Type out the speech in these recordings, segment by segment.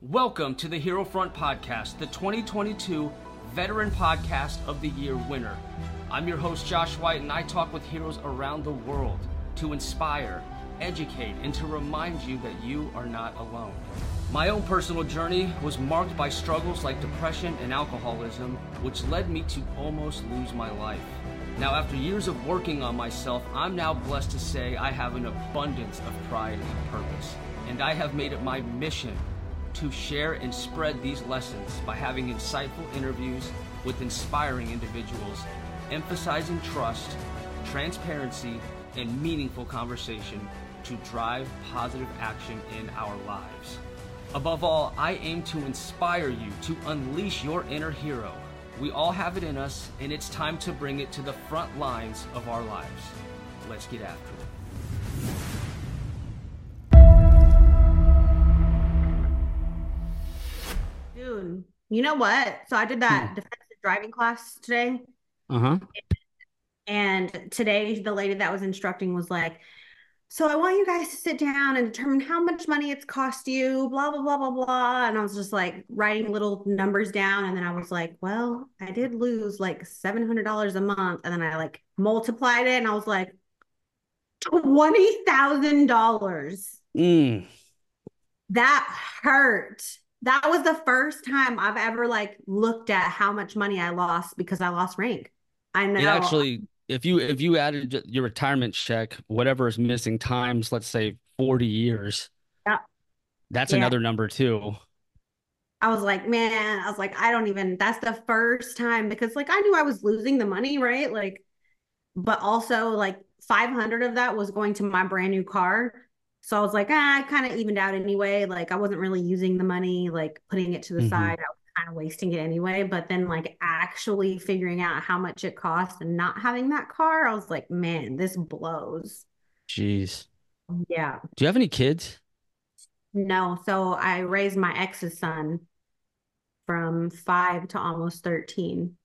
Welcome to the Hero Front Podcast, the 2022 Veteran Podcast of the Year winner. I'm your host, Josh White, and I talk with heroes around the world to inspire, educate, and to remind you that you are not alone. My own personal journey was marked by struggles like depression and alcoholism, which led me to almost lose my life. Now, after years of working on myself, I'm now blessed to say I have an abundance of pride and purpose. And I have made it my mission to share and spread these lessons by having insightful interviews with inspiring individuals, emphasizing trust, transparency, and meaningful conversation to drive positive action in our lives. Above all, I aim to inspire you to unleash your inner hero. We all have it in us, and it's time to bring it to the front lines of our lives. Let's get after it. Dude, you know what? So I did that defensive driving class today. Uh huh. And today, the lady that was instructing was like, So I want you guys to sit down and determine how much money it's cost you, blah, blah, blah, blah, blah. And I was just like writing little numbers down. And then I was like, Well, I did lose like $700 a month. And then I like multiplied it and I was like, $20,000. Mm. That hurt. That was the first time I've ever like looked at how much money I lost because I lost rank. I know. It actually, if you if you added your retirement check, whatever is missing times, let's say forty years, Yeah. that's Yeah. another number too. I was like, man, I was like, I don't even, that's the first time because like I knew I was losing the money, right? Like, but also like 500 of that was going to my brand new car. So I was like, ah, I kind of evened out anyway. Like I wasn't really using the money, like putting it to the Mhm. side. I was kind of wasting it anyway. But then like actually figuring out how much it cost and not having that car, I was like, man, this blows. Jeez. Yeah. Do you have any kids? No, so I raised my ex's son from five to almost 13,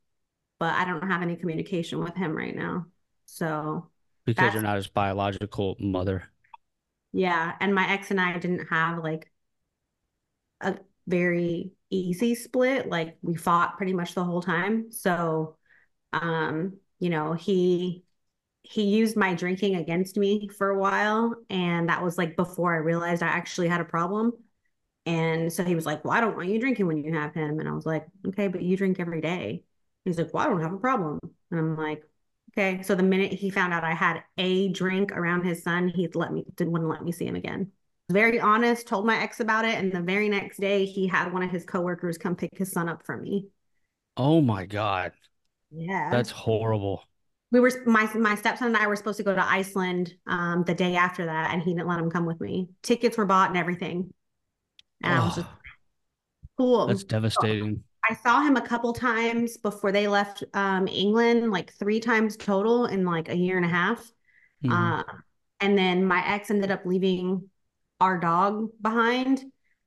but I don't have any communication with him right now. So, Because you're not his biological mother. Yeah. And my ex and I didn't have like a very easy split. Like we fought pretty much the whole time. So, um, you know, he he used my drinking against me for a while, and that was like before I realized I actually had a problem. And so he was like, Well, I don't want you drinking when you have him. And I was like, Okay, but you drink every day. He's like, Well, I don't have a problem. And I'm like, Okay. So the minute he found out I had a drink around his son, he'd let me didn't wouldn't let me see him again. Very honest, told my ex about it. And the very next day he had one of his coworkers come pick his son up from me. Oh my God. Yeah. That's horrible. we were my my stepson and I were supposed to go to Iceland um the day after that, and he didn't let him come with me. Tickets were bought and everything. And I was just Oh, cool. that's devastating. I saw him a couple times before they left um England, like three times total in like a year and a half. Mhm. Uh, and then my ex ended up leaving our dog behind.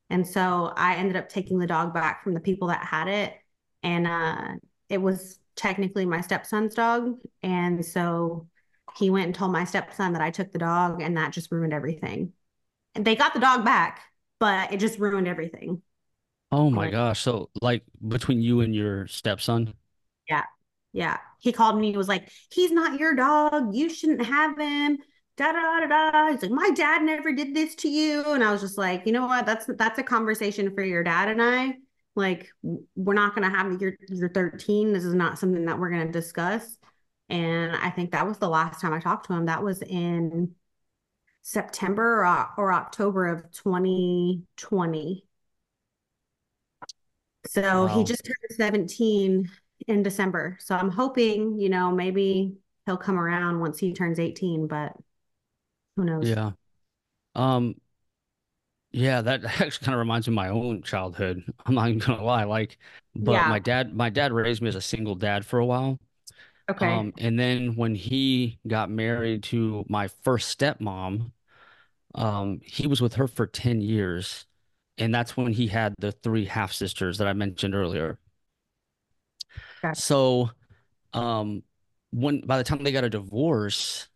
And so I ended up taking the dog back from the people that had it. And uh, it was technically my stepson's dog. And so he went and told my stepson that I took the dog, and that just ruined everything. And they got the dog back, but it just ruined everything. Oh my gosh. So like between you and your stepson? Yeah. Yeah. He called me, he was like, he's not your dog. You shouldn't have him. Da da da da. He's like, my dad never did this to you. And I was just like, you know what? That's that's a conversation for your dad and I. Like, we're not gonna have you're you're 13. This is not something that we're gonna discuss. And I think that was the last time I talked to him. That was in September or, or October of 2020. So he just turned 17 in December. So I'm hoping, you know, maybe he'll come around once he turns 18, but who knows? Yeah. Um, yeah, that actually kind of reminds me of my own childhood. I'm not even gonna lie. Like, but Yeah. my dad, my dad raised me as a single dad for a while. Okay. Um, and then when he got married to my first stepmom, um, he was with her for 10 years. And that's when he had the three half sisters that I mentioned earlier. Gotcha. So, um, when by the time they got a divorce,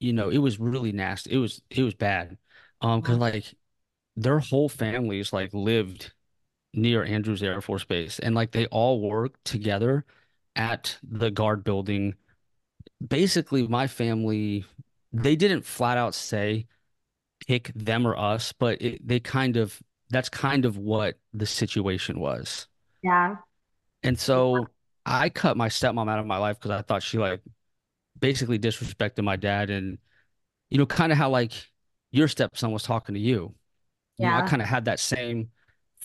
you know, it was really nasty. It was it was bad. Um, because like their whole families like lived near Andrews Air Force Base, and like they all work together at the guard building. Basically, my family, they didn't flat out say pick them or us, but it, they kind of that's kind of what the situation was. Yeah. And so I cut my stepmom out of my life because I thought she like basically disrespected my dad and you know kind of how like your stepson was talking to you. You know, I kind of had that same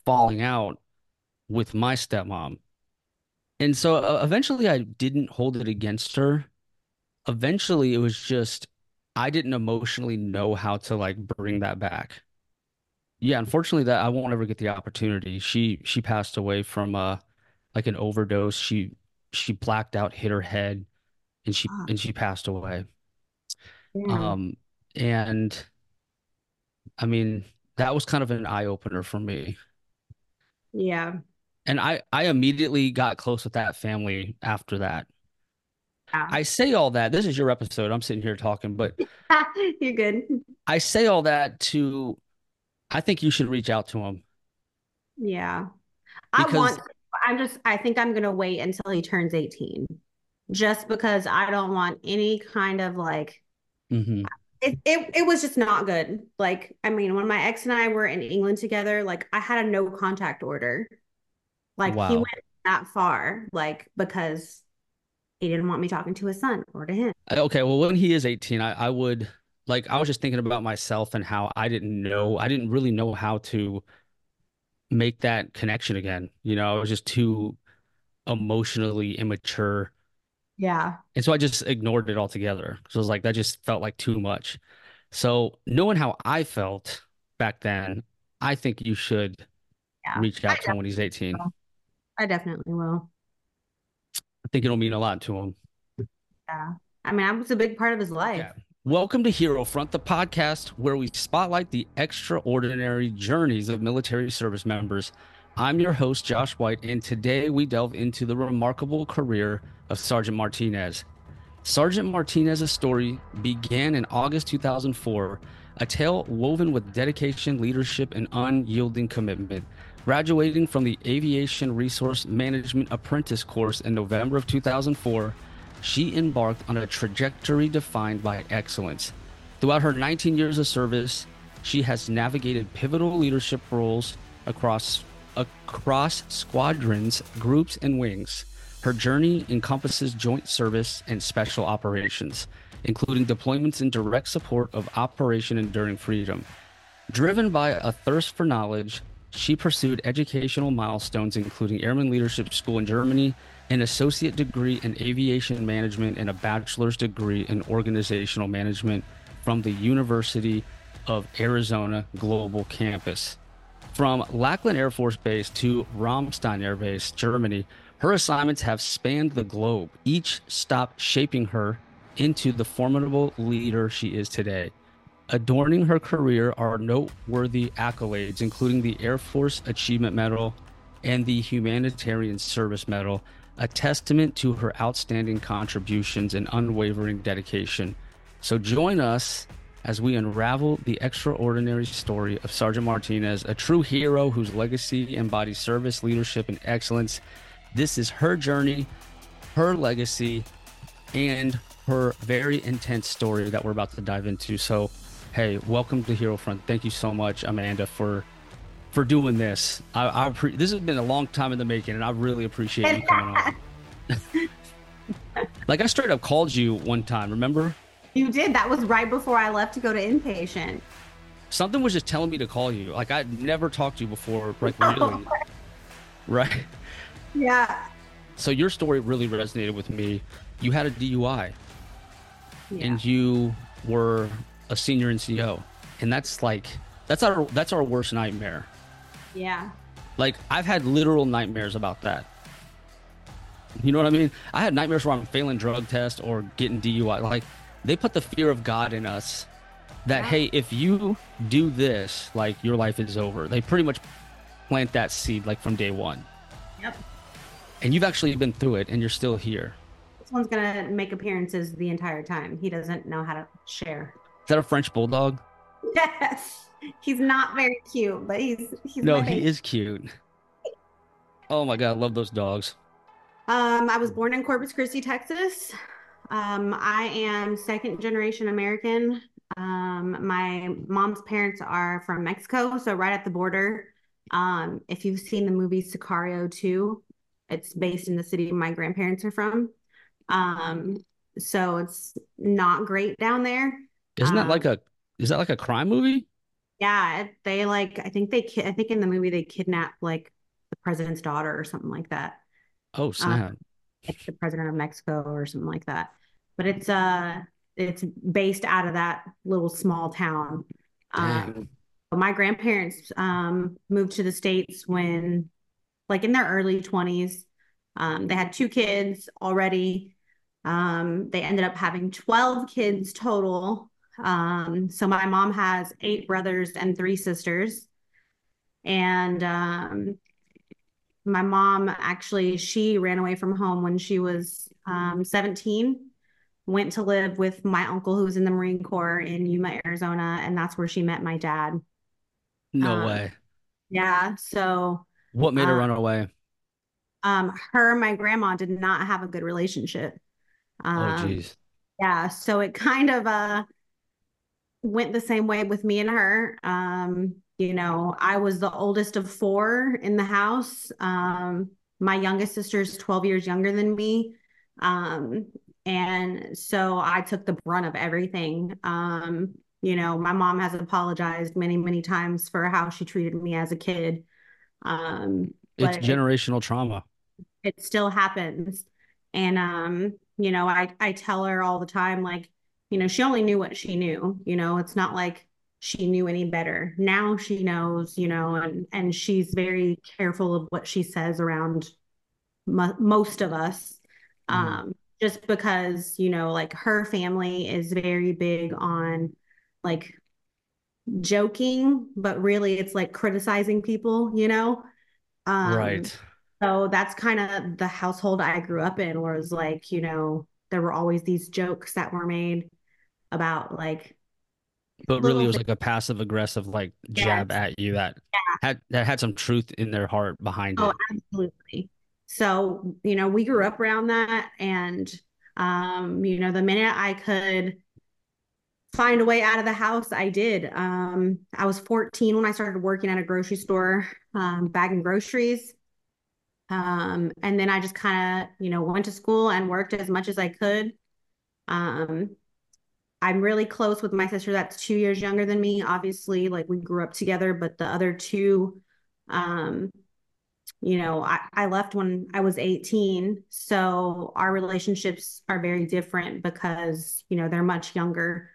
falling out with my stepmom. And so uh, eventually I didn't hold it against her. Eventually it was just I didn't emotionally know how to like bring that back. Yeah, unfortunately that I won't ever get the opportunity. She she passed away from uh like an overdose. She she blacked out, hit her head, and she Ah, and she passed away. Damn. Um and I mean that was kind of an eye opener for me. Yeah. And I I immediately got close with that family after that. Yeah. I say all that. This is your episode. I'm sitting here talking, but You're good. I say all that to I think you should reach out to him Yeah. I want, I'm just, I think I'm going to wait until he turns 18 just because I don't want any kind of like, Mhm. it, it, it was just not good. Like, I mean, when my ex and I were in England together, like I had a no contact order. Like he went that far, like because he didn't want me talking to his son or to him. Okay, well, when he is 18, I, I would like I was just thinking about myself and how I didn't know I didn't really know how to make that connection again. You know, I was just too emotionally immature. Yeah. And so I just ignored it altogether. So it was like that just felt like too much. So knowing how I felt back then, I think you should Yeah. reach I out to him when he's 18. will. I definitely will. I think it'll mean a lot to him. Yeah. I mean, I was a big part of his life. Yeah. Welcome to Hero Front, the podcast where we spotlight the extraordinary journeys of military service members. I'm your host, Josh White, and today we delve into the remarkable career of Sergeant Martinez. Sergeant Martinez's story began in August 2004, a tale woven with dedication, leadership, and unyielding commitment. Graduating from the Aviation Resource Management Apprentice course in November of 2004, she embarked on a trajectory defined by excellence. Throughout her 19 years of service, she has navigated pivotal leadership roles across across squadrons, groups, and wings. Her journey encompasses joint service and special operations, including deployments in direct support of Operation Enduring Freedom. Driven by a thirst for knowledge, she pursued educational milestones, including Airman Leadership School in Germany, an associate degree in aviation management, and a bachelor's degree in organizational management from the University of Arizona Global Campus. From Lackland Air Force Base to Ramstein Air Base, Germany, her assignments have spanned the globe, each stop shaping her into the formidable leader she is today. Adorning her career are noteworthy accolades, including the Air Force Achievement Medal and the Humanitarian Service Medal, a testament to her outstanding contributions and unwavering dedication. So join us as we unravel the extraordinary story of Sergeant Martinez, a true hero whose legacy embodies service, leadership, and excellence. This is her journey, her legacy, and her very intense story that we're about to dive into. So, hey, welcome to Hero Front. Thank you so much, Amanda, for for doing this. I, I appre- this has been a long time in the making, and I really appreciate you coming on. like I straight up called you one time. Remember? You did. That was right before I left to go to inpatient. Something was just telling me to call you. Like I'd never talked to you before. Like oh. really, right? Yeah. So your story really resonated with me. You had a DUI. Yeah. and you were a senior NCO, and that's like that's our that's our worst nightmare. Yeah. Like I've had literal nightmares about that. You know what I mean? I had nightmares where I'm failing drug tests or getting DUI. Like they put the fear of God in us that hey, if you do this, like your life is over. They pretty much plant that seed like from day one. Yep. And you've actually been through it and you're still here. This one's gonna make appearances the entire time. He doesn't know how to share. Is that a French bulldog? Yes. He's not very cute, but he's he's No, he is cute. Oh my God, I love those dogs. Um, I was born in Corpus Christi, Texas. Um, I am second generation American. Um, my mom's parents are from Mexico, so right at the border. Um, if you've seen the movie Sicario 2, it's based in the city my grandparents are from. Um, so it's not great down there. Isn't that Um, like a is that like a crime movie? Yeah, they like I think they I think in the movie they kidnap like the president's daughter or something like that. Oh snap. Like the president of Mexico or something like that. But it's uh it's based out of that little small town. Um, my grandparents um moved to the States when like in their early 20s. Um, they had two kids already. Um, they ended up having 12 kids total. Um, so my mom has eight brothers and three sisters. And um, my mom actually, she ran away from home when she was um, 17, went to live with my uncle who was in the Marine Corps in Yuma, Arizona, and that's where she met my dad. No um, way. Yeah, so What made her uh, run away? um, her and my grandma did not have a good relationship. Oh Um, geez. yeah, so it kind of uh went the same way with me and her. Um, you know, I was the oldest of four in the house. Um, my youngest sister is 12 years younger than me. Um, and so I took the brunt of everything. Um, you know, my mom has apologized many, many times for how she treated me as a kid. Um, It's it- generational trauma. it still happens. And um, you know, I I tell her all the time, like, you know, she only knew what she knew. You know, it's not like she knew any better. Now she knows, you know, and and she's very careful of what she says around mo most of us. Mhm. Um, just because, you know, like her family is very big on like joking, but really it's like criticizing people, you know? Um, Right. so that's kind of the household I grew up in, where it was like, you know, there were always these jokes that were made about like, But really it was like a passive aggressive like jab Yes. at you that had that had some truth in their heart behind oh, it. absolutely. So, you know, we grew up around that. And, um, you know, the minute I could find a way out of the house, I did. Um, I was 14 when I started working at a grocery store, um, bagging groceries. Um, and then I just kind of, you know, went to school and worked as much as I could. Um, I'm really close with my sister that's two years younger than me. Obviously, like we grew up together, but the other two, um, you know, I, I left when I was 18. So our relationships are very different because, you know, they're much younger.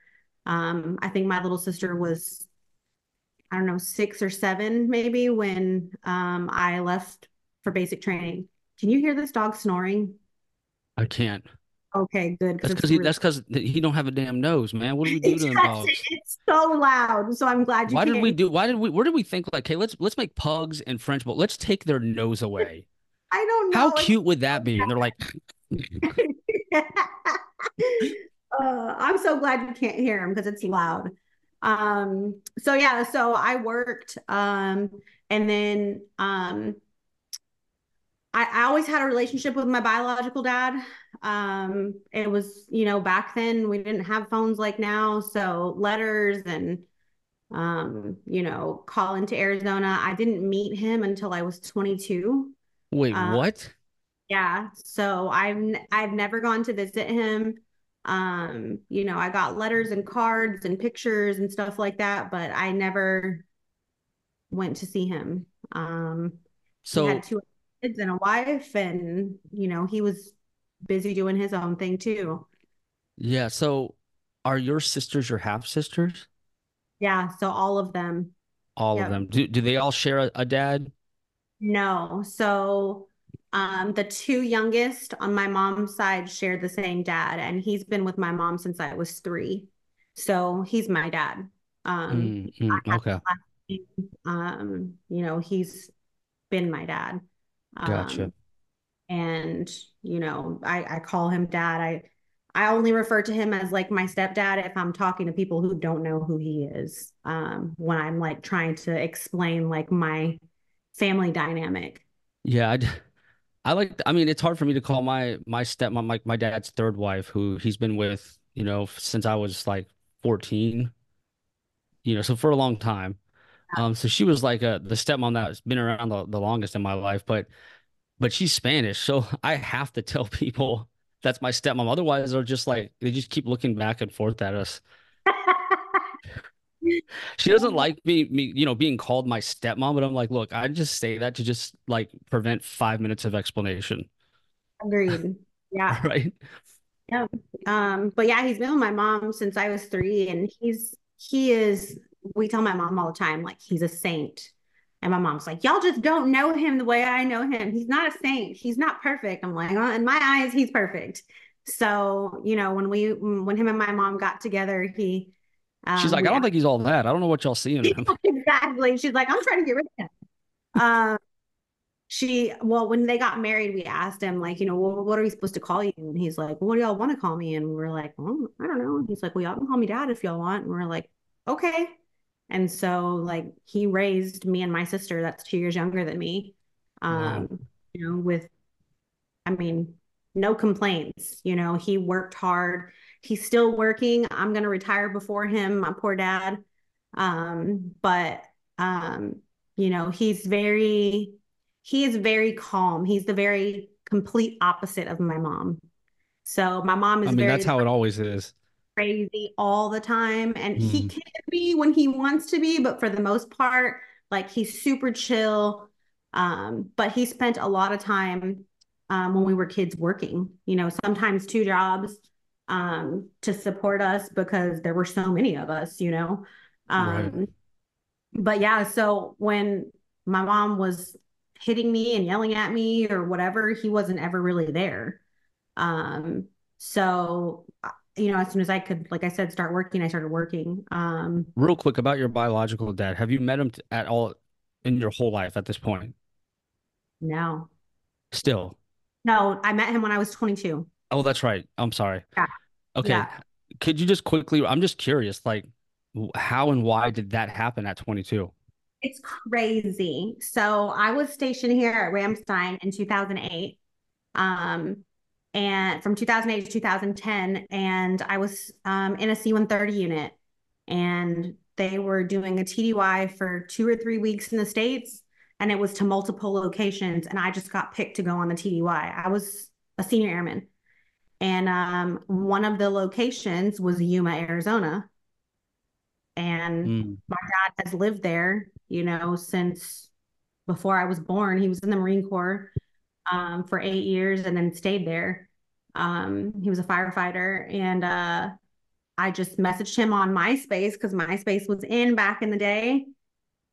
Um, I think my little sister was, I don't know, six or seven maybe when um, I left for basic training. Can you hear this dog snoring? I can't. Okay, good. That's because he that's because he don't have a damn nose, man. What do we do to them dogs? It's so loud. So I'm glad you Why did we do why did we where did we think like, hey, let's let's make pugs and French bull. Let's take their nose away. I don't know. How It's- cute would that be? And they're like, uh, I'm so glad you can't hear him because it's loud. Um, so yeah, so I worked, um, and then um, I, I always had a relationship with my biological dad. Um, it was, you know, back then we didn't have phones like now, so letters and um, you know, call into Arizona. I didn't meet him until I was 22. wait, Uh, what? Yeah, so I've I've never gone to visit him. Um, you know, I got letters and cards and pictures and stuff like that, but I never went to see him. Um, he So had two kids and a wife, and you know, he was busy doing his own thing too. yeah, so are your sisters your half sisters? Yeah, so all of them. All Yep. of them. Do do they all share a, a dad? No, so um, the two youngest on my mom's side shared the same dad, and he's been with my mom since I was three. So he's my dad. Um, Mm, mm, okay. the last name. Um, you know, he's been my dad. Gotcha. And you know, I I call him dad. I I only refer to him as like my stepdad if I'm talking to people who don't know who he is. Um, when I'm like trying to explain like my family dynamic. Yeah, I, I like. I mean, it's hard for me to call my my stepmom, my my dad's third wife, who he's been with, you know, since I was like 14. You know, so for a long time. Um, so she was like a the stepmom that's been around the, the longest in my life, but but she's Spanish, so I have to tell people that's my stepmom. Otherwise, they're just like they just keep looking back and forth at us. She doesn't like me, me, you know, being called my stepmom, but I'm like, look, I just say that to just like prevent five minutes of explanation. Agreed. Yeah. Right. Yeah. Um, but yeah, he's been with my mom since I was three, and he's he is. We tell my mom all the time, like he's a saint. And my mom's like, y'all just don't know him the way I know him. He's not a saint. He's not perfect. I'm like, well, in my eyes, he's perfect. So, you know, when we when him and my mom got together, he um, She's like, I don't think he's all that. I don't know what y'all see in him. exactly. She's like, I'm trying to get rid of him. Um, she, well, when they got married, we asked him, like, you know, well, what are we supposed to call you? And he's like, well, what do y'all want to call me? And we are like, well, I don't know. And he's like, well, y'all can call me dad if y'all want. And we're like, okay. And so, like, he raised me and my sister, that's two years younger than me, um, wow. you know, with, I mean, no complaints. You know, he worked hard he's still working. I'm going to retire before him, my poor dad. Um, but, um, you know, he's very, he is very calm. He's the very complete opposite of my mom. So my mom is I mean, that's how it always is. Crazy all the time. And mm. he can be when he wants to be, but for the most part, like he's super chill. Um, but he spent a lot of time um, when we were kids working, you know, sometimes two jobs um, to support us because there were so many of us, you know. Um, right. But yeah, so when my mom was hitting me and yelling at me or whatever, he wasn't ever really there. Um, so you know, as soon as I could, like I said, start working, I started working. Um, Real quick about your biological dad. Have you met him at all in your whole life at this point? No. Still. No, I met him when I was 22. Oh, that's right. I'm sorry. Yeah. Okay. Yeah. Could you just quickly, I'm just curious, like how and why did that happen at 22? It's crazy. So I was stationed here at Ramstein in 2008. Um, and from 2008 to 2010, and I was um, in a C-130 unit, and they were doing a TDY for two or three weeks in the States, and it was to multiple locations, and I just got picked to go on the TDY. I was a senior airman. And um, one of the locations was Yuma, Arizona. And mm. my dad has lived there, you know, since before I was born. He was in the Marine Corps um, for eight years and then stayed there. Um, he was a firefighter. And uh, I just messaged him on MySpace because MySpace was in back in the day.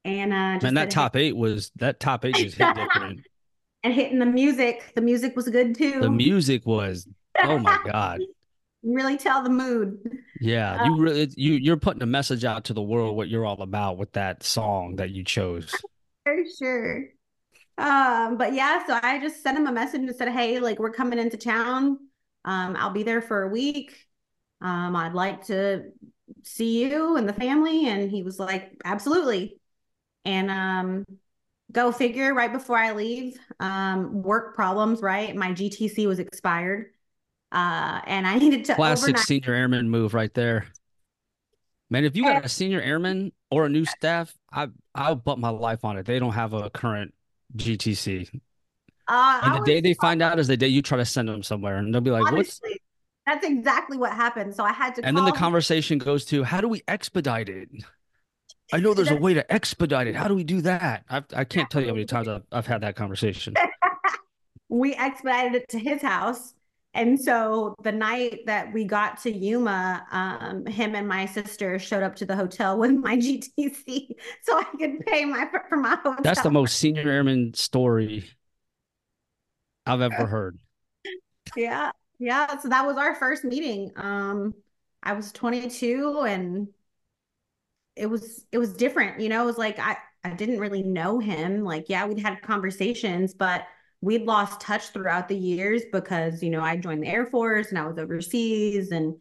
And uh, and that top eight was that top eight was hit different. and hitting the music, the music was good too. The music was Oh my God. really tell the mood. Yeah, you really you you're putting a message out to the world what you're all about with that song that you chose. For sure. Um, but yeah, so I just sent him a message and said, Hey, like we're coming into town. Um, I'll be there for a week. Um, I'd like to see you and the family. And he was like, Absolutely. And um go figure right before I leave. Um, work problems, right? My GTC was expired. Uh, and I needed to classic overnight- senior airman move right there. Man, if you got a senior airman or a new staff, I I'll bet my life on it. They don't have a current GTC. Uh, and the day they find out is the day you try to send them somewhere, and they'll be like, honestly, "What's?" That's exactly what happened. So I had to. And then the conversation goes to, "How do we expedite it?" I know there's a way to expedite it. How do we do that? I've, I can not tell you how many times I've, I've had that conversation. we expedited it to his house and so the night that we got to Yuma, um, him and my sister showed up to the hotel with my GTC so I could pay my for my hotel. That's the most senior airman story I've ever heard. Yeah. Yeah. So that was our first meeting. Um, I was 22 and it was it was different, you know, it was like I, I didn't really know him. Like, yeah, we'd had conversations, but we'd lost touch throughout the years because you know I joined the Air Force and I was overseas and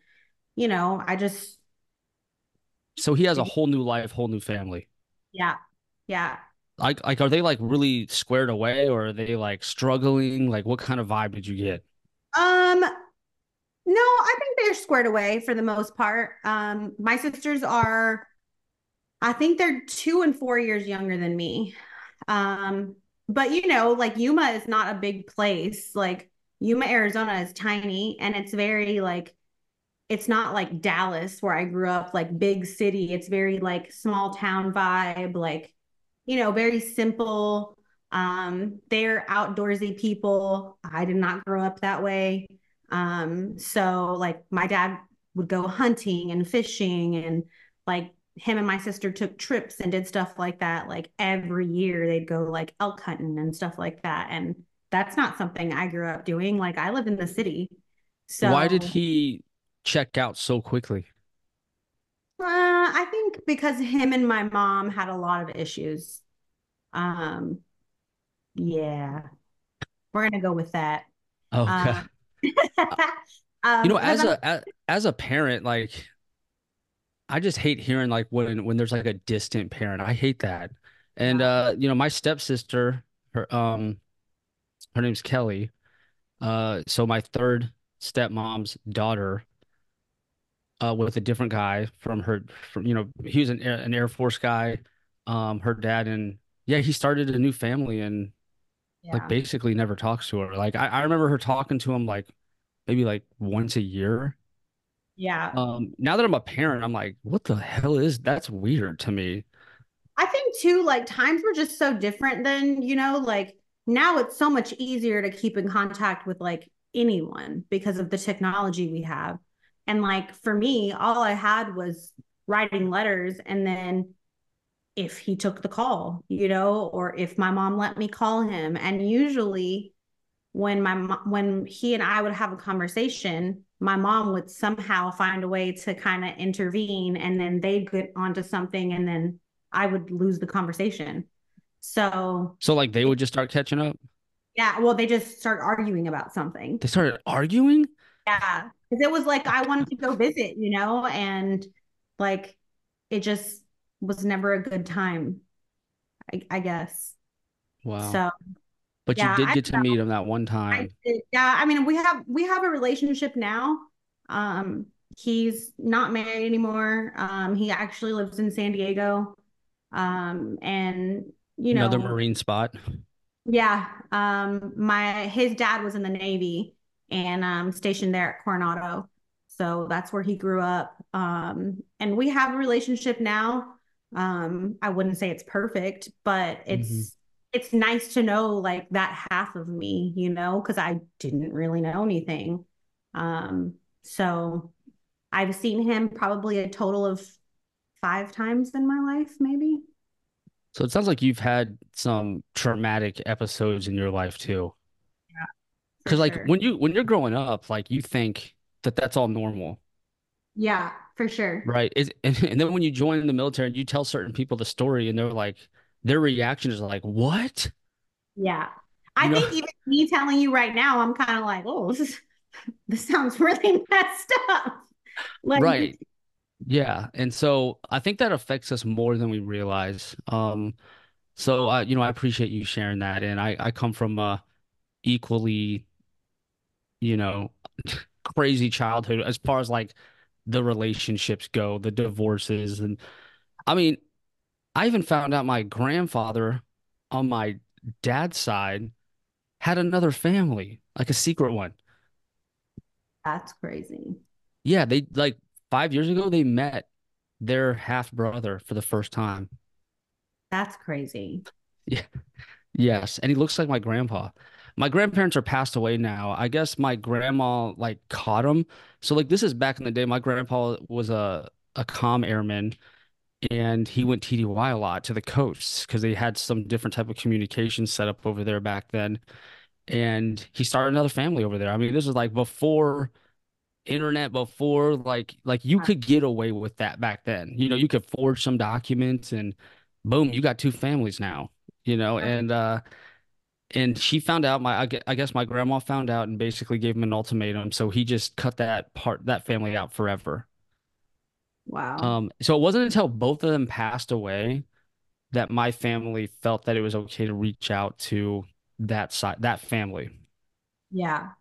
you know I just so he has a whole new life, whole new family. Yeah. Yeah. Like like are they like really squared away or are they like struggling? Like what kind of vibe did you get? Um, no, I think they're squared away for the most part. Um, my sisters are, I think they're two and four years younger than me. Um, but you know, like Yuma is not a big place. Like Yuma, Arizona is tiny and it's very like it's not like Dallas where I grew up, like big city. It's very like small town vibe, like, you know, very simple. Um, they're outdoorsy people. I did not grow up that way. Um, so like my dad would go hunting and fishing and like him and my sister took trips and did stuff like that. Like every year they'd go like elk hunting and stuff like that. And that's not something I grew up doing. Like I live in the city. So Why did he check out so quickly? Uh, I think because him and my mom had a lot of issues. Um, yeah, we're gonna go with that. Okay. Um, You know, um, as I'm, a as, as a parent, like I just hate hearing like when when there's like a distant parent. I hate that. And uh, you know, my stepsister, her um her name's Kelly. Uh, so my third stepmom's daughter, uh, with a different guy from her from you know, he was an Air, an Air Force guy. Um, her dad and yeah, he started a new family and like basically never talks to her. Like I, I remember her talking to him like maybe like once a year. yeah. Um, now that I'm a parent, I'm like, what the hell is that's weird to me. I think too, like times were just so different then, you know, like now it's so much easier to keep in contact with like anyone because of the technology we have. And like for me, all I had was writing letters and then if he took the call, you know, or if my mom let me call him. And usually when my when he and I would have a conversation, my mom would somehow find a way to kind of intervene and then they'd get onto something and then I would lose the conversation. So, So like they would just start catching up. yeah, well they just start arguing about something. They started arguing? Yeah. Cuz it was like I wanted to go visit, you know, and like it just was never a good time, I, I guess. Wow. So, But you yeah, did I get to know. meet him that one I time. yeah, I mean we have we have a relationship now. Um he's not married anymore. Um he actually lives in San Diego. Um and you know Another Marine spot. yeah, um my his dad was in the Navy and um stationed there at Coronado. So that's where he grew up. Um and we have a relationship now. Um I wouldn't say it's perfect, but it's it's nice to know like that half of me, you know, because I didn't really know anything. Um so I've seen him probably a total of five times in my life, maybe. So it sounds like you've had some traumatic episodes in your life too. Because like sure. when you when you're growing up, like you think that that's all normal, Yeah, for sure. right? Is and, and then when you join the military and you tell certain people the story and they're like their reaction is like, "What?" Yeah. You I know? think even me telling you right now, I'm kind of like, oh, this is this sounds really messed up. Like, Right. Yeah. And so I think that affects us more than we realize. Um, so uh, you know, I appreciate you sharing that. And I I come from a equally, you know, crazy childhood as far as like the relationships go, the divorces and I mean, I even found out my grandfather on my dad's side had another family, like a secret one. that's crazy. Yeah, they like five years ago they met their half brother for the first time. That's crazy. Yeah. Yes, and he looks like my grandpa. My grandparents are passed away now. I guess my grandma like caught him. So like this is back in the day. My grandpa was a a comm airman and he went TDY a lot to the coast because they had some different type of communication set up over there back then. And he started another family over there. I mean, this is like before internet, before like like you could get away with that back then. You know, you could forge some documents and boom, you got two families now. You know, and uh and she found out my I guess my grandma found out and basically gave him an ultimatum. So he just cut that part that family out forever. Wow. Um, so it wasn't until both of them passed away that my family felt that it was okay to reach out to that side, that family. Yeah.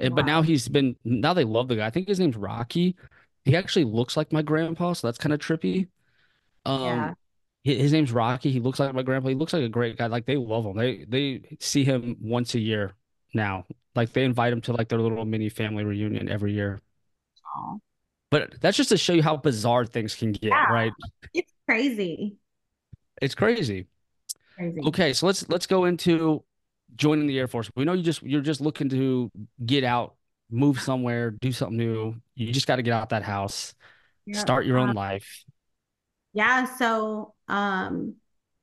And, But now he's been, now they love the guy. I think his name's Rocky. He actually looks like my grandpa, so that's kind of trippy. Um, yeah. His name's Rocky. He looks like my grandpa. He looks like a great guy. Like they love him. They they see him once a year now. Like they invite him to like their little mini family reunion every year. Oh. But that's just to show you how bizarre things can get, yeah. right? It's crazy. It's crazy. crazy. Okay, so let's let's go into joining the Air Force. We know you just you're just looking to get out, move somewhere, do something new. You just got to get out that house, start your own um, life. Yeah, so um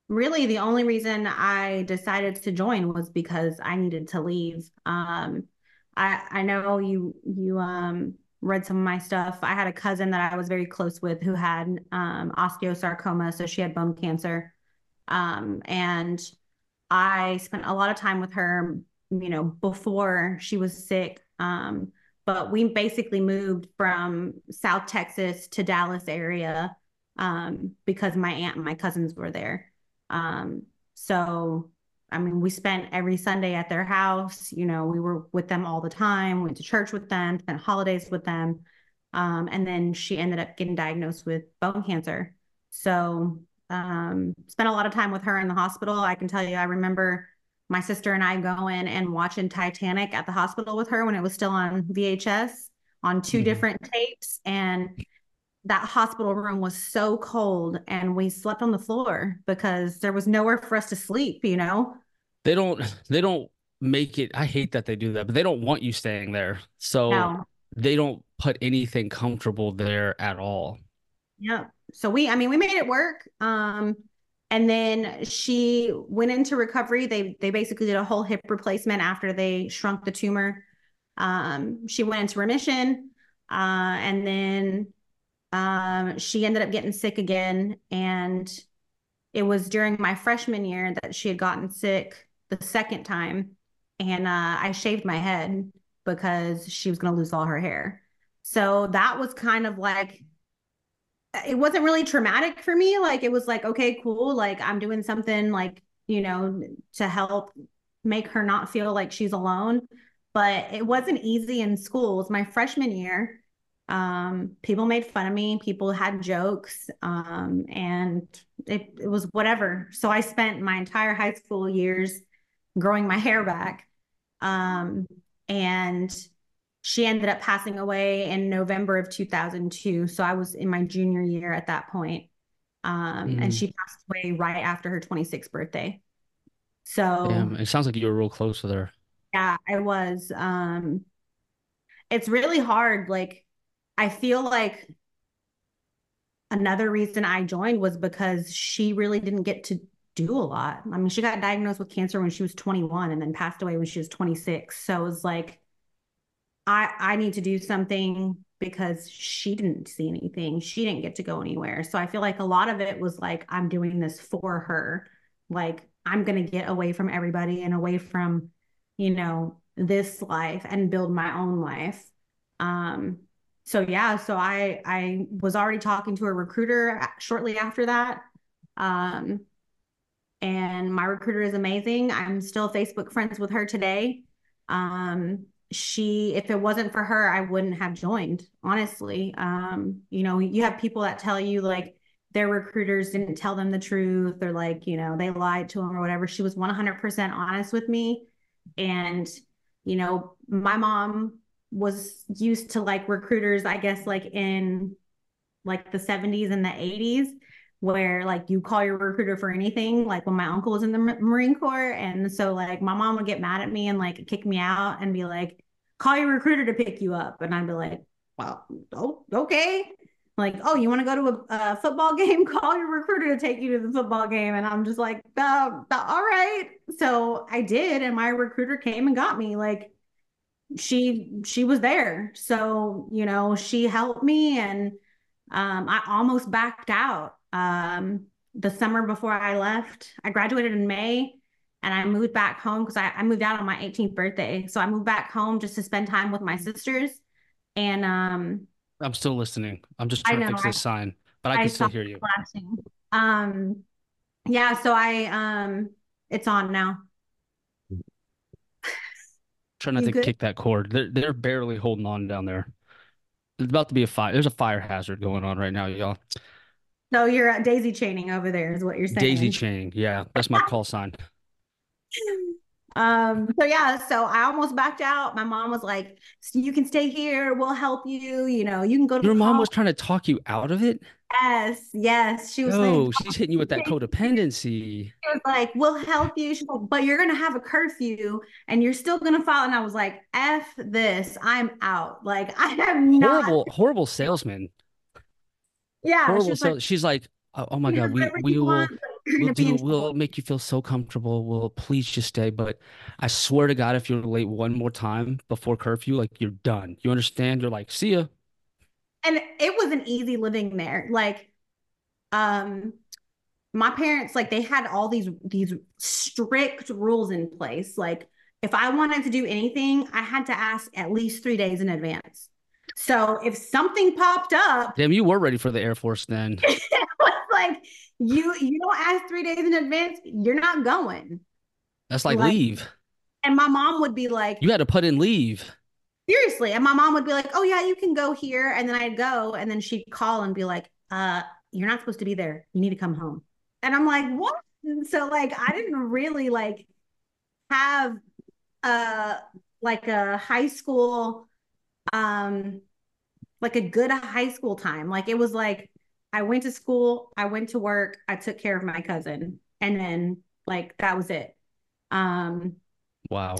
really the only reason I decided to join was because I needed to leave. Um I I know you you um read some of my stuff. I had a cousin that I was very close with who had um, osteosarcoma, so she had bone cancer. Um, and I spent a lot of time with her, you know, before she was sick. Um, but we basically moved from South Texas to Dallas area um, because my aunt and my cousins were there. Um, so I mean, we spent every Sunday at their house. You know, we were with them all the time, went to church with them, spent holidays with them. Um, and then she ended up getting diagnosed with bone cancer. So, um, spent a lot of time with her in the hospital. I can tell you, I remember my sister and I going and watching Titanic at the hospital with her when it was still on VHS on 2 mm-hmm. different tapes. And that hospital room was so cold and we slept on the floor because there was nowhere for us to sleep, you know? they don't they don't make it i hate that they do that but they don't want you staying there. So no. they don't put anything comfortable there at all. Yeah so we i mean we made it work um and then she went into recovery. They they basically did a whole hip replacement after they shrunk the tumor. Um she went into remission uh and then um she ended up getting sick again and it was during my freshman year that she had gotten sick the second time and uh, I shaved my head because she was going to lose all her hair. So that was kind of like, it wasn't really traumatic for me. Like, it was like, okay, cool. Like, I'm doing something like, you know, to help make her not feel like she's alone. But it wasn't easy in schools. My freshman year. Um, people made fun of me, people had jokes, um, and it, it was whatever. So I spent my entire high school years growing my hair back. Um, and she ended up passing away in November of 2002. So I was in my junior year at that point. Um, mm. And she passed away right after her 26th birthday. So Damn, it sounds like you were real close with her. Yeah, I was. Um, it's really hard. Like, I feel like another reason I joined was because she really didn't get to do a lot. I mean, she got diagnosed with cancer when she was 21 and then passed away when she was 26. So it was like, I I need to do something because she didn't see anything. She didn't get to go anywhere. So I feel like a lot of it was like I'm doing this for her. Like I'm going to get away from everybody and away from, you know, this life and build my own life. Um so yeah, so I I was already talking to a recruiter shortly after that. Um and my recruiter is amazing. I'm still Facebook friends with her today. Um, she, if it wasn't for her, I wouldn't have joined, honestly. Um, you know, you have people that tell you like their recruiters didn't tell them the truth or like, you know, they lied to them or whatever. She was 100% honest with me. And, you know, my mom was used to like recruiters, I guess, like in like the 70s and the 80s where like you call your recruiter for anything like when my uncle was in the marine corps and so like my mom would get mad at me and like kick me out and be like call your recruiter to pick you up. And i'd be like well oh, okay. Like oh you want to go to a, a, football game? Call your recruiter to take you to the football game. And i'm just like uh, all right. So i did and my recruiter came and got me like she she was there so you know she helped me and um, i almost backed out um, the summer before I left. I graduated in May and I moved back home because I, I, moved out on my 18th birthday. So I moved back home just to spend time with my sisters. And um, I'm still listening. I'm just trying know, to fix this sign, but I can I still hear you. Flashing. Um, Yeah, so I um it's on now. Trying not You to good? kick that cord. They're they're barely holding on down there. It's about to be a fire. There's a fire hazard going on right now, y'all. So you're uh, daisy chaining over there is what you're saying. Daisy chaining. Yeah, that's my call sign. Um, so yeah, so I almost backed out. My mom was like, you can stay here, we'll help you, you know, you can go to Your mom was trying to talk you out of it? Yes, yes. She was Oh, saying, she's hitting you with that codependency. she was like, we'll help you. Like, but you're gonna have a curfew and you're still gonna file. And I was like, F this, I'm out. Like I am not Horrible, horrible salesman. yeah, she Horrible was like, sales. She's like, oh, oh my God, we we will want, you're we'll do we'll make you feel so comfortable. We'll please just stay. But I swear to God, if you're late one more time before curfew, like you're done. You understand? You're like, see ya. And it was an easy living there. Like, um, my parents like they had all these these strict rules in place like if i wanted to do anything i had to ask at least three days in advance so if something popped up Damn, you were ready for the Air Force then. it was like you you don't ask three days in advance you're not going. That's like Like- leave. and my mom would be like You had to put in leave. seriously. And my mom would be like oh yeah you can go here. And then i'd go and then she'd call and be like uh you're not supposed to be there. You need to come home. And i'm like what? And so like i didn't really like have uh like a high school um like a good high school time. Like it was like i went to school i went to work i took care of my cousin and then like that was it. Um Wow.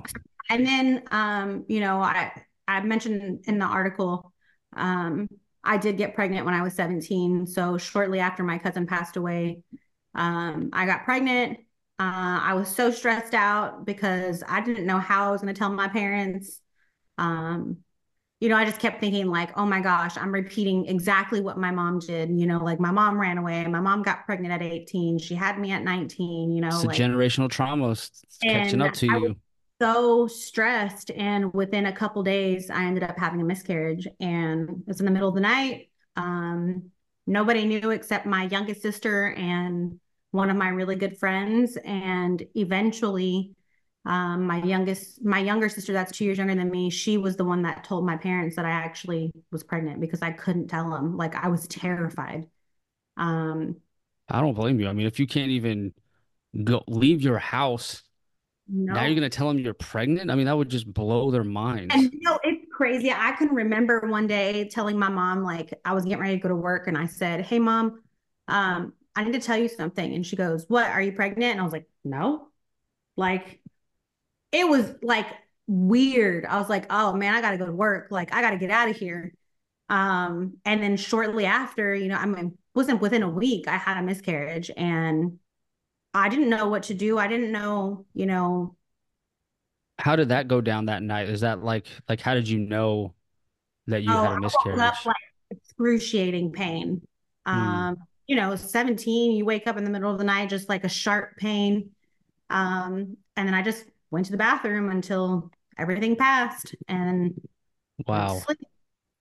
and then um you know i i mentioned in the article um i did get pregnant when i was 17 so shortly after my cousin passed away um i got pregnant. Uh i was so stressed out because i didn't know how i was going to tell my parents. Um you know i just kept thinking like oh my gosh i'm repeating exactly what my mom did. You know like my mom ran away. My mom got pregnant at 18 she had me at 19 you know It's like generational trauma s- catching up to I you. so stressed and within a couple days i ended up having a miscarriage and it was in the middle of the night. Um, nobody knew except my youngest sister and one of my really good friends and eventually um, my youngest my younger sister that's two years younger than me she was the one that told my parents that i actually was pregnant because i couldn't tell them like i was terrified um, I don't blame you. I mean, if you can't even go leave your house, no. now you're gonna tell them you're pregnant. I mean, that would just blow their minds. And you know, it's crazy. I can remember one day telling my mom, like, I was getting ready to go to work, and I said, Hey, mom, um, I need to tell you something. And she goes, What? Are you pregnant? And I was like, No. Like, it was like weird. I was like, Oh man, I got to go to work. Like, I got to get out of here. Um, and then shortly after, you know, I mean, wasn't within a week, I had a miscarriage and I didn't know what to do. I didn't know, you know, How did that go down that night? Is that like like how did you know that you Oh, had a miscarriage? up like excruciating pain. Mm. Um, you know, 17, you wake up in the middle of the night, just like a sharp pain. Um, and then I just went to the bathroom until everything passed and Wow.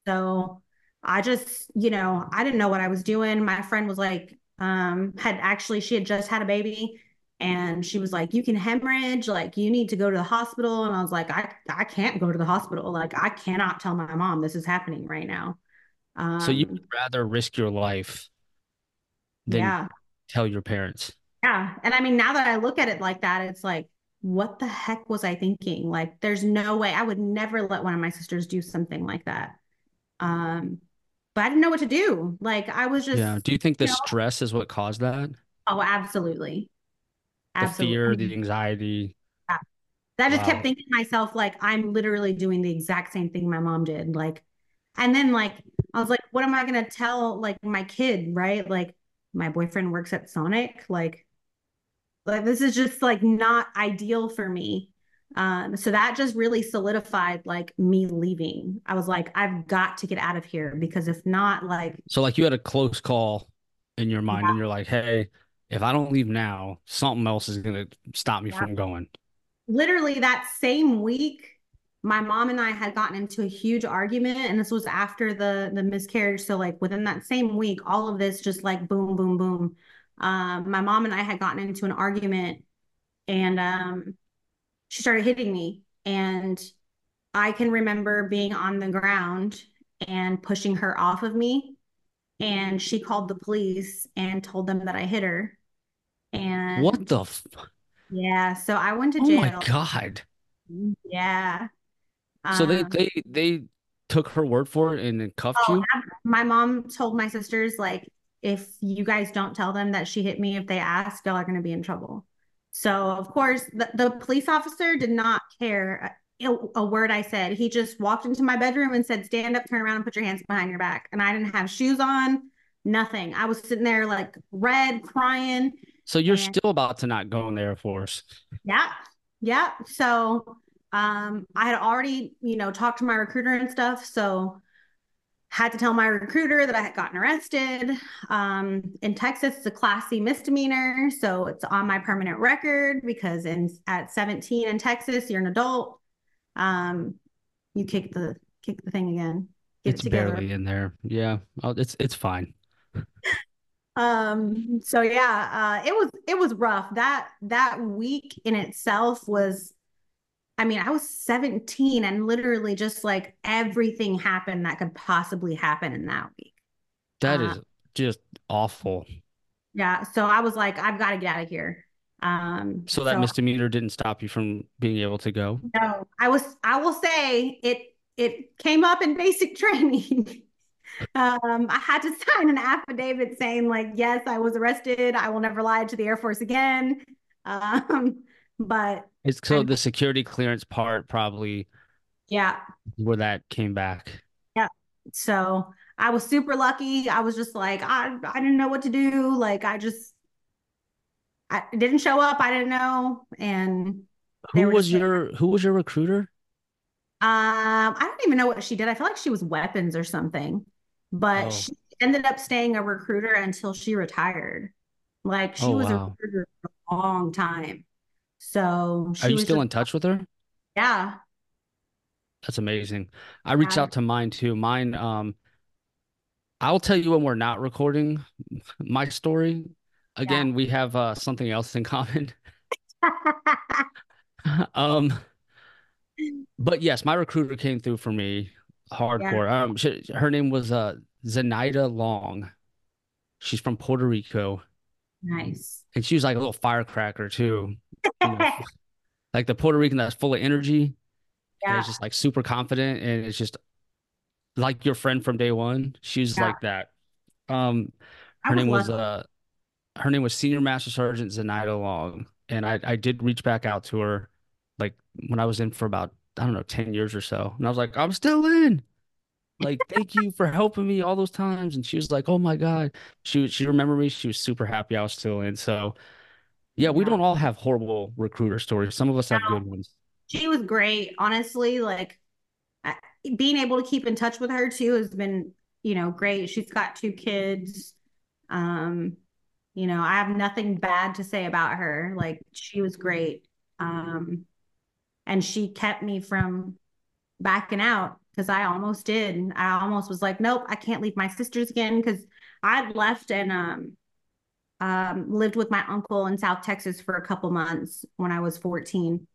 So I just, you know, I didn't know what I was doing. My friend was like, um, had actually, she had just had a baby and she was like, you can hemorrhage, like you need to go to the hospital. And I was like, I, I can't go to the hospital. Like I cannot tell my mom this is happening right now. So you Um, would rather risk your life than yeah, tell your parents. yeah. And I mean, now that I look at it like that, it's like, what the heck was I thinking? Like, there's no way I would never let one of my sisters do something like that. Um, but I didn't know what to do. Like, I was just, Yeah. Do you think the you know? stress is what caused that? oh, absolutely. absolutely. The fear, the anxiety. I just Wow. kept thinking to myself, like, I'm literally doing the exact same thing my mom did. Like, and then like I was like, what am I gonna tell like my kid, right? Like my boyfriend works at Sonic. Like, like this is just like not ideal for me. Um, so that just really solidified like me leaving. I was like, I've got to get out of here because if not, like So like you had a close call in your mind Yeah. and you're like, hey, if I don't leave now, something else is gonna stop me Yeah. from going. literally that same week my mom and I had gotten into a huge argument and this was after the the miscarriage so like within that same week all of this just like boom boom boom um, my mom and I had gotten into an argument and um, she started hitting me. And I can remember being on the ground and pushing her off of me. And she called the police and told them that I hit her. And what the? F- yeah, so I went to jail. oh my God. Yeah. So they Um, they they took her word for it and then cuffed oh, you? my mom told my sisters, like, if you guys don't tell them that she hit me, if they ask, y'all are going to be in trouble. So, of course, the, the police officer did not care a, a word I said. He just walked into my bedroom and said, Stand up, turn around, and put your hands behind your back. And I didn't have shoes on, nothing. I was sitting there like red, crying. So you're And still about to not go in the Air Force. yeah, yeah. So, um, I had already, you know, talked to my recruiter and stuff. So, had to tell my recruiter that I had gotten arrested. Um, in Texas, it's a class C misdemeanor, so it's on my permanent record because in at 17 in Texas, you're an adult. Um, you kick the kick the thing again. Get It's it barely in there. Yeah. Oh, it's it's fine. Um, so yeah, uh, it was it was rough. That that week in itself was I mean, I was 17 and literally just like everything happened that could possibly happen in that week. That Uh, is just awful. Yeah, so I was like, I've got to get out of here. Um, So that so misdemeanor didn't stop you from being able to go? no, I was, I will say it, it came up in basic training. Um, I had to sign an affidavit saying like, yes, I was arrested. I will never lie to the Air Force again. Um, but It's so I'm, the security clearance part probably yeah, where that came back. yeah. So I was super lucky. I was just like, I, I didn't know what to do. Like, I just, I didn't show up. I didn't know. And Who was your who was your recruiter? Um, I don't even know what she did. I feel like she was weapons or something, but Oh, she ended up staying a recruiter until she retired. Like she oh was a recruiter for a long time. So Are you was still just, in touch with her? yeah, That's amazing. I reached yeah, out to mine too. Mine, um, I'll tell you when we're not recording my story. yeah, Again, we have uh something else in common. Um, but yes, my recruiter came through for me yeah. hardcore. Um, she, her name was uh Zenaida Long. She's from Puerto Rico, Nice. and she was like a little firecracker too. You know, like the Puerto Rican that's full of energy Yeah, is just like super confident, and it's just like your friend from day one. She was yeah. like that. Um, her name was uh her name was Senior Master Sergeant Zenaida Long, and I I did reach back out to her like when I was in for about I don't know 10 years or so, and I was like I'm still in. Like thank you for helping me all those times, and she was like oh my God, she she remembered me. She was super happy I was still in. So yeah, we don't all have horrible recruiter stories. Some of us have good ones. she was great. Honestly, like I, being able to keep in touch with her too has been, you know, great. She's got two kids. Um, you know, I have nothing bad to say about her. Like she was great. Um, and she kept me from backing out because I almost did. I almost was like, nope, I can't leave my sisters again because I'd left and um um lived with my uncle in South Texas for a couple months when I was 14.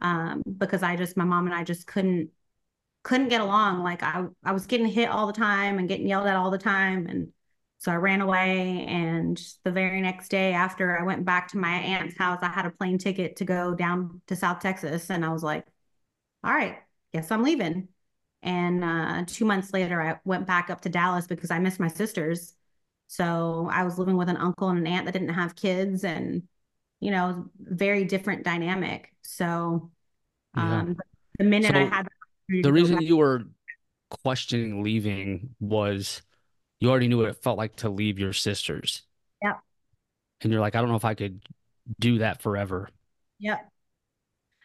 Um, because I just my mom and I just couldn't couldn't get along. Like I I was getting hit all the time and getting yelled at all the time. And so I ran away. And the very next day after I went back to my aunt's house, I had a plane ticket to go down to South Texas. And I was like, all right, guess I'm leaving. And uh, two months later, I went back up to Dallas because I missed my sisters. So I was living with an uncle and an aunt that didn't have kids, and you know, very different dynamic. So Yeah. um, the minute I had the the reason back, you were questioning leaving was you already knew what it felt like to leave your sisters, yep, and you're like I don't know if I could do that forever. yep.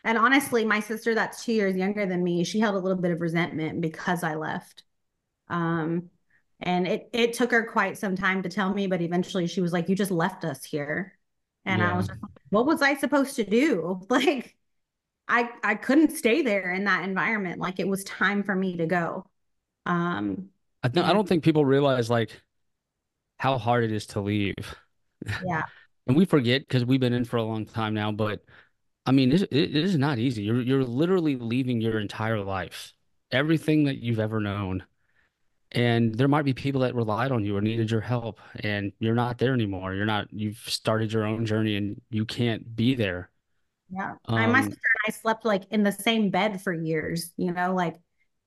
And honestly, my sister that's two years younger than me, she held a little bit of resentment because I left. Um, and it it took her quite some time to tell me, but eventually she was like, "You just left us here," and I was like, "What was I supposed to do?" Like, I I couldn't stay there in that environment. Like, it was time for me to go. Um, I th I don't think people realize like how hard it is to leave. Yeah. And we forget because we've been in for a long time now, but I mean, it, it is not easy. You're you're literally leaving your entire life, everything that you've ever known. And there might be people that relied on you or needed your help, and you're not there anymore. You're not, you've started your own journey and you can't be there. Yeah. I, my Um, sister and I slept like in the same bed for years, you know, like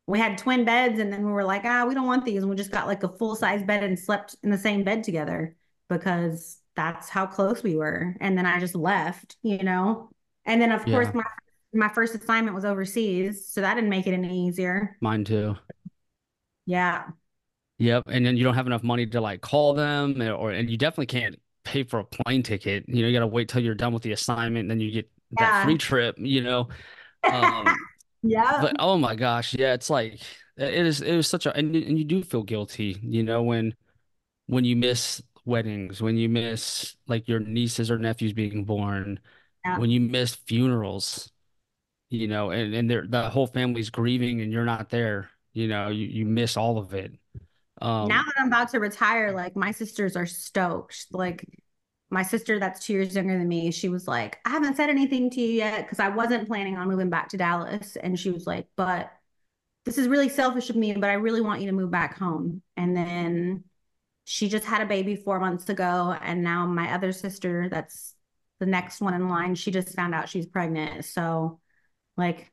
we had twin beds and then we were like, ah, we don't want these. And we just got like a full size bed and slept in the same bed together because that's how close we were. And then I just left, you know. And then of course my my first assignment was overseas, so that didn't make it any easier. mine too. Yeah. Yep. And then you don't have enough money to like call them or, or- and you definitely can't pay for a plane ticket. You know, you got to wait till you're done with the assignment and then you get that free trip, you know. Um, Yeah. but oh my gosh, yeah, it's like it is it was such a and you, and you do feel guilty, you know, when when you miss weddings, when you miss like your nieces or nephews being born, Yeah. when you miss funerals, you know, and and they're, the whole family's grieving and you're not there, you know, you you miss all of it. Now Um, that I'm about to retire, like my sisters are stoked. Like my sister that's two years younger than me, she was like, I haven't said anything to you yet because I wasn't planning on moving back to Dallas. And she was like, but this is really selfish of me, but I really want you to move back home. And then she just had a baby four months ago. And now my other sister, that's the next one in line, she just found out she's pregnant. So like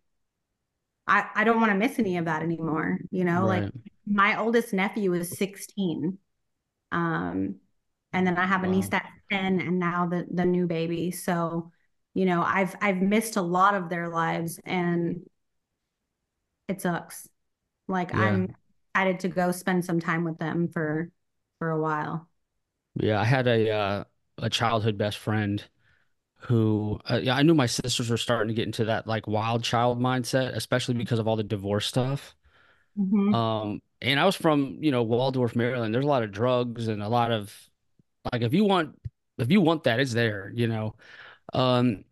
I, I don't want to miss any of that anymore. You know, like my oldest nephew is 16. Um, and then I have a niece Wow. that's 10 and now the the new baby. So, you know, I've I've missed a lot of their lives and it sucks. Like Yeah. I'm excited to go spend some time with them for for a while. Yeah, I had a uh, a childhood best friend who uh, yeah, I knew my sisters were starting to get into that like wild child mindset, especially because of all the divorce stuff. hmm Um, and I was from, you know, Waldorf, Maryland. There's a lot of drugs and a lot of like if you want if you want that, it's there, you know. Um,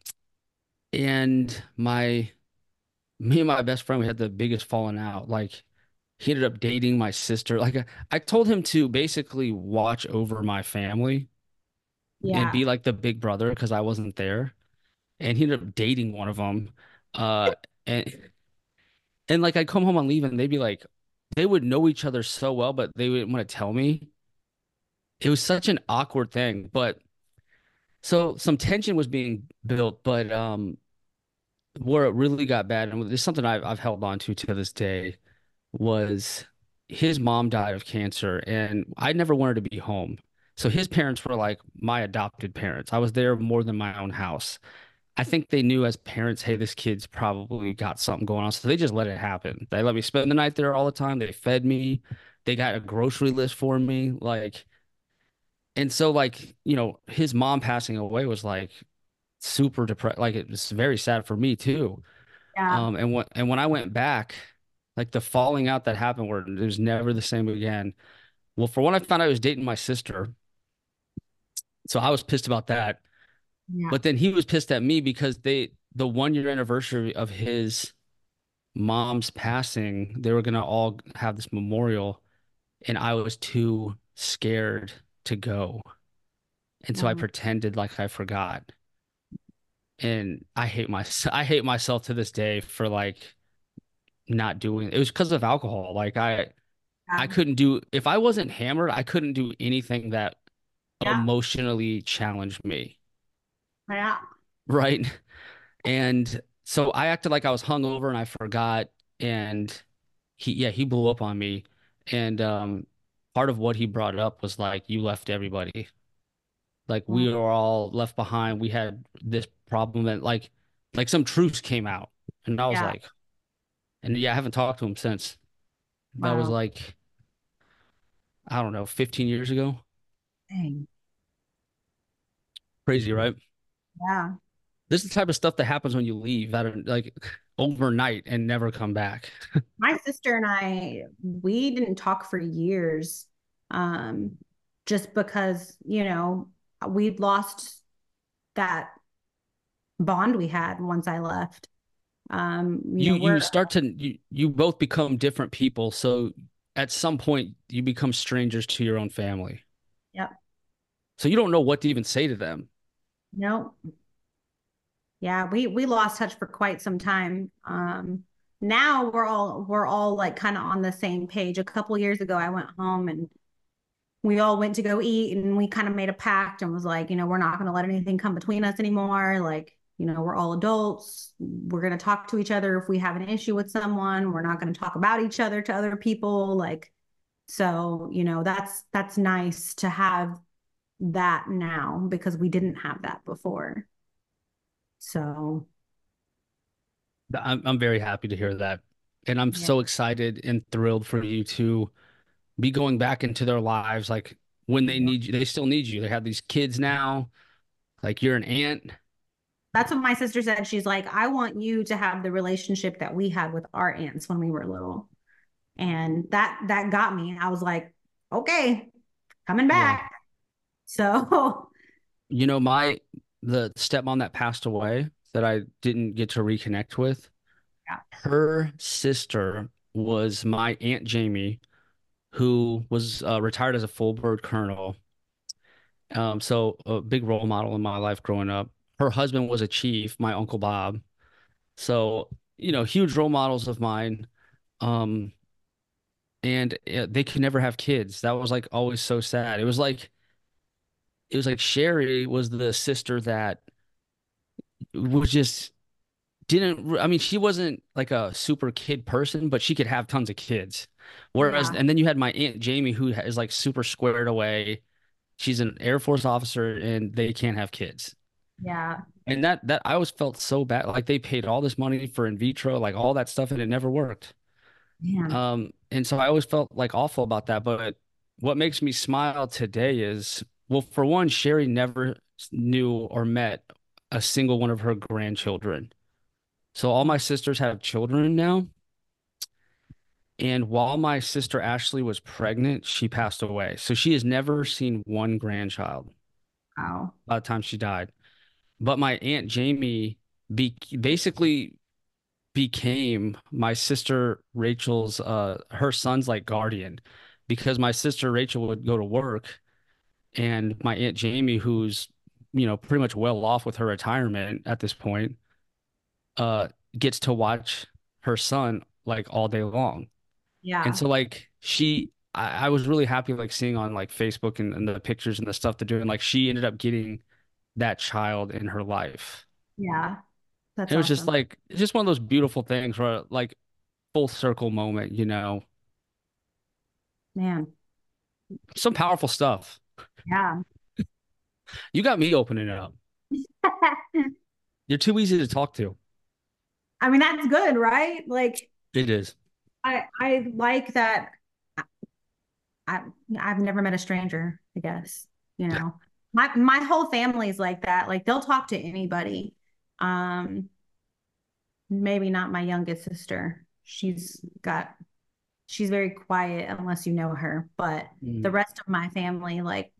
and my me and my best friend, we had the biggest falling out. Like he ended up dating my sister. Like I, I told him to basically watch over my family and be like the big brother because I wasn't there. And he ended up dating one of them. Uh, and and like I'd come home on leave and they'd be like, they would know each other so well, but they wouldn't want to tell me. It was such an awkward thing. But so some tension was being built, but um, where it really got bad, and this something I've I've held on to to this day, was his mom died of cancer, and I never wanted to be home. So his parents were like my adopted parents. I was there more than my own house. I think they knew as parents, hey, this kid's probably got something going on. So they just let it happen. They let me spend the night there all the time. They fed me. They got a grocery list for me. Like, and so like, you know, his mom passing away was like super depressed. Like it was very sad for me too. Yeah. Um, and when and when I went back, like the falling out that happened where it was never the same again. Well, for one, I found out I was dating my sister. So I was pissed about that. Yeah. But then he was pissed at me because they the one year anniversary of his mom's passing, they were gonna all have this memorial, and I was too scared to go. And so I pretended like I forgot. And I hate my I hate myself to this day for like not doing it was because of alcohol. Like I I couldn't do if I wasn't hammered, I couldn't do anything that Yeah. emotionally challenged me. Yeah. Right. And so I acted like I was hungover and I forgot. And he, yeah, he blew up on me. And um, part of what he brought up was like, you left everybody. Like we Mm, were all left behind. We had this problem and like, like some truths came out. And I was Yeah. like, and yeah, I haven't talked to him since. That was like, I don't know, 15 years ago. Dang. Crazy, right? Yeah. This is the type of stuff that happens when you leave out of like overnight and never come back. My sister and I, we didn't talk for years, um, just because, you know, we'd lost that bond we had once I left. Um, you you know, you start to you, you both become different people so at some point you become strangers to your own family yeah, So you don't know what to even say to them. No. Yeah, we we lost touch for quite some time. Um now we're all we're all like kind of on the same page. A couple years ago I went home and we all went to go eat and we kind of made a pact and was like, you know, we're not going to let anything come between us anymore. Like, you know, we're all adults. We're going to talk to each other if we have an issue with someone. We're not going to talk about each other to other people. Like, so, you know, that's that's nice to have that now because we didn't have that before. So. I'm I'm very happy to hear that. And I'm yeah. so excited and thrilled for you to be going back into their lives like when they need you they still need you. They have these kids now. Like you're an aunt. That's what my sister said. She's like i want you to have the relationship that we had with our aunts when we were little and that that got me i was like okay coming back yeah. so you know my the stepmom that passed away that i didn't get to reconnect with yeah. her sister was my aunt jamie who was uh, retired as a full bird colonel. Um, so a big role model in my life growing up. Her husband was a chief, my uncle Bob. So you know, huge role models of mine. Um, and uh, they could never have kids. That was like always so sad. It was like, it was like Sherry was the sister that was just didn't. I mean, she wasn't like a super kid person, but she could have tons of kids. Whereas, yeah. and then you had my aunt Jamie, who is like super squared away. She's an Air Force officer, and they can't have kids. Yeah. And that that I always felt so bad. Like they paid all this money for in vitro, like all that stuff, and it never worked. Yeah. Um, and so I always felt like awful about that. But what makes me smile today is, well, for one, Sherry never knew or met a single one of her grandchildren. So all my sisters have children now. And while my sister Ashley was pregnant, she passed away. So she has never seen one grandchild. Wow. By the time she died. But my Aunt Jamie be- basically became my sister Rachel's, uh, her son's like guardian because my sister Rachel would go to work and my Aunt Jamie, who's, you know, pretty much well off with her retirement at this point, uh, gets to watch her son like all day long. Yeah. And so like she I, I was really happy like seeing on like Facebook and, and the pictures and the stuff they're doing. Like she ended up getting that child in her life. Yeah. That's it was awesome. just like just one of those beautiful things where like full circle moment, you know. Man. Some powerful stuff. Yeah. You got me opening it up. You're too easy to talk to. I mean, that's good, right? Like it is. I I like that. I I've never met a stranger. I guess you know my my whole family's like that. Like they'll talk to anybody. Um, maybe not my youngest sister. She's got she's very quiet unless you know her. But mm. the rest of my family, like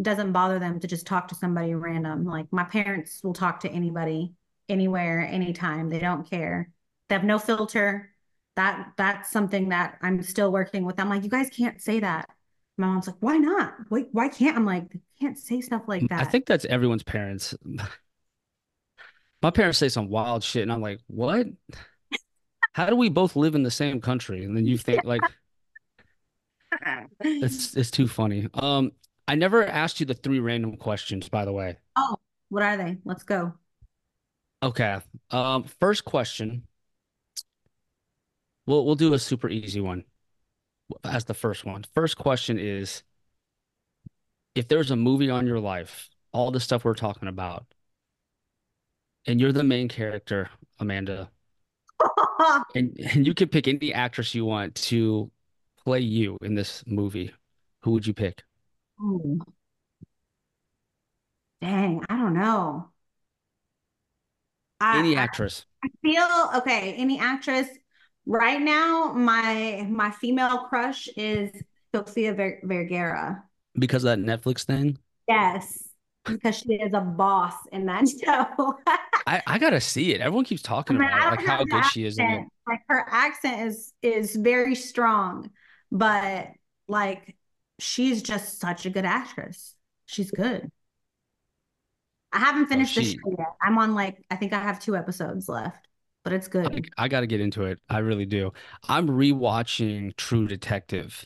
doesn't bother them to just talk to somebody random. Like my parents will talk to anybody, anywhere, anytime. They don't care. They have no filter that that's something that I'm still working with. I'm like, you guys can't say that. My mom's like, why not? Why, why can't? I'm like, can't say stuff like that. I think that's everyone's parents. My parents say some wild shit, and I'm like, what? How do we both live in the same country? And then you think like it's it's too funny. Um, I never asked you the three random questions, by the way. Oh, what are they? Let's go. Okay. Um, first question We'll we'll do a super easy one as the first one. First question is if there's a movie on your life, all the stuff we're talking about, and you're the main character, Amanda, and, and you can pick any actress you want to play you in this movie, who would you pick? Dang, I don't know. Any I, actress. I feel okay. Any actress. Right now, my my female crush is Sofia Ver- Vergara. Because of that Netflix thing? Yes. Because she is a boss in that show. I, I gotta see it. Everyone keeps talking I mean, about like how good accent. she is. Like her accent is is very strong, but like she's just such a good actress. She's good. I haven't Oh, finished the show yet. I'm on like I think I have two episodes left, but it's I, good. I got to get into it. I really do. I'm rewatching True Detective.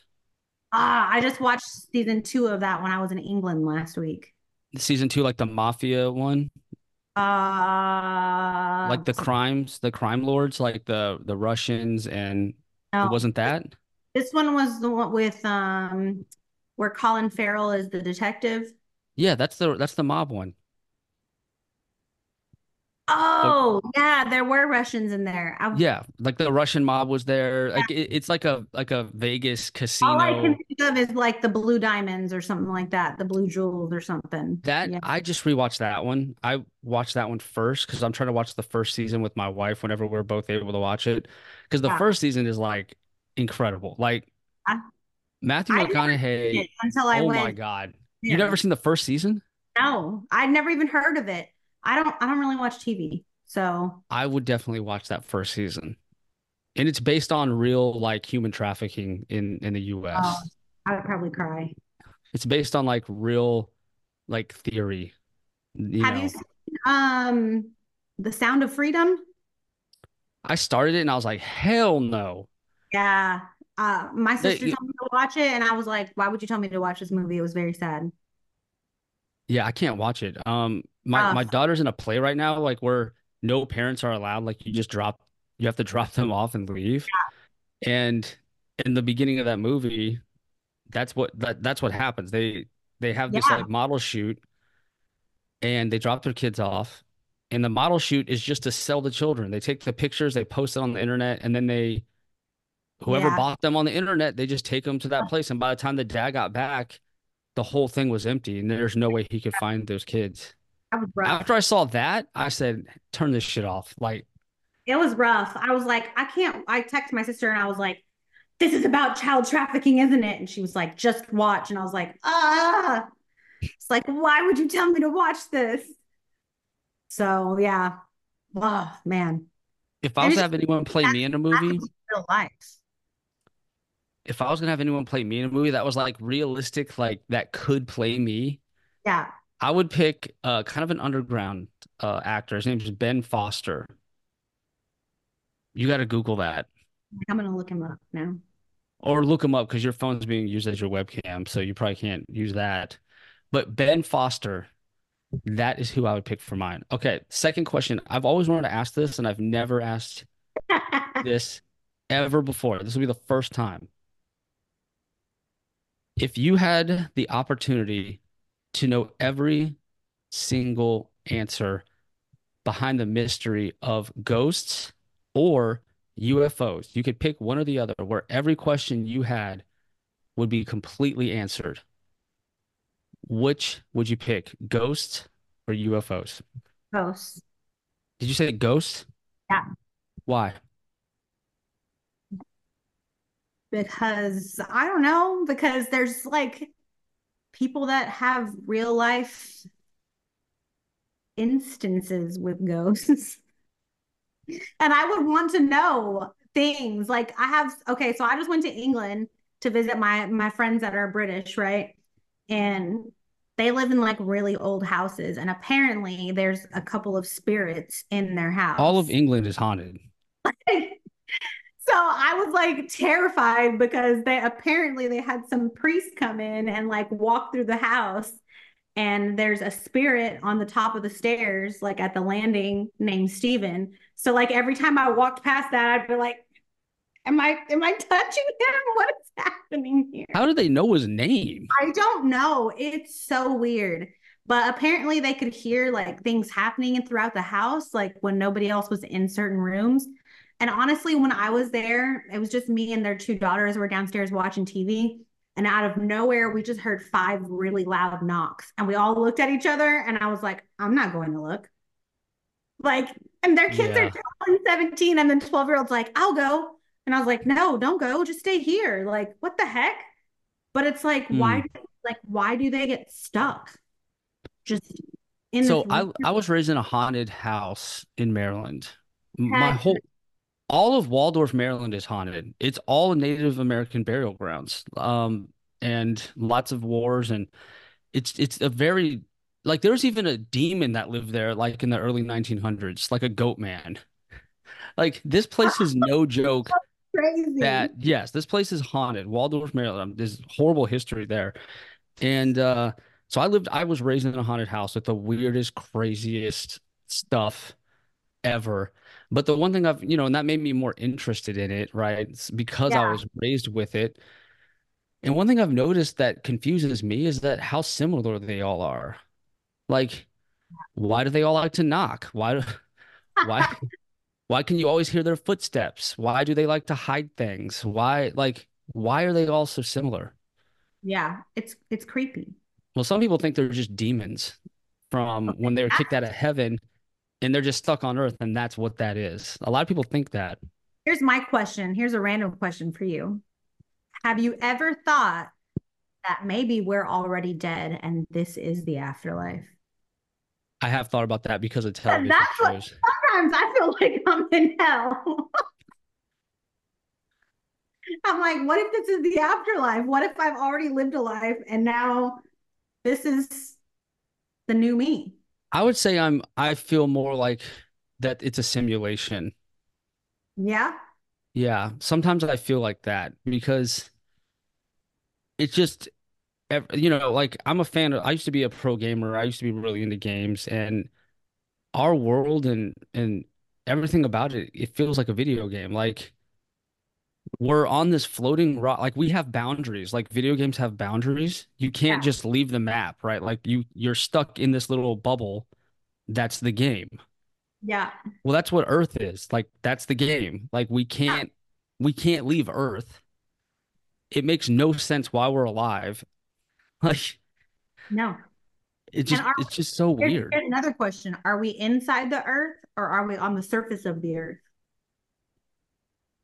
Ah, I just watched season two of that when I was in England last week. Season two, like the mafia one, Uh, like the crimes, the crime lords, like the the Russians, and it wasn't that? this one was the one with um where Colin Farrell is the detective. Yeah, that's the that's the mob one. The Oh, yeah, there were Russians in there. I, yeah, like the Russian mob was there. Like it, it's like a like a Vegas casino. all I can think of is like the blue diamonds or something like that, the blue jewels or something. That Yeah. I just rewatched that one. I watched that one first because I'm trying to watch the first season with my wife whenever we're both able to watch it. Because the Yeah. first season is like incredible. Like I, Matthew I McConaughey. it until I Oh my went God. You never seen the first season? No, I'd never even heard of it. I don't I don't really watch TV. So, I would definitely watch that first season. And it's based on real like human trafficking in in the US. I would probably cry. It's based on like real like theory, you Have you seen um The Sound of Freedom? I started it and I was like, hell no. Yeah. Uh, my sister They, told me to watch it, and I was like, "Why would you tell me to watch this movie?" It was very sad. Yeah, I can't watch it. Um, my my Rough. daughter's in a play right now, like where no parents are allowed. Like you just drop, you have to drop them off and leave. And in the beginning of that movie, that's what that that's what happens. They they have this Yeah, like model shoot and they drop their kids off. And the model shoot is just to sell the children. They take the pictures, they post it on the internet, and then they whoever yeah. bought them on the internet, they just take them to that place. And by the time the dad got back, the whole thing was empty, and there's no way he could find those kids. That was rough. After I saw that, I said, "Turn this shit off." Like, It was rough. I was like, I can't. I texted my sister and I was like, "This is about child trafficking, isn't it?" And she was like, "Just watch." And I was like, "Ah." It's like, why would you tell me to watch this? So yeah. Oh man. if I was to have anyone play me in a movie, real life. If I was gonna have anyone play me in a movie that was like realistic, like that could play me, Yeah. I would pick uh kind of an underground uh actor. His name is Ben Foster. You got to Google that I'm gonna look him up now. or look him up because your phone's being used as your webcam, so you probably can't use that. But Ben Foster, that is who I would pick for mine. Okay, second question. I've always wanted to ask this, and I've never asked this ever before. This will be the first time. If you had the opportunity to know every single answer behind the mystery of ghosts or UFOs, you could pick one or the other, where every question you had would be completely answered. Which would you pick, ghosts or UFOs? Ghosts. Did you say ghosts? Yeah. Why? Because I don't know, because there's like people that have real life instances with ghosts. And I would want to know things. Like I have, okay, so I just went to England to visit my my friends that are British, right? And they live in like really old houses, and apparently there's a couple of spirits in their house. All of. England is haunted. So I was like terrified because they apparently they had some priest come in and like walk through the house and there's a spirit on the top of the stairs, like at the landing named Stephen. So like every time I walked past that, I'd be like, Am I am I touching him? What is happening here? How do they know his name? I don't know. It's so weird. But apparently they could hear like things happening throughout the house, like when nobody else was in certain rooms. And honestly, when I was there, it was just me and their two daughters were downstairs watching TV. And out of nowhere, we just heard five really loud knocks. And we all looked at each other. And I was like, I'm not going to look. Like, and their kids are 12 and 17. And then 12 year olds like, I'll go. And I was like, no, don't go. Just stay here. Like, what the heck? But it's like, why, Hmm. like, why do they get stuck just in So I I was raised in a haunted house in Maryland. My whole all of Waldorf, Maryland is haunted. It's all Native American burial grounds. Um, and lots of wars and it's it's a very like there's even a demon that lived there like in the early 1900s, like a goat man. Like this place is no joke. Crazy. That yes, this place is haunted. Waldorf, Maryland. There's horrible history there. And uh so I lived I was raised in a haunted house with the weirdest, craziest stuff ever. But the one thing I've, you know, and that made me more interested in it, right? It's because I was raised with it. And one thing I've noticed that confuses me is that how similar they all are. Like, why do they all like to knock? Why do, why why can you always hear their footsteps? Why do they like to hide things? Why like why are they all so similar? Yeah, it's it's creepy. Well, some people think they're just demons from when they were kicked out of heaven and they're just stuck on earth and that's what that is. A lot of people think that. Here's my question. Here's a random question for you. Have you ever thought that maybe we're already dead and this is the afterlife? I have thought about that because of And television that's what sometimes I feel like I'm in hell. I'm like, what if this is the afterlife? What if I've already lived a life and now this is the new me? I would say I'm I feel more like that it's a simulation. Yeah. Yeah, sometimes I feel like that because it's just you know, like I'm a fan of I used to be a pro gamer. I used to be really into games and our world and and everything about it, it feels like a video game. Like we're on this floating rock, like we have boundaries. Like video games have boundaries. You can't Yeah. just leave the map, right? Like you you're stuck in this little bubble. That's the game. Yeah. Well, that's what Earth is. Like that's the game. Like we can't we can't leave Earth. It makes no sense why we're alive. Like No. it just are it's just so here's, weird. here's another question. Are we inside the earth or are we on the surface of the earth?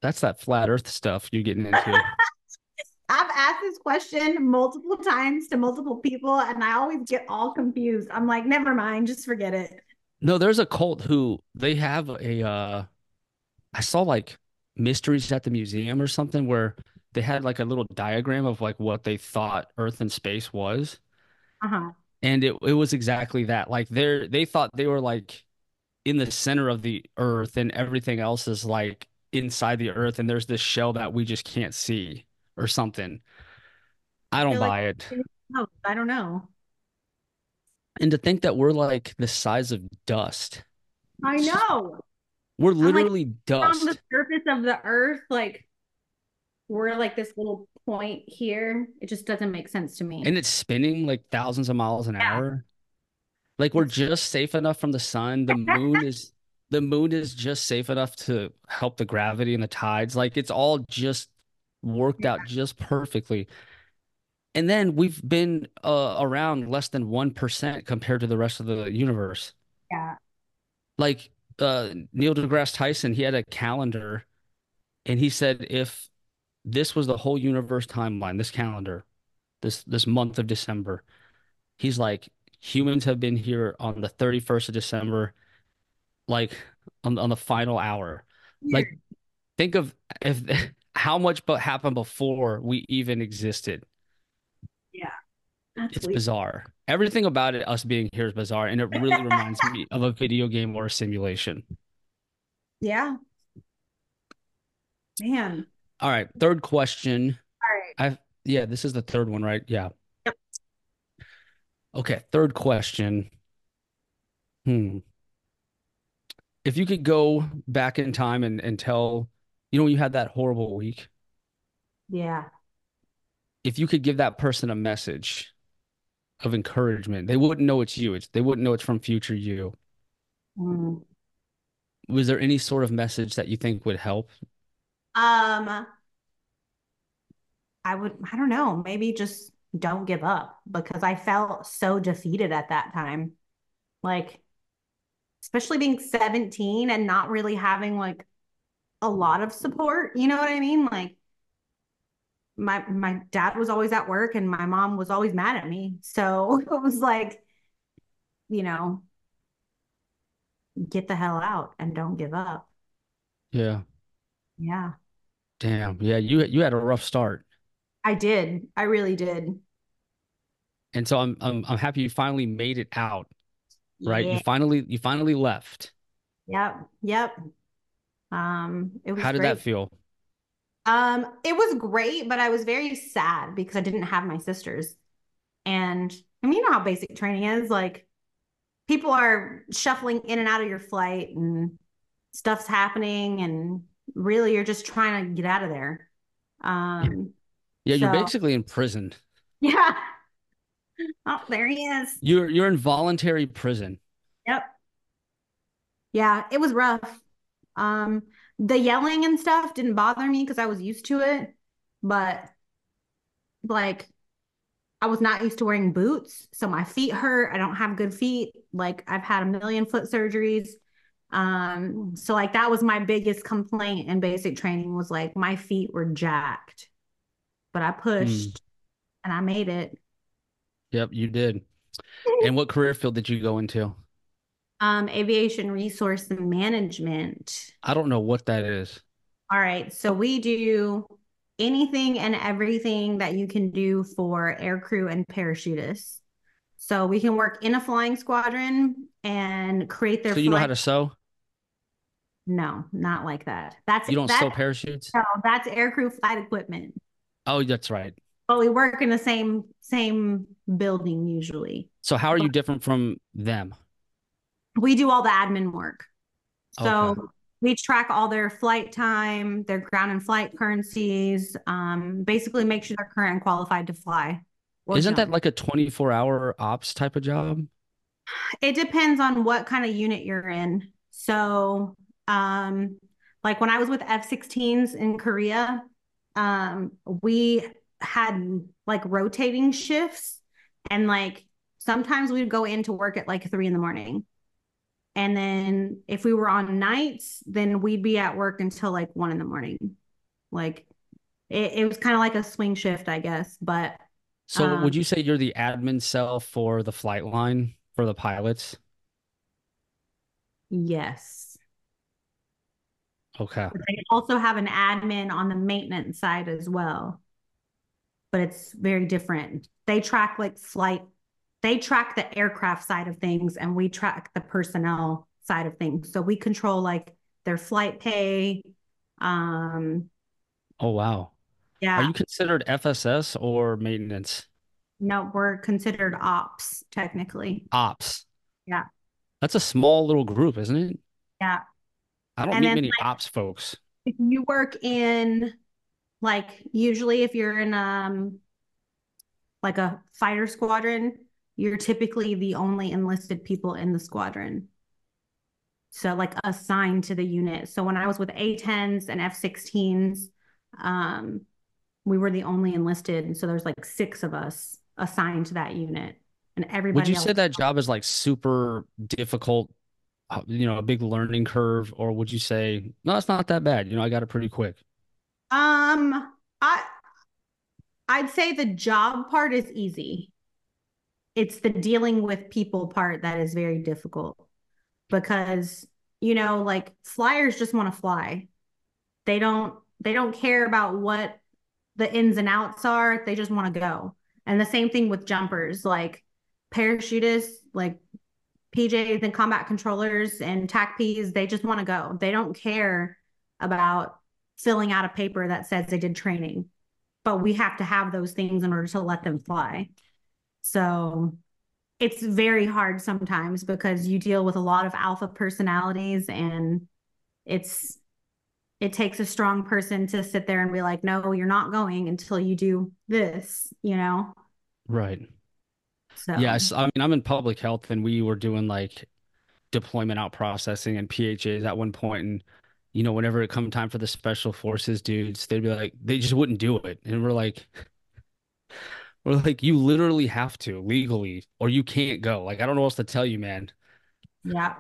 That's that flat Earth stuff you're getting into. I've asked this question multiple times to multiple people and I always get all confused. I'm like, never mind, just forget it. No, there's a cult who they have a uh I saw like mysteries at the museum or something where they had like a little diagram of like what they thought Earth and space was. Uh-huh. And it it was exactly that. Like they're they thought they were like in the center of the earth and everything else is like inside the earth and there's this shell that we just can't see or something. I don't feel like buy it. no, I don't know. And to think that we're like the size of dust. I know. We're I'm like literally on the surface of the earth, like we're like this little point here. It just doesn't make sense to me. And it's spinning like thousands of miles an Yeah. hour. Like we're just safe enough from the sun. The moon is the moon is just safe enough to help the gravity and the tides. Like it's all just worked yeah. out just perfectly. And then we've been uh, around less than 1% compared to the rest of the universe. Yeah. Like uh, Neil deGrasse Tyson, he had a calendar and he said if this was the whole universe timeline, this calendar, this this month of December, he's like humans have been here on the 31st of December, like on on the final hour. Like think of if how much but happened before we even existed. Yeah. That's It's weird. bizarre. Everything about it, us being here is bizarre, and it really reminds me of a video game or a simulation. Yeah. Man. All right, third question. All right. I've yeah, this is the third one, right? Yeah. Yep. Okay, third question. Hmm. If you could go back in time and and tell, you know, when you had that horrible week, Yeah. if you could give that person a message of encouragement, they wouldn't know it's you. It's they wouldn't know it's from future you. Mm. Was there any sort of message that you think would help? Um, I would, I don't know, maybe just don't give up because I felt so defeated at that time. Like, especially being 17 and not really having like a lot of support. You know what I mean? Like, my my dad was always at work and my mom was always mad at me. So it was like, you know, get the hell out and don't give up. Yeah. Yeah, Damn. Yeah, you you had a rough start. I did. I really did. And so I'm I'm I'm happy you finally made it out. Right? Yeah. You finally you finally left. Yep. Yep. Um, it was How did great. that feel? Um, it was great, but I was very sad because I didn't have my sisters. And I mean, you know how basic training is. Like people are shuffling in and out of your flight and stuff's happening and really you're just trying to get out of there. Um, Yeah, you're so basically in prison. yeah. Oh, there he is. You're you're in voluntary prison. Yep. Yeah, it was rough. Um, the yelling and stuff didn't bother me because I was used to it, but like I was not used to wearing boots, so my feet hurt. I don't have good feet. Like I've had a million foot surgeries. Um, so like that was my biggest complaint in basic training was like my feet were jacked. But I Hmm. pushed and I made it. Yep, you did. And what career field did you go into? Um, aviation resource management. I don't know what that is. All right, so we do anything and everything that you can do for aircrew and parachutists. So we can work in a flying squadron and create their So you know how to sew? No, not like that. That's You don't that, sew parachutes? no, that's aircrew flight equipment. Oh, that's right. But we work in the same same building usually. So how are you different from them? We do all the admin work. So Okay. we track all their flight time, their ground and flight currencies, um, basically make sure they're current and qualified to fly. Isn't that like a 24 hour ops type of job? It depends on what kind of unit you're in. So, um, like when I was with F-16s in Korea, um, we had like rotating shifts and like sometimes we'd go into work at like three in the morning. And then if we were on nights, then we'd be at work until like one in the morning. Like it, it was kind of like a swing shift, I guess. But So um, would you say you're the admin cell for the flight line for the pilots? yes. Okay. But They also have an admin on the maintenance side as well, but it's very different. They track like flight, they track the aircraft side of things, and we track the personnel side of things. So we control like their flight pay. Um, Oh, wow. Yeah. Are you considered FSS or maintenance? no, we're considered ops technically. Ops. Yeah. That's a small little group, isn't it? Yeah. I don't And meet then, many ops folks. If you work in like usually if you're in um like a fighter squadron, you're typically the only enlisted people in the squadron. So like assigned to the unit. So when I was with A10s and F16s, um, we were the only enlisted. And so there's like six of us assigned to that unit. And everybody Would you say that job is like super difficult, uh, you know, a big learning curve, or would you say, no, it's not that bad? You know, I got it pretty quick. Um, I I'd say the job part is easy. It's the dealing with people part that is very difficult because, you know, like flyers just want to fly. They don't they don't care about what the ins and outs are. They just want to go. And the same thing with jumpers, like parachutists, like PJs and combat controllers and TACPs, they just want to go. They don't care about filling out a paper that says they did training. But we have to have those things in order to let them fly. So it's very hard sometimes because you deal with a lot of alpha personalities and it's it takes a strong person to sit there and be like, no, you're not going until you do this, you know? Right. So Yes. I mean, I'm in public health and we were doing like deployment out processing and PHAs at one point, and you know, whenever it come time for the special forces dudes, they'd be like, they just wouldn't do it, and we're like, we're like, you literally have to legally, or you can't go. Like, I don't know what else to tell you, man. Yeah.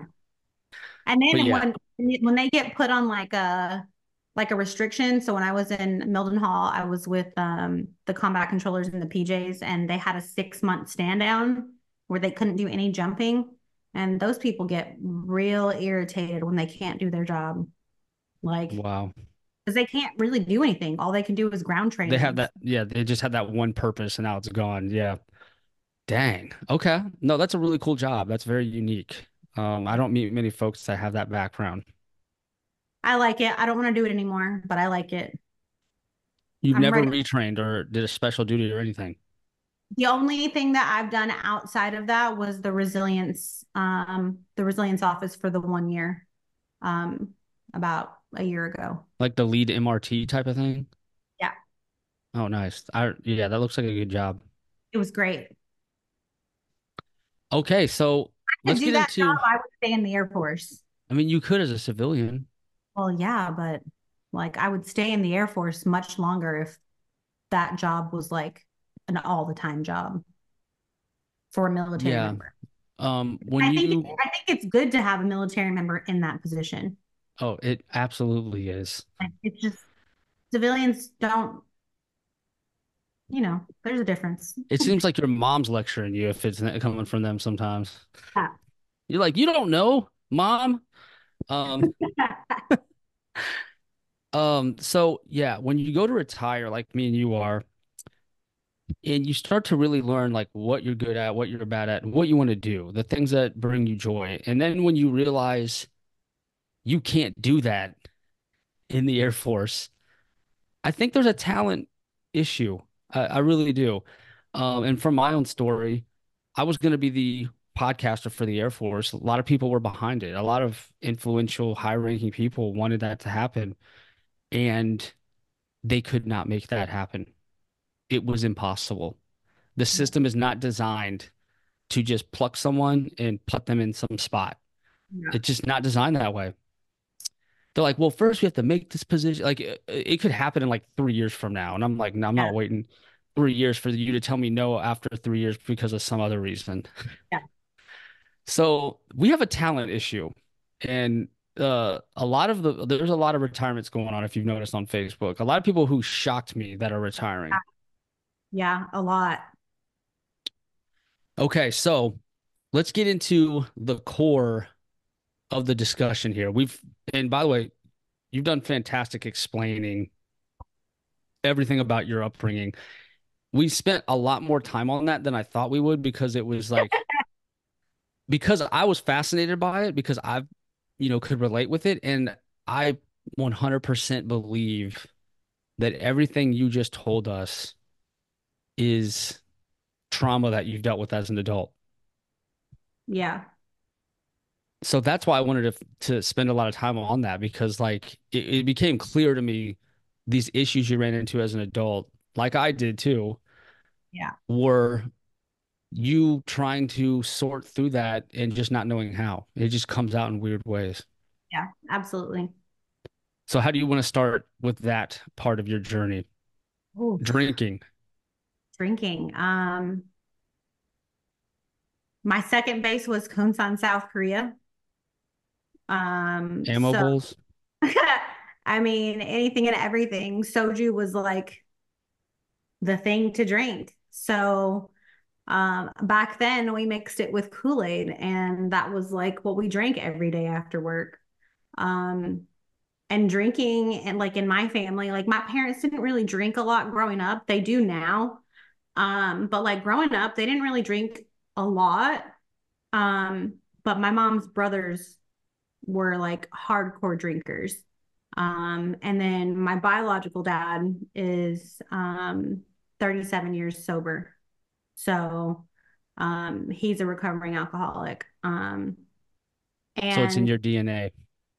And then yeah, when when they get put on like a like a restriction, so when I was in Mildenhall, I was with um the combat controllers and the PJs, and they had a six month stand down where they couldn't do any jumping. And those people get real irritated when they can't do their job. Like, wow. because they can't really do anything. All they can do is ground training. They have that, yeah, they just had that one purpose and now it's gone. Yeah. Dang. Okay. No, that's a really cool job. That's very unique. Um, I don't meet many folks that have that background. I like it. I don't want to do it anymore, but I like it. You've I'm never ready. retrained or did a special duty or anything. The only thing that I've done outside of that was the resilience, um, the resilience office for the one year, um, about a year ago. Like the lead MRT type of thing. Yeah, Oh, nice. I yeah, that looks like a good job. it was great. Okay, so let's do get that job, I would stay in the Air Force. I mean, you could as a civilian. Well, yeah, but like I would stay in the Air Force much longer if that job was like an all the time job for a military Yeah. member. Um, when I think you, I think it's good to have a military member in that position. Oh, it absolutely is. It's just civilians don't, you know, there's a difference. It seems like your mom's lecturing you if it's coming from them sometimes. Yeah. You're like, you don't know, mom. Um, um, so yeah, when you go to retire, like me and you are, and you start to really learn like what you're good at, what you're bad at, what you want to do, the things that bring you joy. And then when you realize you can't do that in the Air Force, I think there's a talent issue. I, I really do. Um, and from my own story, I was going to be the podcaster for the Air Force. A lot of people were behind it. A lot of influential, high-ranking people wanted that to happen, and they could not make that happen. It was impossible. The system is not designed to just pluck someone and put them in some spot. Yeah. It's just not designed that way. They're like, well, first we have to make this position. Like, it, it could happen in like three years from now. And I'm like, no, I'm Yeah. not waiting three years for you to tell me no after three years because of some other reason. Yeah. So we have a talent issue. And uh, a lot of the, there's a lot of retirements going on, if you've noticed on Facebook. A lot of people who shocked me that are retiring. Yeah, a lot. Okay, so let's get into the core of the discussion here. We've, and by the way, you've done fantastic explaining everything about your upbringing. We spent a lot more time on that than I thought we would because it was like, because I was fascinated by it because I've, you know, could relate with it. And I 100% believe that everything you just told us is trauma that you've dealt with as an adult. Yeah. So that's why I wanted to to spend a lot of time on that because like it, it became clear to me these issues you ran into as an adult, like I did too, Yeah. were you trying to sort through that and just not knowing how. It just comes out in weird ways. Yeah, absolutely. So how do you want to start with that part of your journey? Ooh, Drinking. drinking. Um, my second base was Kunsan, South Korea. Um, so. I mean, anything and everything. Soju was like the thing to drink. So um, back then we mixed it with Kool-Aid, and that was like what we drank every day after work. Um, and drinking, and like in my family, like my parents didn't really drink a lot growing up. They do now. Um, but like growing up, they didn't really drink a lot. Um, but my mom's brothers were like hardcore drinkers. Um, and then my biological dad is um 37 years sober. So um he's a recovering alcoholic. Um So it's in your DNA.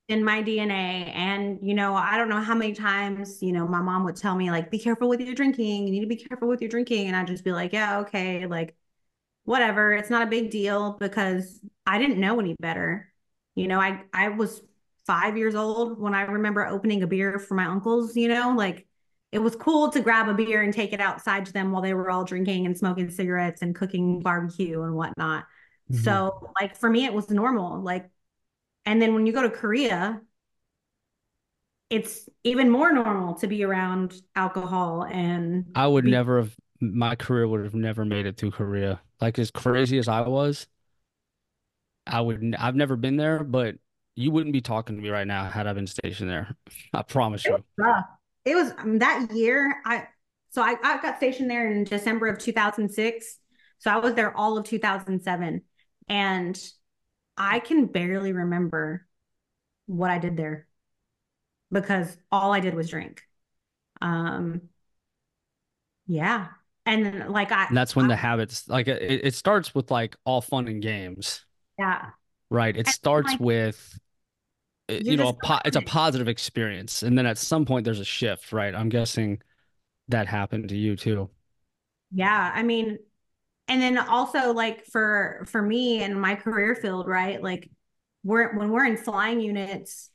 in my DNA. And, you know, I don't know how many times, you know, my mom would tell me, like, be careful with your drinking. You need to be careful with your drinking. And I'd just be like, yeah, okay, like, whatever. It's not a big deal because I didn't know any better. You know, I I was five years old when I remember opening a beer for my uncles, you know, like it was cool to grab a beer and take it outside to them while they were all drinking and smoking cigarettes and cooking barbecue and whatnot. Mhm. So, like, for me, it was normal. Like, and then when you go to Korea, it's even more normal to be around alcohol and I would be, never have, my career would have never made it through Korea. Like as crazy as I was, I would I've never been there, but you wouldn't be talking to me right now had I been stationed there. I promise you. It was um, that year. I so I, I got stationed there in December of 2006. So I was there all of 2007 and I can barely remember what I did there because all I did was drink. Um yeah. And like I and that's when I, the habits like it, it starts with like all fun and games. Yeah. Right. It and starts like, with you know, a po- it's a positive experience. And then at some point there's a shift, right? I'm guessing that happened to you too. Yeah. I mean, and then also like for for me and my career field, right? Like we're when we're in flying units,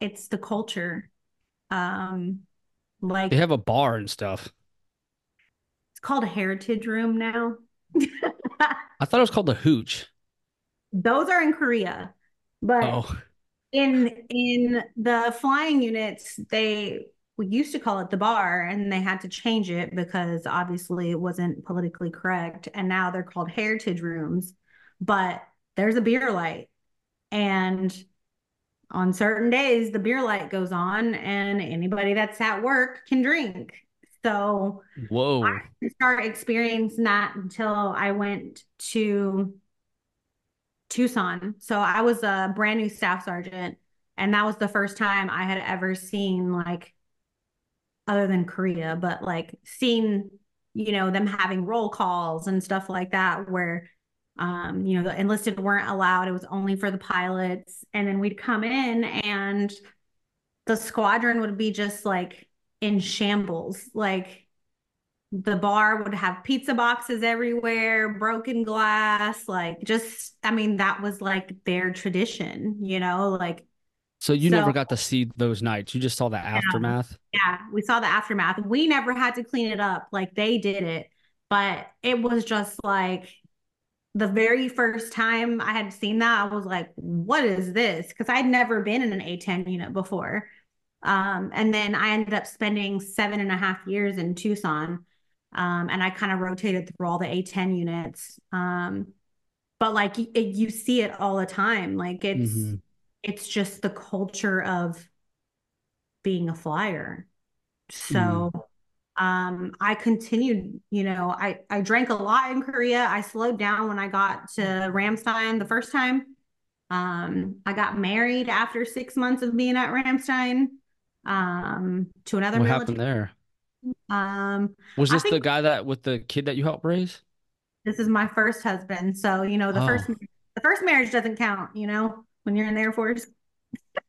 it's the culture. Um like they have a bar and stuff. It's called a heritage room now. I thought it was called the hooch. Those are in Korea. But oh. in in the flying units, they we used to call it the bar and they had to change it because obviously it wasn't politically correct. And now they're called heritage rooms. But there's a beer light. And on certain days, the beer light goes on and anybody that's at work can drink. So whoa. I didn't start experiencing that until I went to Tucson. So I was a brand new staff sergeant, and that was the first time I had ever seen like other than Korea, but like seen, you know, them having roll calls and stuff like that where um, you know, the enlisted weren't allowed. It was only for the pilots. And then we'd come in and the squadron would be just like in shambles. Like the bar would have pizza boxes everywhere, broken glass, like just I mean that was like their tradition, you know, like so you so, never got to see those nights. You just saw the aftermath. Yeah, we saw the aftermath. We never had to clean it up like they did it, but it was just like the very first time I had seen that, I was like, what is this? Because I'd never been in an A10 unit before. Um, and then I ended up spending seven and a half years in Tucson. Um, and I kind of rotated through all the A10 units. Um, but like you, you see it all the time. Like it's mm-hmm. it's just the culture of being a flyer. So mm. um, I continued, you know, I I drank a lot in Korea. I slowed down when I got to Ramstein the first time. Um, I got married after six months of being at Ramstein um, to another. What military. happened there? Um, was this the guy that with the kid that you helped raise? This is my first husband, so you know the oh. first the first marriage doesn't count. You know when you're in the Air Force.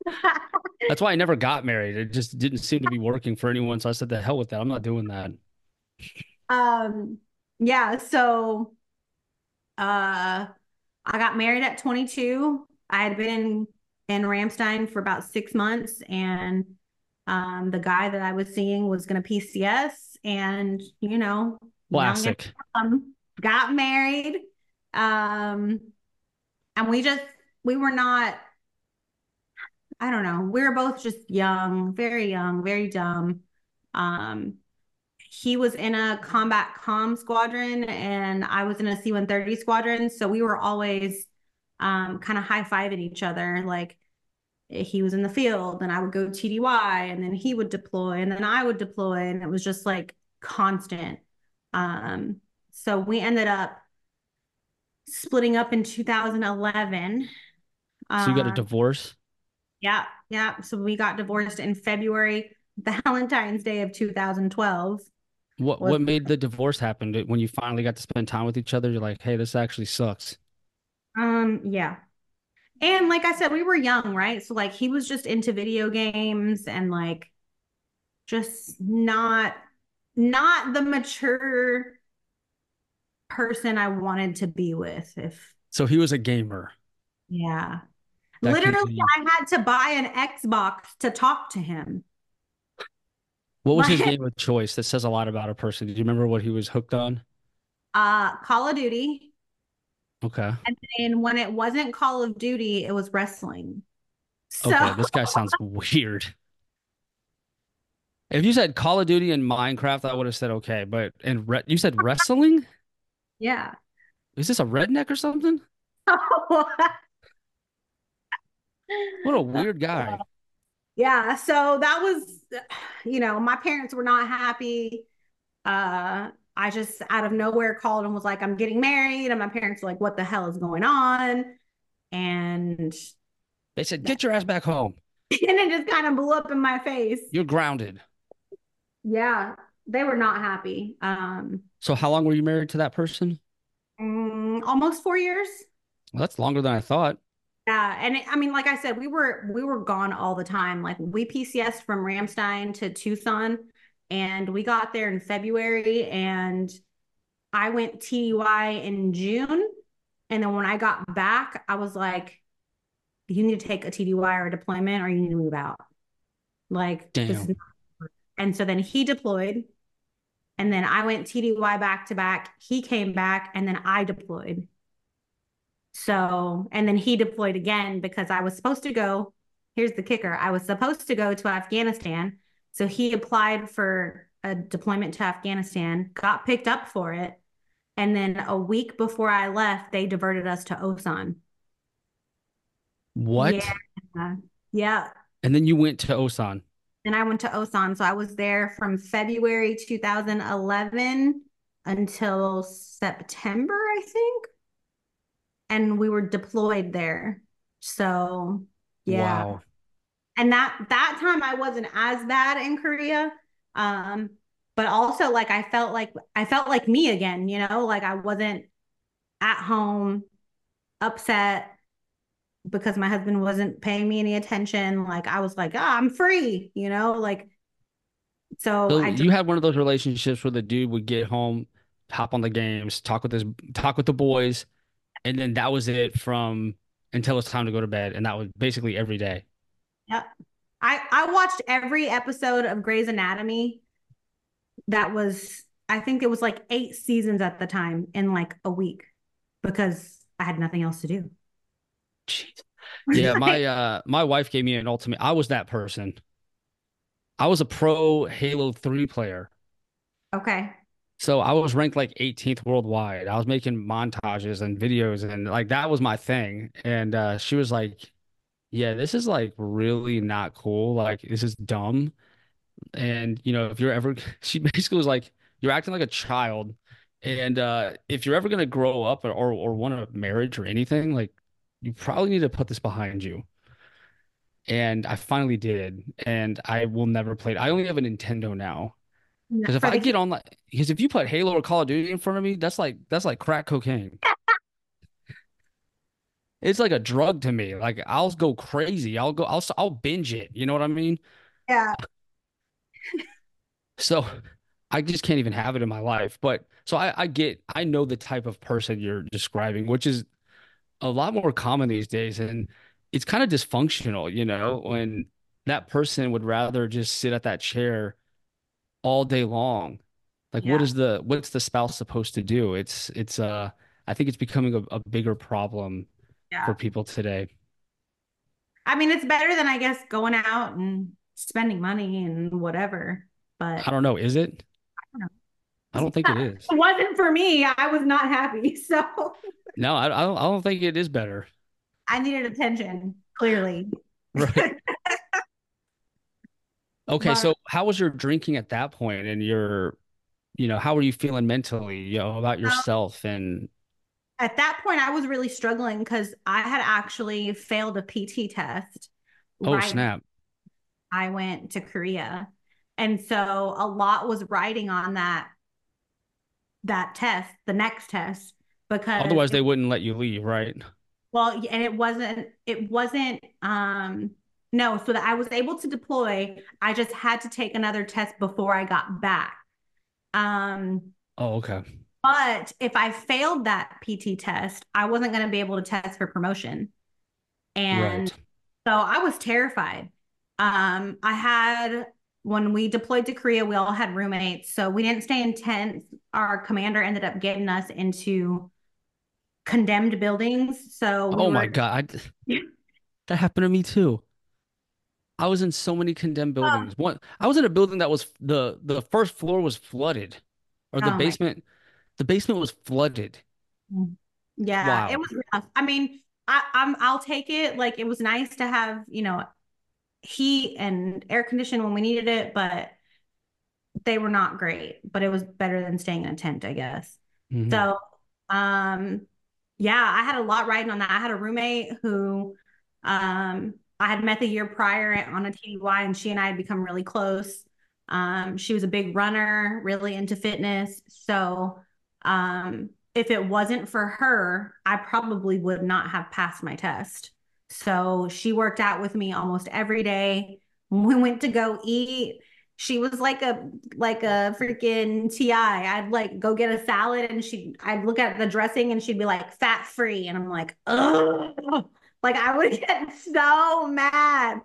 That's why I never got married. It just didn't seem to be working for anyone. So I said, "The hell with that. I'm not doing that." Um. Yeah. So, uh, I got married at 22. I had been in in Ramstein for about six months, and um, the guy that I was seeing was going to PCS, and you know, classic. Um, got married, um, and we just we were not. I don't know. We were both just young, very young, very dumb. Um, he was in a combat com squadron, and I was in a C one thirty squadron. So we were always um, kind of high fiving each other, like he was in the field and I would go TDY and then he would deploy and then I would deploy and it was just like constant. Um, so we ended up splitting up in 2011. So you got a uh, divorce? Yeah, yeah. So we got divorced in February, Valentine's Day of 2012. What what made the divorce happen? When you finally got to spend time with each other, you're like, "Hey, this actually sucks." Um, yeah. And like I said, we were young, right? So like he was just into video games and like just not not the mature person I wanted to be with if So he was a gamer. Yeah. That Literally I had to buy an Xbox to talk to him. What was his game of choice? That says a lot about a person. Do you remember what he was hooked on? Uh Call of Duty. Okay. And then when it wasn't Call of Duty, it was wrestling. So... Okay, this guy sounds weird. If you said Call of Duty and Minecraft, I would have said okay. But and re- you said wrestling? Yeah. Is this a redneck or something? what a weird guy. Yeah. So that was, you know, my parents were not happy. Uh, I just out of nowhere called and was like, I'm getting married. And my parents were like, what the hell is going on? And they said, get your ass back home. and it just kind of blew up in my face. You're grounded. Yeah. They were not happy. Um, so how long were you married to that person? Um, almost four years. Well, that's longer than I thought. Yeah, and it, I mean, like I said, we were we were gone all the time. Like we PCS from Ramstein to Tucson, and we got there in February, and I went TDY in June, and then when I got back, I was like, "You need to take a TDY or a deployment, or you need to move out." Like, Damn. and so then he deployed, and then I went TDY back to back. He came back, and then I deployed. So, and then he deployed again because I was supposed to go. Here's the kicker I was supposed to go to Afghanistan. So he applied for a deployment to Afghanistan, got picked up for it. And then a week before I left, they diverted us to Osan. What? Yeah. Yeah. And then you went to Osan. And I went to Osan. So I was there from February 2011 until September, I think. And we were deployed there. So, yeah. Wow. And that that time I wasn't as bad in Korea. Um, but also like I felt like I felt like me again, you know, like I wasn't at home upset because my husband wasn't paying me any attention. Like I was like, oh, I'm free, you know, like so, so you had one of those relationships where the dude would get home, hop on the games, talk with his talk with the boys, and then that was it from until it's time to go to bed. And that was basically every day. Yep. I, I watched every episode of Grey's Anatomy that was I think it was like eight seasons at the time in like a week because I had nothing else to do. Jeez. Yeah, my uh my wife gave me an ultimate. I was that person. I was a pro Halo 3 player. Okay. So I was ranked like 18th worldwide. I was making montages and videos and like that was my thing. And uh she was like, "Yeah, this is like really not cool. Like this is dumb." And you know, if you're ever she basically was like, "You're acting like a child." And uh if you're ever going to grow up or or want a marriage or anything, like you probably need to put this behind you. And I finally did, and I will never play it. I only have a Nintendo now. Because if I get on like, because if you put Halo or Call of Duty in front of me, that's like that's like crack cocaine. It's like a drug to me. Like I'll go crazy. I'll go. I'll I'll binge it. You know what I mean? Yeah. so I just can't even have it in my life. But so I, I get. I know the type of person you're describing, which is a lot more common these days, and it's kind of dysfunctional. You know, when that person would rather just sit at that chair all day long. Like, yeah. what is the what's the spouse supposed to do? It's it's uh I think it's becoming a, a bigger problem yeah. for people today. I mean, it's better than I guess going out and spending money and whatever. But I don't know. Is it? I don't know. I don't think it is. It wasn't for me. I was not happy. So no, I, I don't. I don't think it is better. I needed attention. Clearly. Right. Okay, but, so how was your drinking at that point and your you know, how were you feeling mentally, you know, about um, yourself and at that point I was really struggling because I had actually failed a PT test. Oh right snap. I went to Korea. And so a lot was riding on that that test, the next test, because otherwise they wouldn't let you leave, right? Well, and it wasn't it wasn't um no, so that I was able to deploy. I just had to take another test before I got back. Um, oh, okay. But if I failed that PT test, I wasn't going to be able to test for promotion. And right. so I was terrified. Um, I had, when we deployed to Korea, we all had roommates. So we didn't stay in tents. Our commander ended up getting us into condemned buildings. So, we oh my God. I, that happened to me too. I was in so many condemned buildings. Oh. One, I was in a building that was the the first floor was flooded, or the oh basement, the basement was flooded. Yeah, wow. it was rough. I mean, I, I'm I'll take it. Like it was nice to have you know heat and air conditioning when we needed it, but they were not great, but it was better than staying in a tent, I guess. Mm-hmm. So, um, yeah, I had a lot riding on that. I had a roommate who, um, I had met the year prior on a TDY, and she and I had become really close. Um, she was a big runner, really into fitness. So, um, if it wasn't for her, I probably would not have passed my test. So she worked out with me almost every day. We went to go eat. She was like a like a freaking TI. I'd like go get a salad and she I'd look at the dressing and she'd be like fat free. And I'm like, oh like I would get so mad.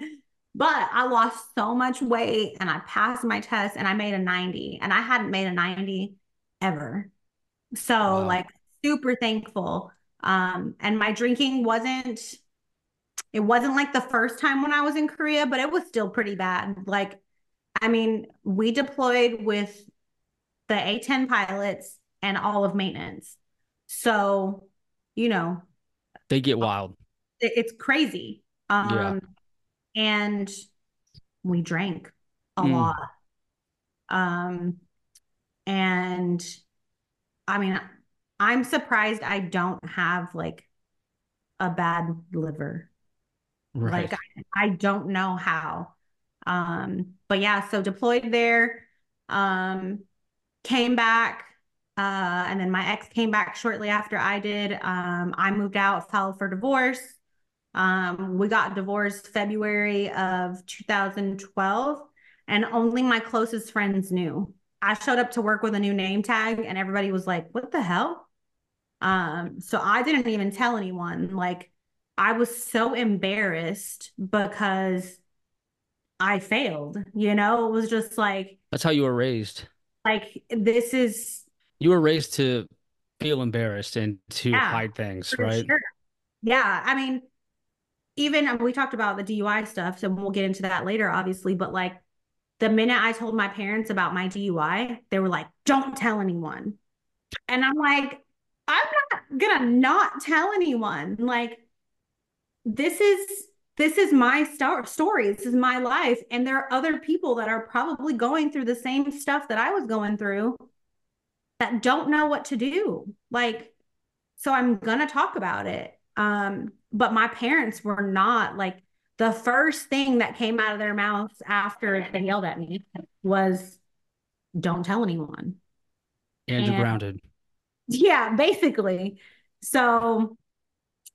But I lost so much weight and I passed my test and I made a 90. And I hadn't made a 90 ever. So wow. like super thankful. Um, and my drinking wasn't it wasn't like the first time when I was in Korea, but it was still pretty bad. Like, I mean, we deployed with the A10 pilots and all of maintenance. So, you know, they get wild. It's crazy. Um, yeah. and we drank a mm. lot. Um, and I mean, I'm surprised I don't have like a bad liver. Right. Like I, I don't know how. Um, but yeah, so deployed there, um, came back, uh, and then my ex came back shortly after I did. Um, I moved out, filed for divorce. Um, we got divorced February of 2012, and only my closest friends knew. I showed up to work with a new name tag, and everybody was like, "What the hell?" Um, so I didn't even tell anyone. Like, I was so embarrassed because I failed. You know, it was just like that's how you were raised. Like, this is you were raised to feel embarrassed and to yeah, hide things, right? Sure. Yeah. I mean, even we talked about the DUI stuff, so we'll get into that later, obviously. But like the minute I told my parents about my DUI, they were like, don't tell anyone. And I'm like, I'm not gonna not tell anyone. Like, this is this is my star- story. This is my life. And there are other people that are probably going through the same stuff that I was going through that don't know what to do. Like, so I'm going to talk about it. Um, but my parents were not like the first thing that came out of their mouths after they yelled at me was, don't tell anyone. And, and you're grounded. Yeah, basically. So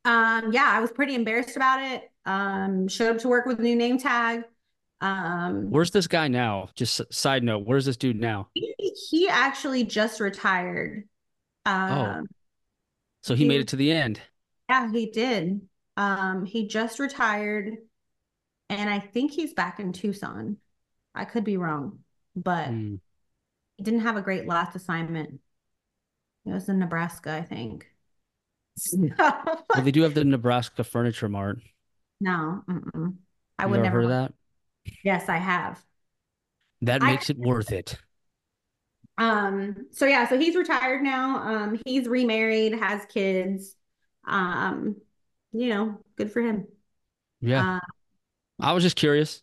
um, yeah, I was pretty embarrassed about it. Um, showed up to work with a new name tag. Um, where's this guy now? Just side note, where's this dude now? He, he actually just retired. Um, oh, so he, he, made it to the end. Yeah, he did. Um, he just retired, and I think he's back in Tucson. I could be wrong, but mm. he didn't have a great last assignment. It was in Nebraska, I think. well, they do have the Nebraska Furniture Mart. No, mm-mm. I would never heard of that. Yes, I have. That makes I, it worth it. Um. So yeah. So he's retired now. Um. He's remarried, has kids. Um. You know, good for him. Yeah. Uh, I was just curious.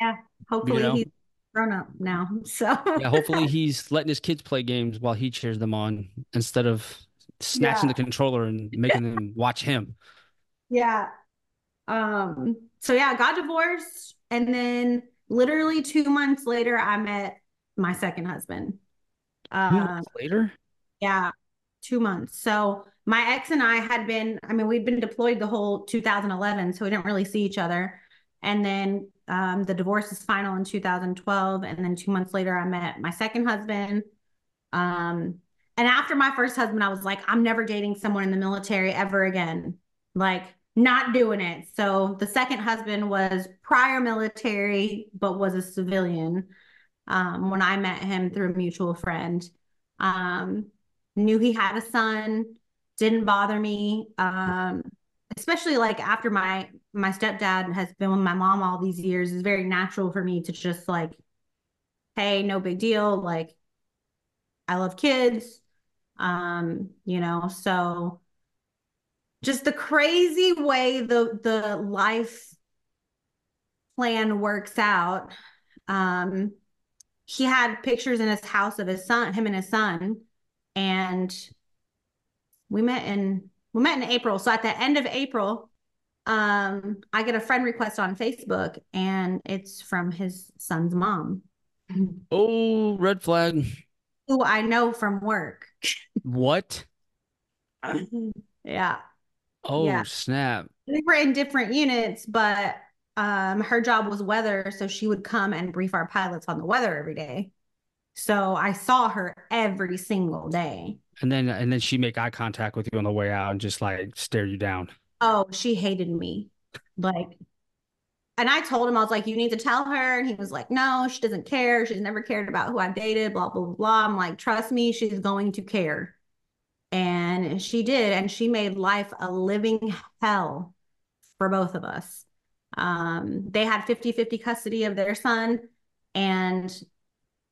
Yeah. Hopefully you know? he's grown up now. So yeah. Hopefully he's letting his kids play games while he cheers them on instead of snatching yeah. the controller and making them watch him. Yeah. Um, so yeah, got divorced. And then literally two months later, I met my second husband. Uh, later? Yeah, two months. So my ex and I had been, I mean, we'd been deployed the whole 2011, so we didn't really see each other. And then um, the divorce is final in 2012. And then two months later, I met my second husband. Um, and after my first husband, I was like, I'm never dating someone in the military ever again. Like, not doing it. So the second husband was prior military, but was a civilian. Um, when I met him through a mutual friend, um, knew he had a son, didn't bother me. Um, especially like after my my stepdad has been with my mom all these years, it's very natural for me to just like, hey, no big deal. Like, I love kids. Um, you know, so just the crazy way the the life plan works out. Um, he had pictures in his house of his son, him and his son, and we met in we met in April. So at the end of April, um, I get a friend request on Facebook, and it's from his son's mom. Oh, red flag. Who I know from work. What? yeah. Oh, Yeah. snap. We were in different units, but um, her job was weather, so she would come and brief our pilots on the weather every day. So I saw her every single day. And then and then she make eye contact with you on the way out and just like stare you down. Oh, she hated me. Like, and I told him, I was like, you need to tell her. And he was like, no, she doesn't care. She's never cared about who I've dated, blah, blah, blah. I'm like, trust me, she's going to care. And she did. And she made life a living hell for both of us. Um, they had 50 50 custody of their son. And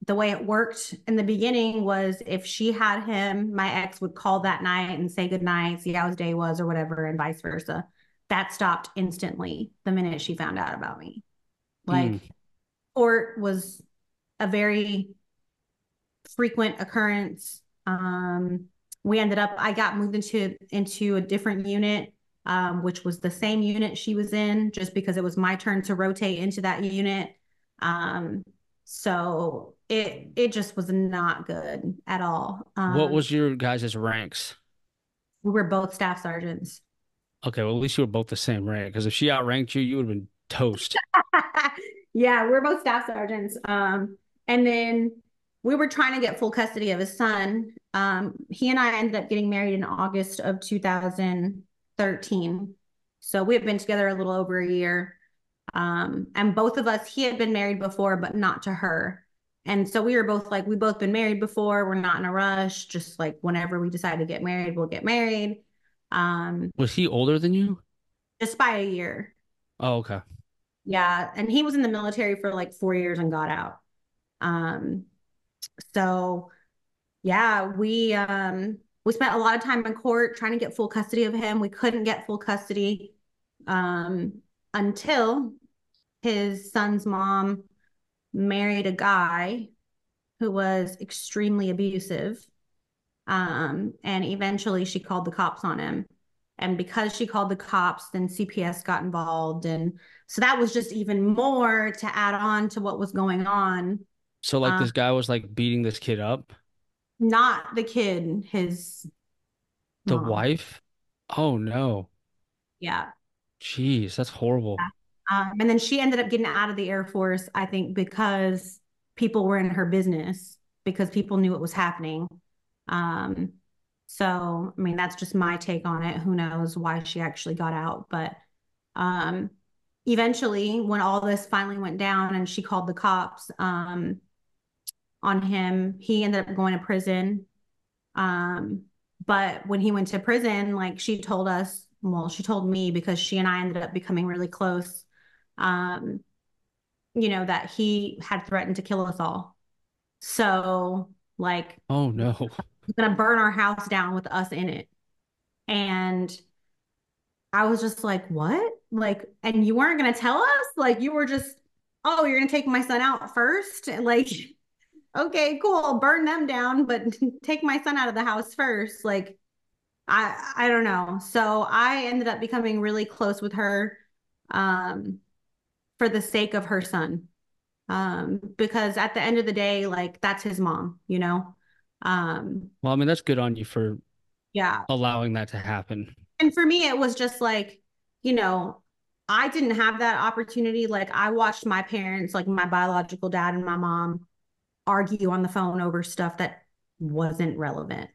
the way it worked in the beginning was if she had him, my ex would call that night and say good night, see how his day was, or whatever, and vice versa. That stopped instantly the minute she found out about me. Like, Mm. court was a very frequent occurrence. Um, we ended up, I got moved into into a different unit, um, which was the same unit she was in, just because it was my turn to rotate into that unit. Um, so it it just was not good at all. Um, What was your guys' ranks? we were both staff sergeants. Okay, well at least you were both the same rank. Because if she outranked you, you would have been toast. yeah, we're both staff sergeants. Um, and then we were trying to get full custody of his son. Um, he and I ended up getting married in August of 2013. So we had been together a little over a year. Um, and both of us, he had been married before, but not to her. And so we were both like, we both been married before. We're not in a rush. Just like whenever we decide to get married, we'll get married. Um, Was he older than you? just by a year. Oh, okay. Yeah, and he was in the military for like four years and got out. Um, so yeah, we um we spent a lot of time in court trying to get full custody of him. We couldn't get full custody um until his son's mom married a guy who was extremely abusive. Um, and eventually she called the cops on him. And because she called the cops, then CPS got involved. And so that was just even more to add on to what was going on. So like Uh, this guy was like beating this kid up, Not the kid, his the mom. wife? Oh no. Yeah. Jeez, that's horrible. Um, and then she ended up getting out of the Air Force, I think, because people were in her business, because people knew what was happening. Um, so, I mean, that's just my take on it. Who knows why she actually got out? But um, eventually, when all this finally went down and she called the cops um, on him, he ended up going to prison. Um, but when he went to prison, like she told us, well, she told me because she and I ended up becoming really close um, you know, that he had threatened to kill us all. So, like, Oh no. he's gonna burn our house down with us in it. And I was just like, what? Like, and you weren't gonna tell us? Like, you were just, oh, you're gonna take my son out first? Like, okay, cool, burn them down, but take my son out of the house first. Like, I I don't know. So I ended up becoming really close with her um for the sake of her son. Um, because at the end of the day, like that's his mom, you know? Um, Well, I mean, that's good on you for yeah. allowing that to happen. And for me, it was just like, you know, I didn't have that opportunity. Like I watched my parents, like my biological dad and my mom, argue on the phone over stuff that wasn't relevant.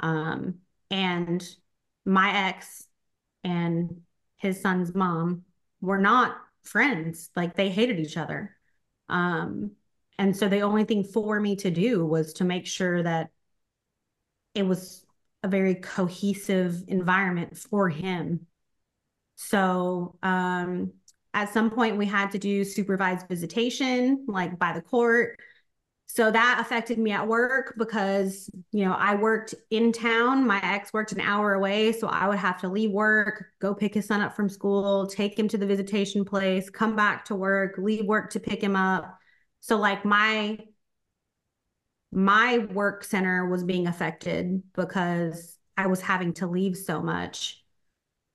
Um, and my ex and his son's mom were not friends. Like they hated each other. Um, and so the only thing for me to do was to make sure that it was a very cohesive environment for him. So um, at some point, we had to do supervised visitation, like by the court. So that affected me at work because, you know, I worked in town. My ex worked an hour away. So I would have to leave work, go pick his son up from school, take him to the visitation place, come back to work, leave work to pick him up. So, like, my my work center was being affected because I was having to leave so much.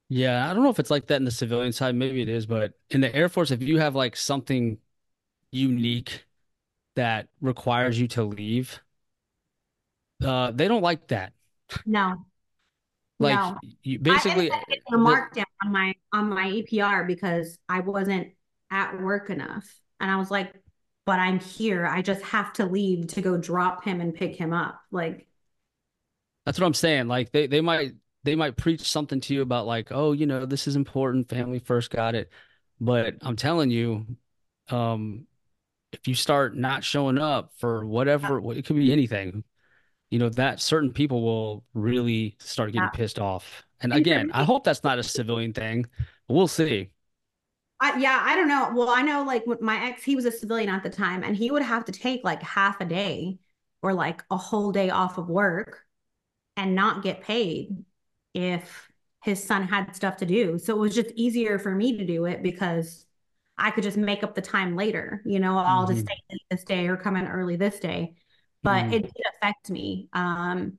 Yeah, I don't know if it's like that in the civilian side. Maybe it is, but in the Air Force, if you have like something unique that requires you to leave, uh, they don't like that. No. Like No. you basically I a the- markdown on my on my EPR because I wasn't at work enough. And I was like, but I'm here. I just have to leave to go drop him and pick him up. Like, That's what I'm saying. Like they they might they might preach something to you about like, oh, you know, this is important, family first, got it. But I'm telling you, um, if you start not showing up for whatever, it could be anything, you know, that certain people will really start getting Yeah. pissed off. And again, I hope that's not a civilian thing, but we'll see. I, yeah, I don't know. Well, I know like with my ex, he was a civilian at the time, and he would have to take like half a day or like a whole day off of work and not get paid if his son had stuff to do. So it was just easier for me to do it because I could just make up the time later. You know, I'll just Mhm. stay late this day or come in early this day. But Mhm. it did affect me. Um,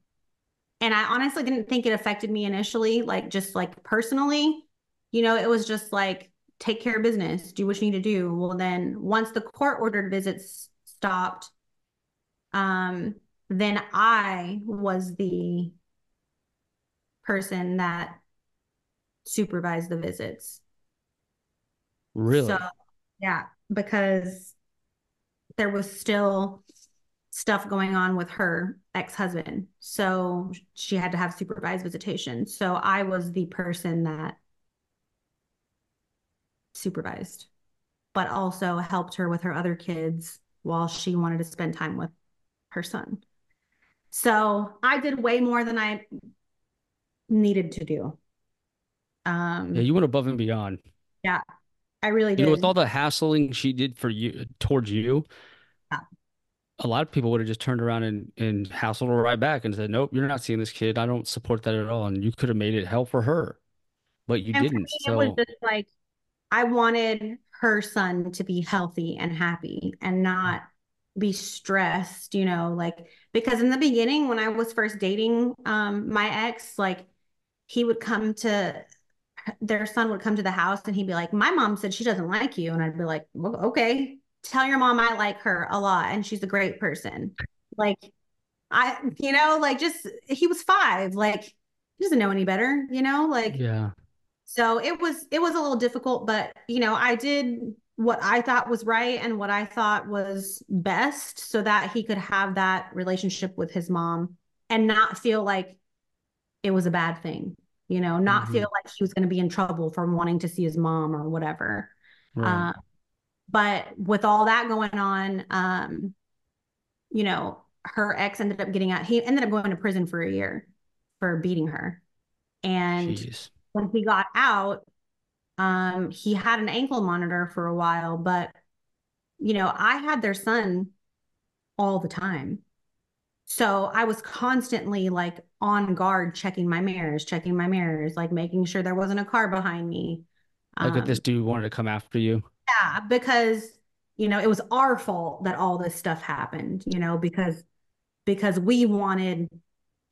and I honestly didn't think it affected me initially, like just like personally. You know, it was just like take care of business, do what you need to do. Well, then once the court ordered visits stopped, um, then I was the person that supervised the visits. Really? So, yeah, because there was still stuff going on with her ex-husband. So she had to have supervised visitation. So I was the person that supervised, but also helped her with her other kids while she wanted to spend time with her son. So I did way more than I needed to do. Um, Yeah, you went above and beyond. I really did. You know, with all the hassling she did for you towards you, Yeah. a lot of people would have just turned around and, and hassled her right back and said, Nope, you're not seeing this kid. I don't support that at all. And you could have made it hell for her. But you And didn't. me, it was just like I wanted her son to be healthy and happy and not be stressed, you know, like because in the beginning when I was first dating um my ex, like he would come to their son would come to the house and he'd be like, My mom said she doesn't like you. And I'd be like, well, okay, tell your mom I like her a lot and she's a great person. Like I, you know, like just he was five, like he doesn't know any better, you know, like yeah. so it was it was a little difficult, but you know, I did what I thought was right and what I thought was best so that he could have that relationship with his mom and not feel like it was a bad thing, you know, not Mhm. feel like he was going to be in trouble for wanting to see his mom or whatever. Right. Uh, but with all that going on, um, you know, her ex ended up getting out. He ended up going to prison for a year for beating her. And Jeez. when he got out, um, he had an ankle monitor for a while, but you know, I had their son all the time. So I was constantly like on guard, checking my mirrors, checking my mirrors, like making sure there wasn't a car behind me. Like if Um, this dude wanted to come after you. yeah, because you know, it was our fault that all this stuff happened, you know, because because we wanted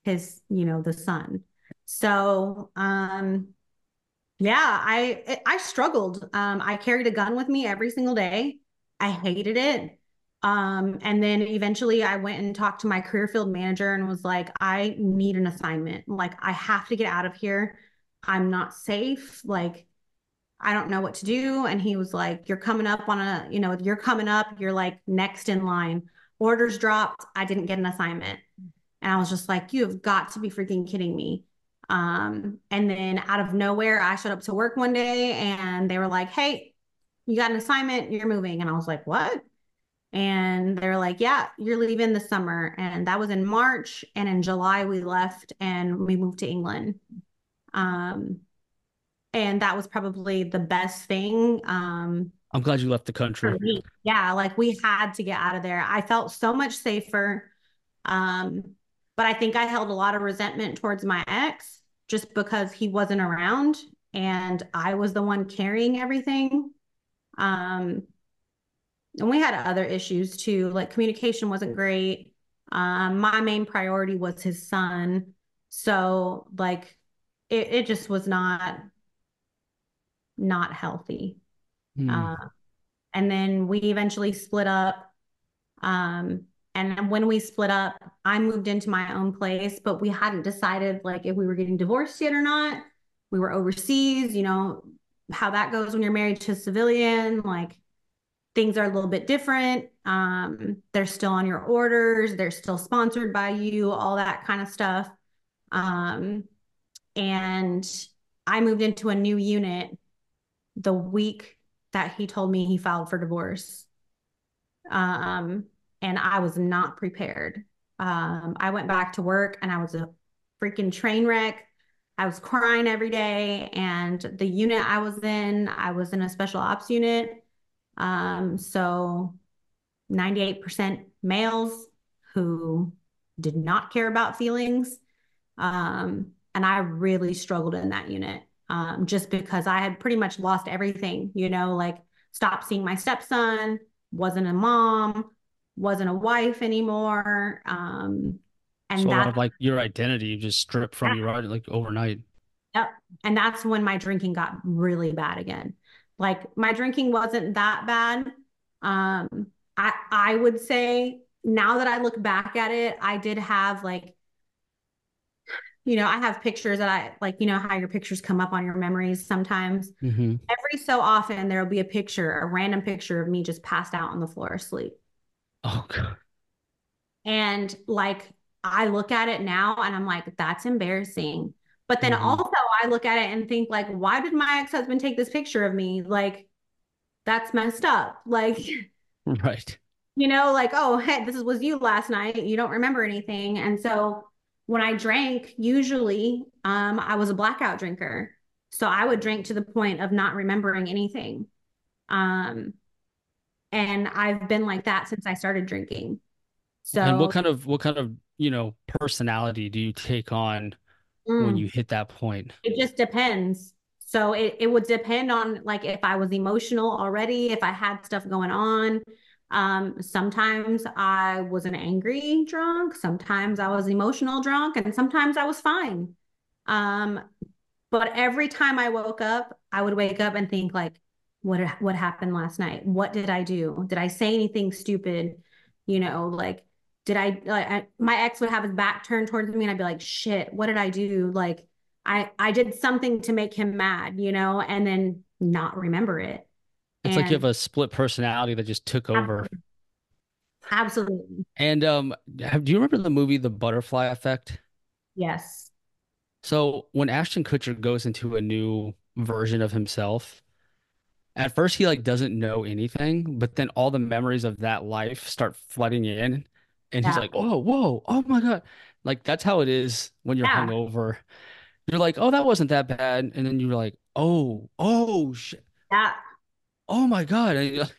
his, you know, the son. So, um yeah, I I struggled. Um I carried a gun with me every single day. I hated it. Um and then eventually I went and talked to my career field manager and was like, I need an assignment. Like I have to get out of here. I'm not safe. Like I don't know what to do. And he was like, You're coming up on a, you know, you're coming up, you're like next in line. Orders dropped. I didn't get an assignment. And I was just like, You have got to be freaking kidding me. Um, and then out of nowhere, I showed up to work one day and they were like, Hey, you got an assignment, you're moving. And I was like, What? And they're like, Yeah, you're leaving the summer. And that was in March. And in July, we left and we moved to England. Um, and that was probably the best thing um I'm glad you left the country. Yeah, like we had to get out of there. I felt so much safer. Um, but I think I held a lot of resentment towards my ex just because he wasn't around and I was the one carrying everything. Um, and we had other issues too, like communication wasn't great. Um, my main priority was his son. So like it, it just was not not healthy. Hmm. Uh, and then we eventually split up. Um, and when we split up, I moved into my own place, but we hadn't decided like if we were getting divorced yet or not. We were overseas, you know, how that goes when you're married to a civilian, like things are a little bit different. Um, they're still on your orders, they're still sponsored by you, all that kind of stuff. Um, and I moved into a new unit the week that he told me he filed for divorce. Um, and I was not prepared. Um, I went back to work and I was a freaking train wreck. I was crying every day. And the unit I was in, I was in a special ops unit. Um, so 98% males who did not care about feelings. Um, and I really struggled in that unit um, just because I had pretty much lost everything, you know, like stopped seeing my stepson, wasn't a mom, wasn't a wife anymore. Um, and so a lot that, of like your identity just stripped from you right like overnight. Yep. And that's when my drinking got really bad again. Like my drinking wasn't that bad. Um, I I would say now that I look back at it, I did have like, you know, I have pictures that I like, you know, how your pictures come up on your memories sometimes. hmm Every so often there'll be a picture, a random picture of me just passed out on the floor asleep. Oh god. And like I look at it now and I'm like, that's embarrassing. But then Mhm. also I look at it and think like, why did my ex-husband take this picture of me? Like, that's messed up. Like, Right. you know, like, oh, hey, this was you last night. You don't remember anything. And so when I drank, usually um, I was a blackout drinker. So I would drink to the point of not remembering anything. Um, and I've been like that since I started drinking. So And what kind of what kind of, you know, personality do you take on when mm. you hit that point? It just depends. So it, it would depend on like if I was emotional already, if I had stuff going on. Um, sometimes I was an angry drunk, sometimes I was emotional drunk, and sometimes I was fine. Um, but every time I woke up, I would wake up and think like, what what happened last night? What did I do? Did I say anything stupid? You know, like did I like I, my ex would have his back turned towards me and I'd be like, shit, what did I do? Like I I did something to make him mad, you know, and then not remember it. It's like you have a split personality that just took over. absolutely. And um, have, do you remember the movie The Butterfly Effect? Yes. So when Ashton Kutcher goes into a new version of himself, at first he like doesn't know anything, but then all the memories of that life start flooding in, and he's Yeah. like, "Oh, whoa, oh my God!" Like that's how it is when you're Yeah. hungover. You're like, "Oh, that wasn't that bad," and then you're like, "Oh, oh, shit, Yeah. oh my God!" And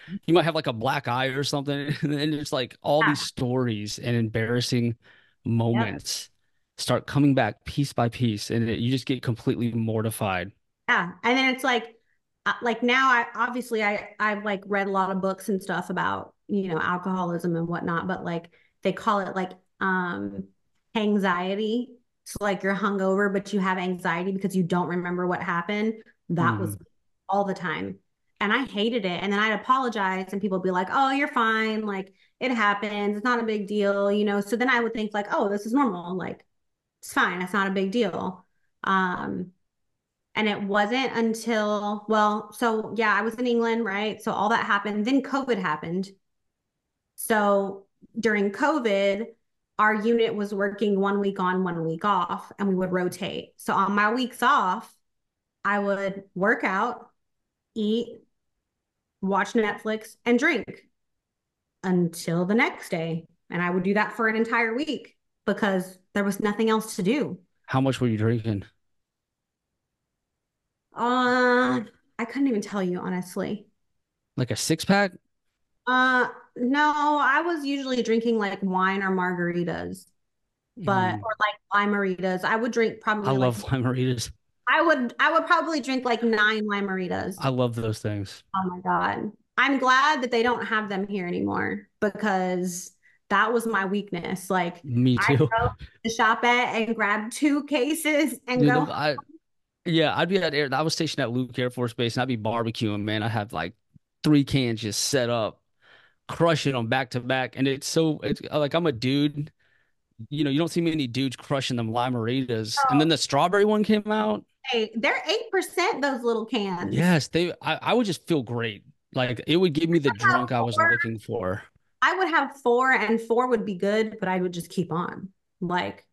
you might have like a black eye or something, and it's like all Yeah. these stories and embarrassing Yeah. moments start coming back piece by piece, and it, you just get completely mortified. Yeah. And then it's like, uh, like now I obviously I I've like read a lot of books and stuff about, you know, alcoholism and whatnot, but like they call it like um anxiety. So like you're hungover, but you have anxiety because you don't remember what happened. That was Mm. all the time. And I hated it. And then I'd apologize and people would be like, "Oh, you're fine. Like it happens. It's not a big deal, you know." So then I would think like, "Oh, this is normal. Like it's fine. It's not a big deal." Um and it wasn't until, well, so yeah, I was in England, right? So all that happened. Then COVID happened. So during COVID, our unit was working one week on, one week off, and we would rotate. So on my weeks off, I would work out, eat, watch Netflix, and drink until the next day. And I would do that for an entire week because there was nothing else to do. How much were you drinking? Uh, I couldn't even tell you honestly. Like a six pack? Uh, no, I was usually drinking like wine or margaritas, but Mm, or like Lime-A-Ritas. I would drink I probably like love Lime-A-Ritas. I would I would probably drink like nine Lime-A-Ritas. I love those things. Oh my God. I'm glad that they don't have them here anymore because that was my weakness. Like Me I too. go to shop at and grab two cases and You go. I yeah, I'd be at air. I was stationed at Luke Air Force Base, and I'd be barbecuing. Man, I have like three cans just set up, crushing them back to back, and it's so it's like I'm a dude. You know, you don't see many dudes crushing them Lime-A-Rita's, and then the strawberry one came out. Hey, they're eight percent those little cans. Yes, they. I, I would just feel great. Like it would give me the drunk I was looking for. I would have four, and four would be good, but I would just keep on, like,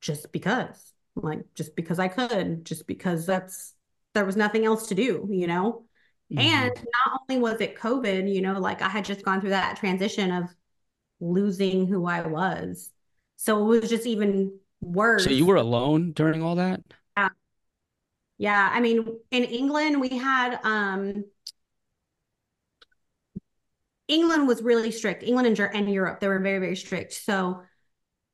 just because, like, just because I could, just because that's there was nothing else to do, you know. And Mhm. not only was it COVID, you know, like I had just gone through that transition of losing who I was, so it was just even worse. So you were alone during all that? Yeah, Yeah. I mean, in England, we had um England was really strict. England and, and Europe, they were very, very strict. So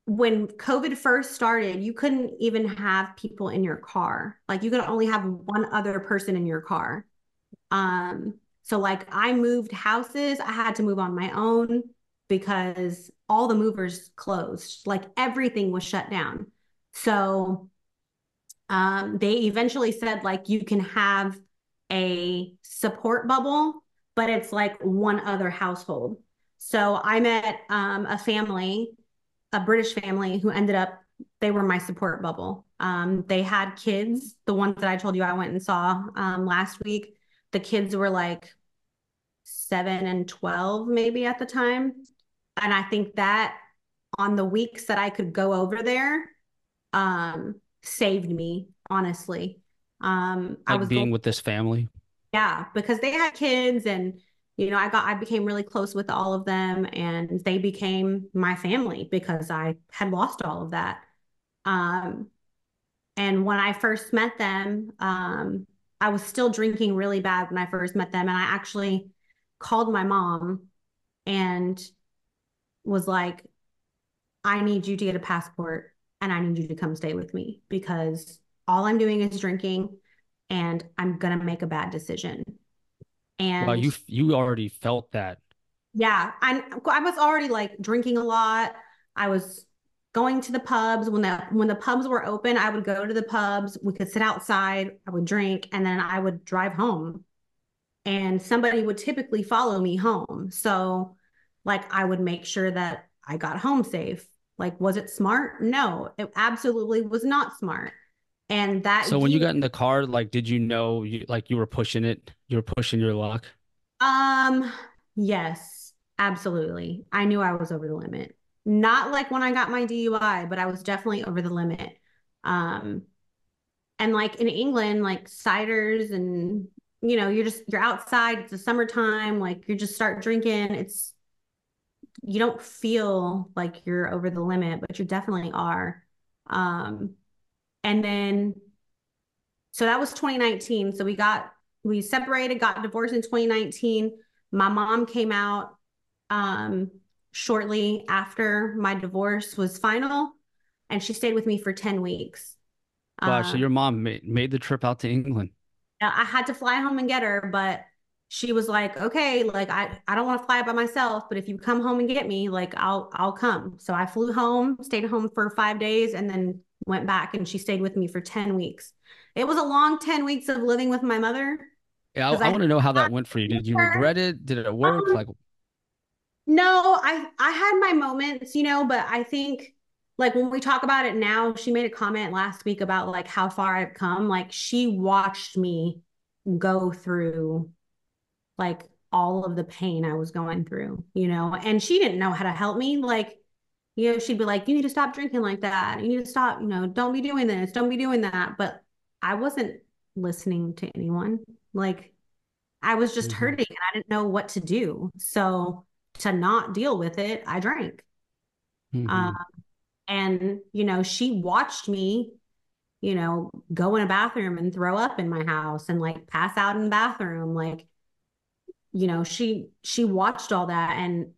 when COVID first started, you couldn't even have people in your car. Like you could only have one other person in your car. Um, so like I moved houses, I had to move on my own because all the movers closed. Like everything was shut down. So um, they eventually said like you can have a support bubble, but it's like one other household. So I met um, a family, a British family who ended up they were my support bubble. Um, they had kids, the ones that I told you I went and saw um, last week. The kids were like seven and 12 maybe at the time. And I think that on the weeks that I could go over there, um, saved me, honestly. Um, I was being going, with this family? yeah, because they had kids and you know, I got I became really close with all of them and they became my family because I had lost all of that. Um, and when I first met them, um, I was still drinking really bad when I first met them. And I actually called my mom and was like, I need you to get a passport and I need you to come stay with me because all I'm doing is drinking and I'm gonna make a bad decision. And Wow, you you already felt that. yeah, I I was already like drinking a lot. I was going to the pubs when the when the pubs were open, I would go to the pubs. We could sit outside, I would drink, and then I would drive home. And somebody would typically follow me home. So like I would make sure that I got home safe. Like, was it smart? No, it absolutely was not smart. And that So when you got in the car, like, did you know you like you were pushing it? You were pushing your luck. Um, yes, absolutely. I knew I was over the limit. Not like when I got my DUI, but I was definitely over the limit. Um, and like in England, like ciders and you know, you're just you're outside, it's the summertime, like you just start drinking. It's you don't feel like you're over the limit, but you definitely are. Um, and then so that was 2019. So we got we separated, got divorced in 2019. My mom came out um, shortly after my divorce was final, and she stayed with me for 10 weeks. Wow, so Um, your mom made, made the trip out to England. I had to fly home and get her, but she was like, "Okay, like I I don't want to fly by myself, but if you come home and get me, like I'll I'll come." So I flew home, stayed home for 5 days and then went back and she stayed with me for 10 weeks. It was a long 10 weeks of living with my mother. Yeah, I, I I- want to know how that went for you. Did you regret it? Did it work? Um, Like, No, I I had my moments, you know, but I think like when we talk about it now, she made a comment last week about like how far I've come. Like she watched me go through like all of the pain I was going through, you know, and she didn't know how to help me. Like, you know, she'd be like, you need to stop drinking like that. You need to stop, you know, don't be doing this, don't be doing that. But I wasn't listening to anyone. Like I was just Mhm. hurting and I didn't know what to do. So to not deal with it, I drank. mhm. Um, and, you know, she watched me, you know, go in a bathroom and throw up in my house and like pass out in the bathroom. Like, you know, she she watched all that and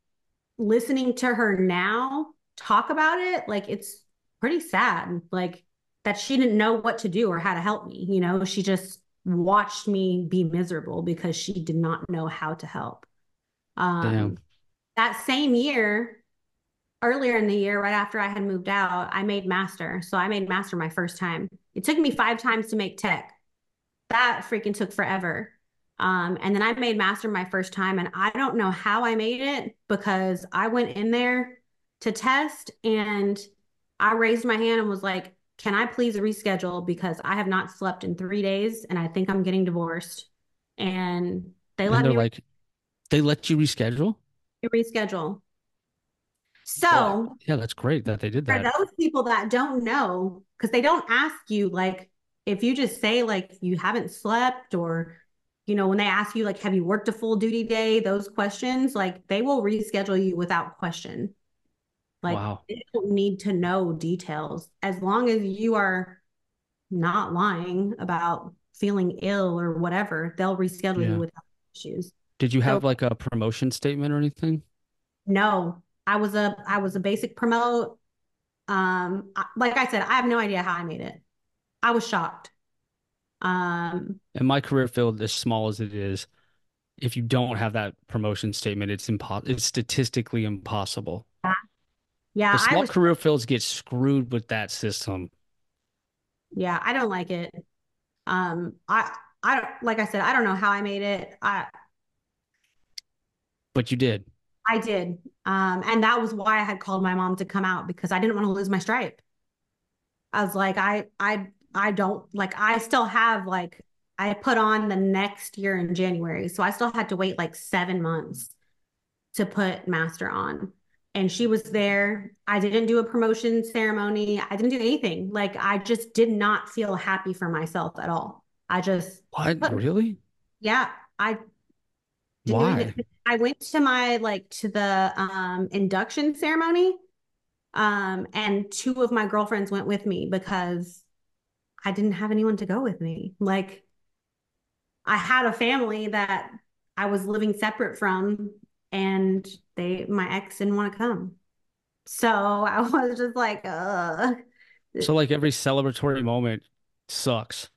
listening to her now talk about it, like it's pretty sad. Like that she didn't know what to do or how to help me. You know, she just watched me be miserable because she did not know how to help. Um, Damn. That same year, earlier in the year, right after I had moved out, I made master. So I made master my first time. It took me five times to make tech. That freaking took forever. Um, and then I made master my first time, and I don't know how I made it because I went in there to test and I raised my hand and was like, Can I please reschedule? Because I have not slept in three days and I think I'm getting divorced. And they let And they're me like, they let you reschedule? Reschedule. So, Wow. Yeah, that's great that they did that. for those people that don't know, because they don't ask you, like, if you just say, like, you haven't slept, or, you know, when they ask you, like, have you worked a full duty day, those questions, like, they will reschedule you without question. Like, Wow. they don't need to know details as long as you are not lying about feeling ill or whatever, they'll reschedule Yeah. you without issues. Did you have like a promotion statement or anything? No, I was a I was a basic promote. Um, I- like I said, I have no idea how I made it. I was shocked. Um, In my career field, as small as it is, if you don't have that promotion statement, it's impo it's statistically impossible. yeah, The small was career fields get screwed with that system. yeah, I don't like it. Um, I I don't like I said, I don't know how I made it. I But you did. I did. Um, and that was why I had called my mom to come out because I didn't want to lose my stripe. I was like, I I I don't like I still have like I put on the next year in January. So I still had to wait like seven months to put master on. And she was there. I didn't do a promotion ceremony. I didn't do anything. Like I just did not feel happy for myself at all. I just What? But- Really? yeah, I didn't Why? I went to my like to the um induction ceremony. Um, and two of my girlfriends went with me because I didn't have anyone to go with me. Like I had a family that I was living separate from and they my ex didn't want to come. So I was just like, uh So like every celebratory moment sucks.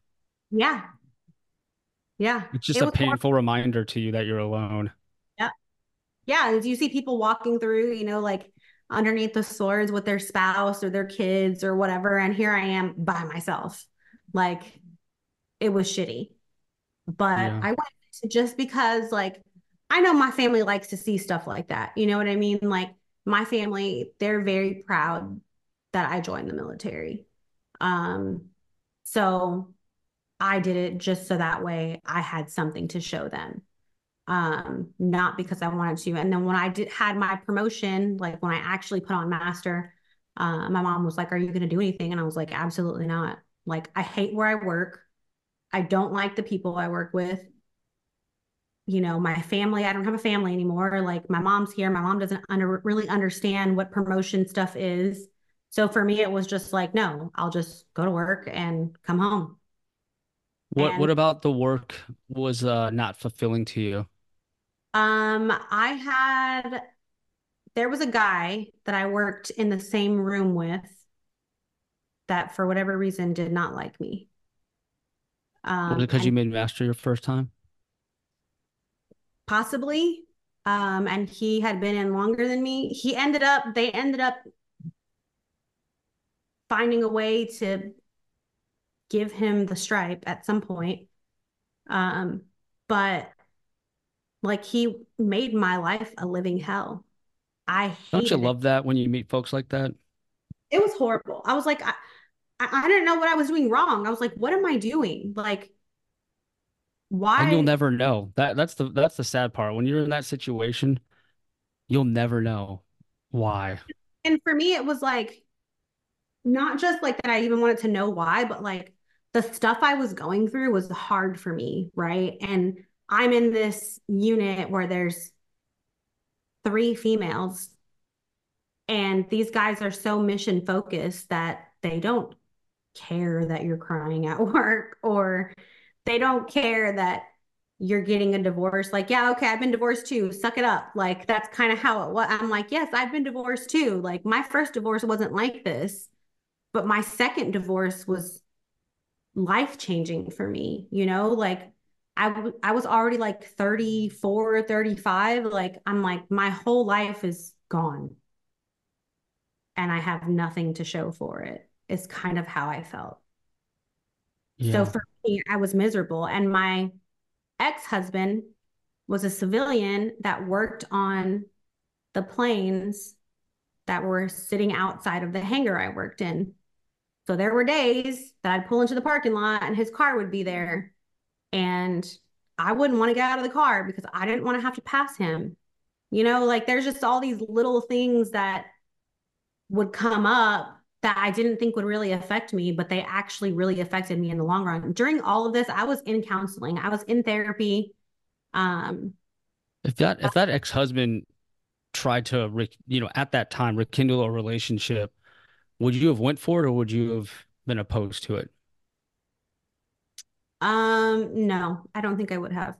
yeah. Yeah. It's just It a painful reminder to you that you're alone. Yeah, and you see people walking through, you know, like underneath the swords with their spouse or their kids or whatever, and here I am by myself. Like it was shitty. But Yeah. I went to just because like I know my family likes to see stuff like that. You know what I mean? Like my family, they're very proud that I joined the military. Um, so I did it just so that way I had something to show them um not because I wanted to. And then when I did had my promotion like when I actually put on master uh my mom was like are you going to do anything? And I was like absolutely not. Like I hate where I work. I don't like the people I work with. You know my family I don't have a family anymore. Like my mom's here. My mom doesn't under really understand what promotion stuff is. So for me it was just like no I'll just go to work and come home. What what about the work was uh not fulfilling to you? Um, I had there was a guy that I worked in the same room with that for whatever reason did not like me. Um, Was it because you made master your first time? possibly um and he had been in longer than me. He ended up they ended up finding a way to give him the stripe at some point. Um, but like he made my life a living hell. I Don't you it. love that when you meet folks like that? It was horrible. I was like, I, I, I didn't know what I was doing wrong. I was like, what am I doing? Like, why? And you'll never know. That that's the that's the sad part. When you're in that situation, you'll never know why. And for me, it was like, not just like that I even wanted to know why, but like the stuff I was going through was hard for me, right? And I'm in this unit where there's three females, and these guys are so mission focused that they don't care that you're crying at work or they don't care that you're getting a divorce. Like, yeah, okay, I've been divorced too. Suck it up. Like, that's kind of how it was. I'm like, yes, I've been divorced too. Like, my first divorce wasn't like this, but my second divorce was life changing for me. You know, like, I, w- I was already like 34, 35. Like, I'm like, my whole life is gone. and I have nothing to show for it. Is kind of how I felt. Yeah. So for me, I was miserable. And my ex-husband was a civilian that worked on the planes that were sitting outside of the hangar I worked in. So there were days that I'd pull into the parking lot and his car would be there. And I wouldn't want to get out of the car because I didn't want to have to pass him. You know, like there's just all these little things that would come up that I didn't think would really affect me, but they actually really affected me in the long run. During all of this, I was in counseling, I was in therapy. Um, if that if that ex-husband tried to you know at that time rekindle a relationship, would you have went for it or would you have been opposed to it? Um, no, I don't think I would have.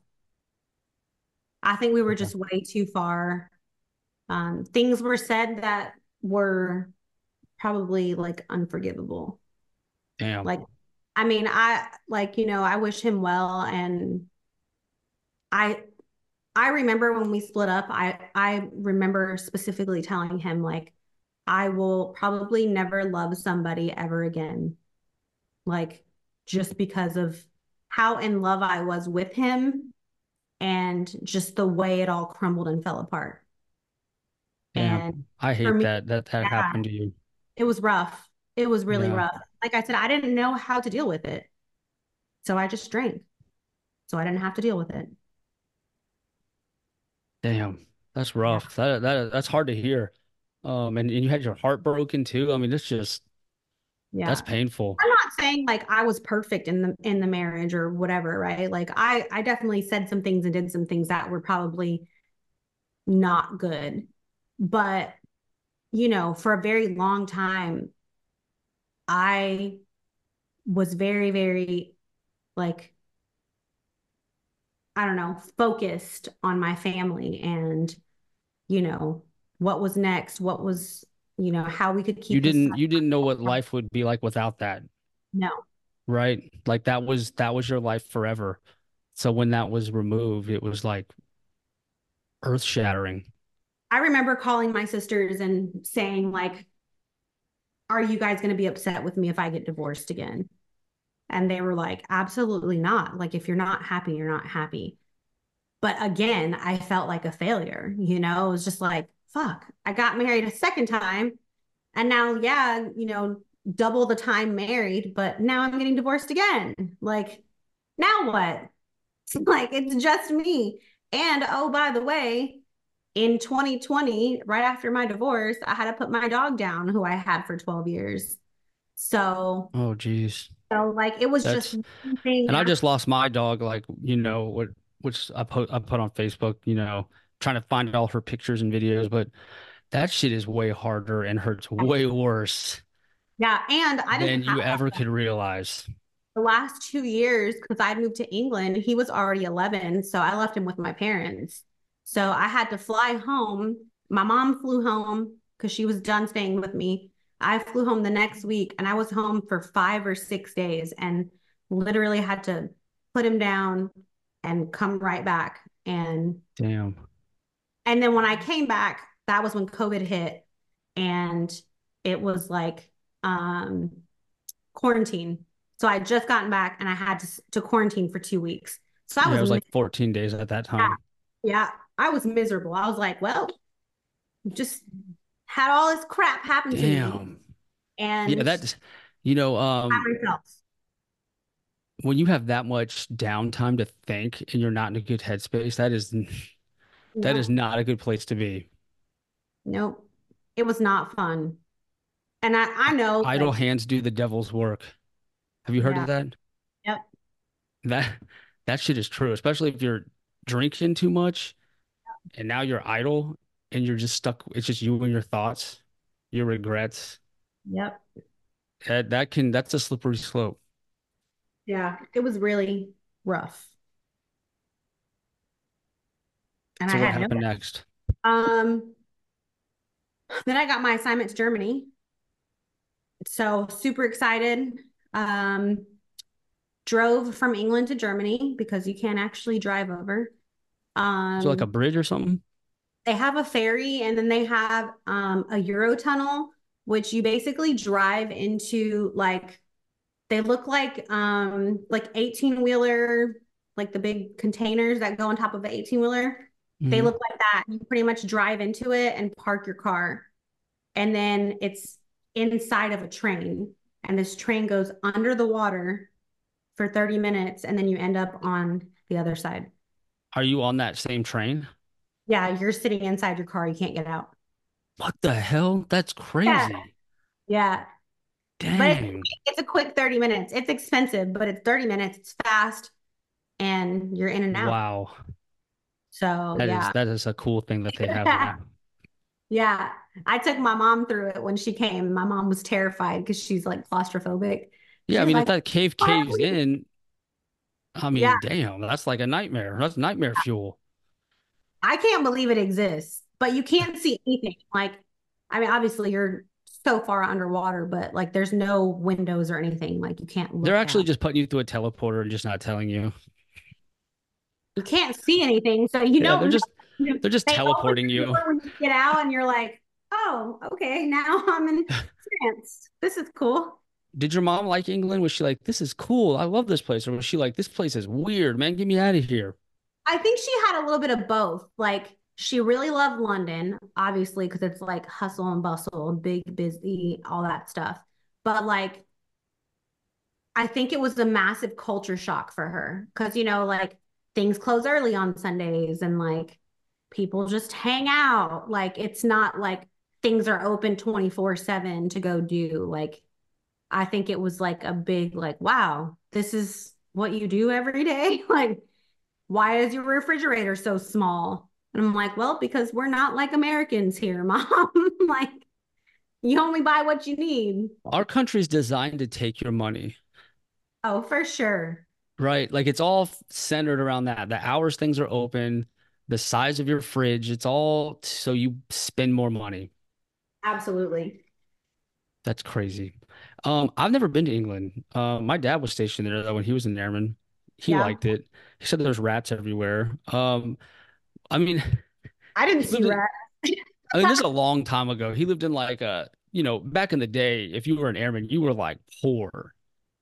I think we were just way too far. Um, things were said that were probably like unforgivable. Damn. Like, I mean, I like, you know, I wish him well and I I remember when we split up, I I remember specifically telling him like I will probably never love somebody ever again. Like just because of how in love I was with him and just the way it all crumbled and fell apart. Damn. And I hate me, that that that yeah, happened to you. It was rough. It was really yeah. rough. Like I said, I didn't know how to deal with it. So I just drank. So I didn't have to deal with it. Damn. That's rough. That that that's hard to hear. Um and, and you had your heart broken too. I mean, it's just yeah that's painful i'm not saying like i was perfect in the in the marriage or whatever right? Like i i definitely said some things and did some things that were probably not good. But you know for a very long time i was very very like i don't know focused on my family and you know what was next what was you know how we could keep you didn't you didn't know what life would be like without that no. Right? Like that was that was your life forever. So when that was removed it was like earth shattering i remember calling my sisters and saying like are you guys going to be upset with me if i get divorced again? And they were like absolutely not. Like if you're not happy you're not happy. But again i felt like a failure you know? It was just like fuck, I got married a second time. And now, yeah, you know, double the time married, but now I'm getting divorced again. Like, now what? like, it's just me. And oh, by the way, in 2020, right after my divorce, I had to put my dog down, who I had for 12 years. So, oh, geez. So, like, it was That's, just, and I just lost my dog, like, you know, what, which I put, I put on Facebook, you know, trying to find all her pictures and videos, but that shit is way harder and hurts way worse. Yeah, and I didn't than you ever could realize. The last two years, because I'd moved to England, he was already 11, so I left him with my parents. So I had to fly home. My mom flew home because she was done staying with me. I flew home the next week, and I was home for five or six days, and literally had to put him down and come right back. And damn and then when I came back, that was when COVID hit and it was like um, quarantine. So I had just gotten back and I had to, to quarantine for two weeks. So I yeah, was, it was like 14 days at that time. Yeah, yeah, I was miserable. I was like, well, just had all this crap happen Damn. to me. And yeah, that's, you know, um, when you have that much downtime to think and you're not in a good headspace, that is that is not a good place to be. Nope. It was not fun. And I, I know idle like, hands do the devil's work. Have you heard yeah. of that? Yep. That that shit is true, especially if you're drinking too much and now you're idle and you're just stuck. It's just you and your thoughts, your regrets. Yep. That that can that's a slippery slope. Yeah, it was really rough. And so I what had happened no, next? Um, then I got my assignment to Germany. So super excited. Um, drove from England to Germany because you can't actually drive over. Um, so like a bridge or something? They have a ferry and then they have um, a Euro tunnel which you basically drive into like they look like um like 18 wheeler like the big containers that go on top of an 18 wheeler mm-hmm. they look like that you pretty much drive into it and park your car and then it's inside of a train and this train goes under the water for 30 minutes and then you end up on the other side are you on that same train yeah you're sitting inside your car you can't get out what the hell that's crazy yeah, yeah. Dang. But it's, it's, a quick 30 minutes. It's expensive, but it's 30 minutes. It's fast and you're in and out. Wow. So that yeah. Is, that is a cool thing that they have. yeah. I took my mom through it when she came. My mom was terrified because she's like claustrophobic. Yeah, I mean, like, if that cave caves in, I mean, yeah. damn, that's like a nightmare. That's nightmare fuel. I can't believe it exists, but you can't see anything. Like, I mean, obviously you're so far underwater, but like there's no windows or anything. Like you can't. They're actually out. just putting you through a teleporter and just not telling you. You can't see anything, so you yeah, know they're just they're just they teleporting you. When you get out and you're like, oh, okay, now I'm in France. This is cool. Did your mom like England? Was she like, this is cool? I love this place, or was she like, this place is weird, man? Get me out of here. I think she had a little bit of both. Like she really loved London, obviously, because it's like hustle and bustle, big, busy, all that stuff. But like, I think it was a massive culture shock for her because, you know, like things close early on Sundays and like people just hang out. Like, it's not like things are open 24 7 to go do. Like, I think it was like a big, like, wow, this is what you do every day. like, why is your refrigerator so small? And I'm like, well, because we're not like Americans here, mom. like, you only buy what you need. Our country's designed to take your money. Oh, for sure. Right. Like it's all centered around that. The hours things are open, the size of your fridge, it's all so you spend more money. Absolutely. That's crazy. Um, I've never been to England. Uh, my dad was stationed there though when he was an airman. He yeah. liked it. He said there's rats everywhere. Um, I mean, I didn't see rats. I mean, this is a long time ago. He lived in like a, you know, back in the day, if you were an airman, you were like poor.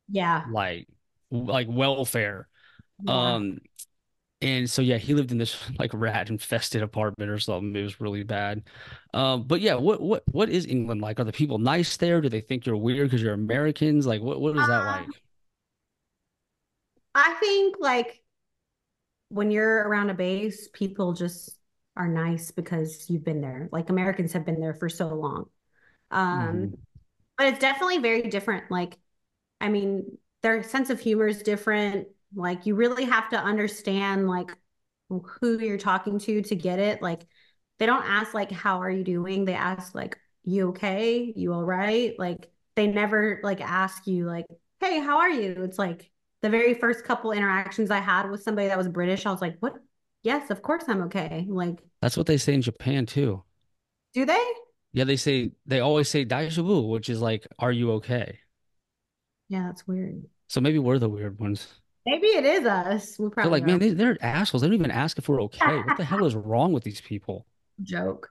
Yeah. Like, like welfare. Yeah. Um, and so yeah, he lived in this like rat infested apartment or something. It was really bad. Um, but yeah, what what what is England like? Are the people nice there? Do they think you're weird because you're Americans? Like, what what is that um, like? I think like when you're around a base, people just are nice because you've been there. Like Americans have been there for so long. Um, mm-hmm. But it's definitely very different. Like, I mean, their sense of humor is different. Like, you really have to understand like who you're talking to to get it. Like, they don't ask like, "How are you doing?" They ask like, "You okay? You all right?" Like, they never like ask you like, "Hey, how are you?" It's like the very first couple interactions I had with somebody that was British, I was like, what? Yes, of course I'm okay. Like, that's what they say in Japan too. Do they? Yeah, they say, they always say daijoubu, which is like, are you okay? Yeah, that's weird. So maybe we're the weird ones. Maybe it is us. We probably they're like, man, they, are assholes. They don't even ask if we're okay. what the hell is wrong with these people? Joke.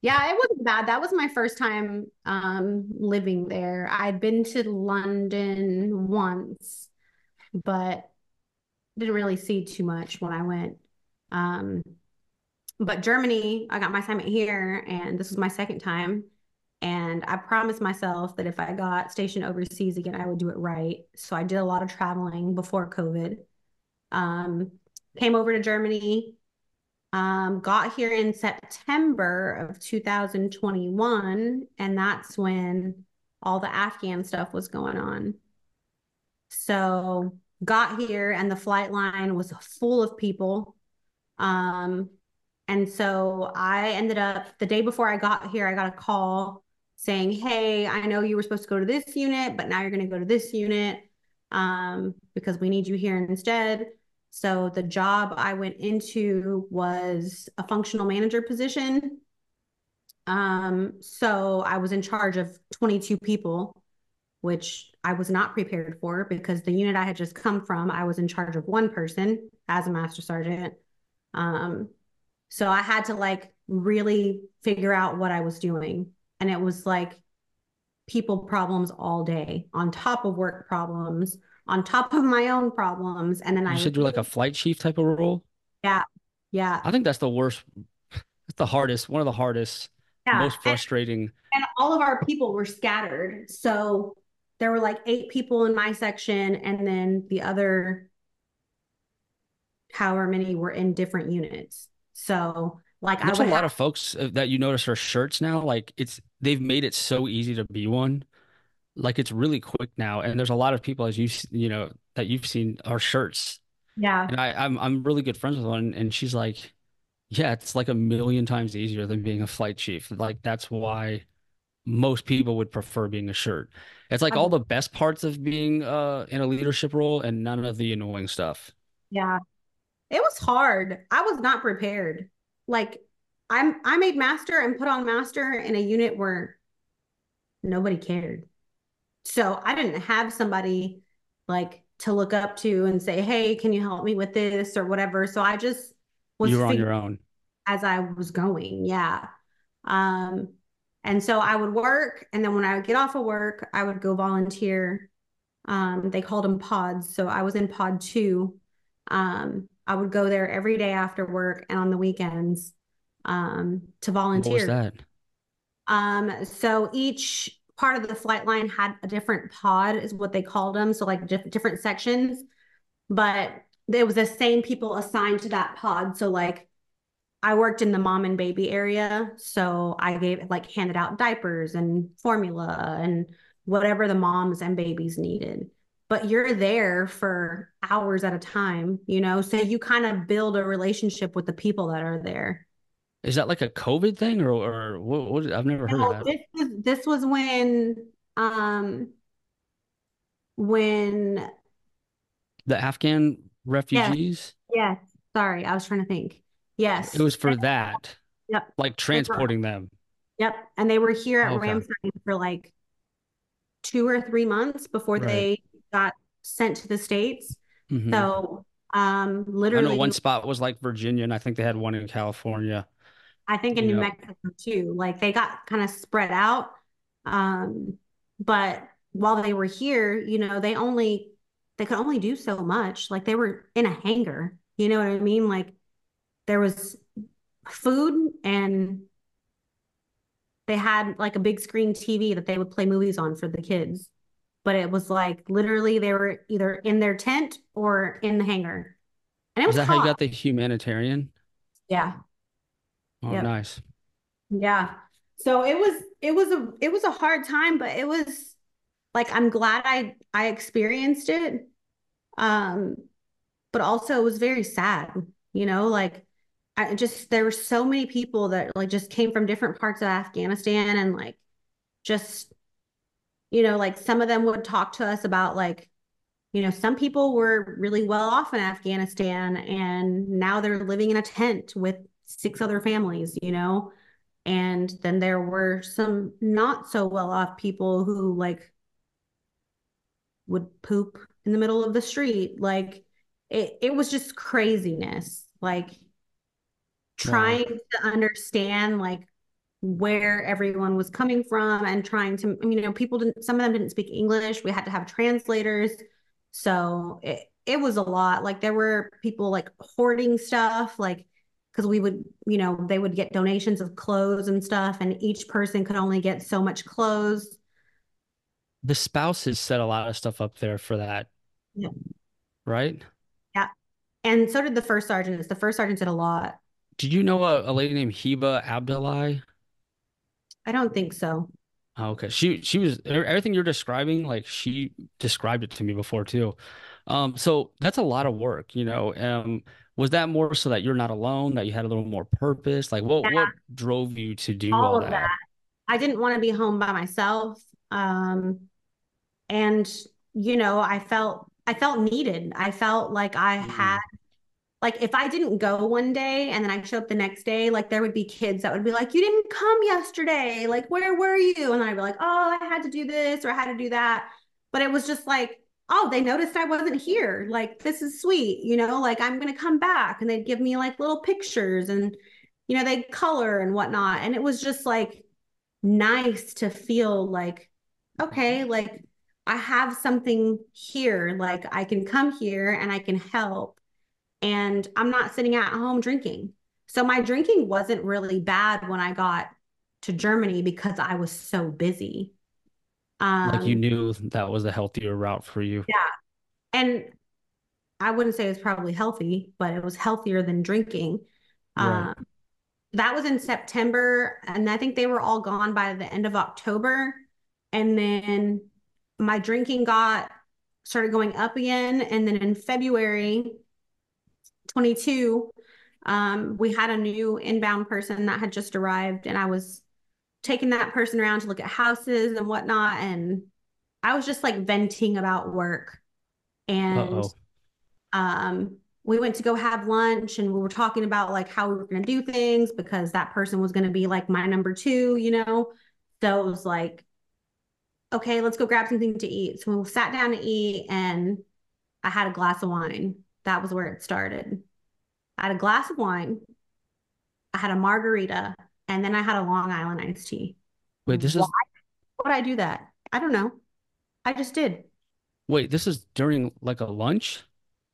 Yeah, it wasn't bad. That was my first time um, living there. I'd been to London once but didn't really see too much when I went. Um, but Germany, I got my assignment here, and this was my second time. And I promised myself that if I got stationed overseas again, I would do it right. So I did a lot of traveling before COVID. Um, came over to Germany, um, got here in September of 2021, and that's when all the Afghan stuff was going on. So got here and the flight line was full of people. Um, and so I ended up the day before I got here, I got a call saying, Hey, I know you were supposed to go to this unit, but now you're going to go to this unit um, because we need you here instead. So the job I went into was a functional manager position. Um, so I was in charge of 22 people which I was not prepared for because the unit I had just come from, I was in charge of one person as a master sergeant. Um, so I had to like really figure out what I was doing. And it was like people problems all day on top of work problems, on top of my own problems. And then You I should you're like a flight chief type of role. yeah, yeah, I think that's the worst. That's the hardest, one of the hardest, yeah. most frustrating. and all of our people were scattered. So there were like eight people in my section, and then the other however many were in different units. So like I There's a lot have of folks uh, that you notice are shirts now. Like it's they've made it so easy to be one. Like it's really quick now, and there's a lot of people as you you know that you've seen are shirts. yeah. And I I'm I'm really good friends with one, and she's like, yeah, it's like a million times easier than being a flight chief. Like that's why most people would prefer being a shirt. It's like all Um, the best parts of being uh in a leadership role and none of the annoying stuff. Yeah. It was hard. I was not prepared. Like I'm I made master and put on master in a unit where nobody cared. So I didn't have somebody like to look up to and say, "Hey, can you help me with this or whatever?" So I just was You were on your own. as I was going. Yeah. Um, and so I would work, and then when I would get off of work, I would go volunteer. Um, they called them pods. So I was in pod two. Um, I would go there every day after work and on the weekends um, to What was volunteer. that? Um, so each part of the flight line had a different pod, is what they called them. So like diff different sections, but there was the same people assigned to that pod. So like I worked in the mom and baby area, so I gave like handed out diapers and formula and whatever the moms and babies needed. But you're there for hours at a time, you know, so you kind of build a relationship with the people that are there. Is that like a COVID thing or or what, what I've never heard of that. this was this was when um when The Afghan refugees? yes, yes. sorry, I was trying to think. Yes. It was for that, Yep. like transporting them. Yep. And they were here at Okay. Ramstein for like two or three months before Right. they got sent to the States. Mhm. So um I know literally one spot was like Virginia, and I think they had one in California. I think in New Mexico too. Like they got kind of spread out. Um, but while they were here, you know, they only they could only do so much. Like they were in a hangar. You know what I mean? Like there was food and they had like a big screen TV that they would play movies on for the kids. But it was like literally they were either in their tent or in the hangar. And it is was that how you got the humanitarian? Yeah. Oh, Yep. nice. Yeah. So it was it was a it was a hard time, but it was like I'm glad I I experienced it. Um, but also it was very sad, you know, like I just there were so many people that like just came from different parts of Afghanistan and like just you know, like some of them would talk to us about like you know, some people were really well off in Afghanistan and now they're living in a tent with six other families, you know. And then there were some not so well off people who like would poop in the middle of the street. Like it, it was just craziness. Like Wow. trying to understand like where everyone was coming from and trying to, you know, people didn't, some of them didn't speak English. We had to have translators. So it, it was a lot. Like there were people like hoarding stuff, like because we would, you know, they would get donations of clothes and stuff, and each person could only get so much clothes. The spouses set a lot of stuff up there for that, Yeah. right? Yeah. And so did the first sergeant. The first sergeant did a lot. Did you know a, a lady named Heba Abdullahi? I don't think so. Oh, okay. She she was everything you're describing, like she described it to me before too. Um, so that's a lot of work, you know. Um, was that more so that you're not alone, that you had a little more purpose? Like what Yeah, what drove you to do all all of that. that? I didn't want to be home by myself. Um, and you know, I felt I felt needed. I felt like I had Mhm. like if I didn't go one day and then I show up the next day, like there would be kids that would be like, "You didn't come yesterday. Like where were you?" And I'd be like, "Oh, I had to do this or I had to do that." But it was just like, "Oh, they noticed I wasn't here. Like this is sweet, you know, like I'm gonna come back." And they'd give me like little pictures and you know, they'd color and whatnot. And it was just like nice to feel like okay, like I have something here, like I can come here and I can help. And I'm not sitting at home drinking. So my drinking wasn't really bad when I got to Germany because I was so busy. Um, like you Um, knew that was a healthier route for you. yeah. And I wouldn't say it's probably healthy, but it was healthier than drinking. Right. Um, that was in September, and I think they were all gone by the end of October. And then my drinking got started going up again. And then in February 22, um, we had a new inbound person that had just arrived, and I was taking that person around to look at houses and whatnot. And I was just like venting about work. And Uh-oh. um, we went to go have lunch and we were talking about like how we were going to do things because that person was going to be like my number two, you know? So it was like, okay, let's go grab something to eat. So we sat down to eat and I had a glass of wine. That was where it started. I had a glass of wine, I had a margarita, and then I had a Long Island iced tea. Wait, this is Why is would I do that? I don't know. I just did. wait, this is during like a lunch?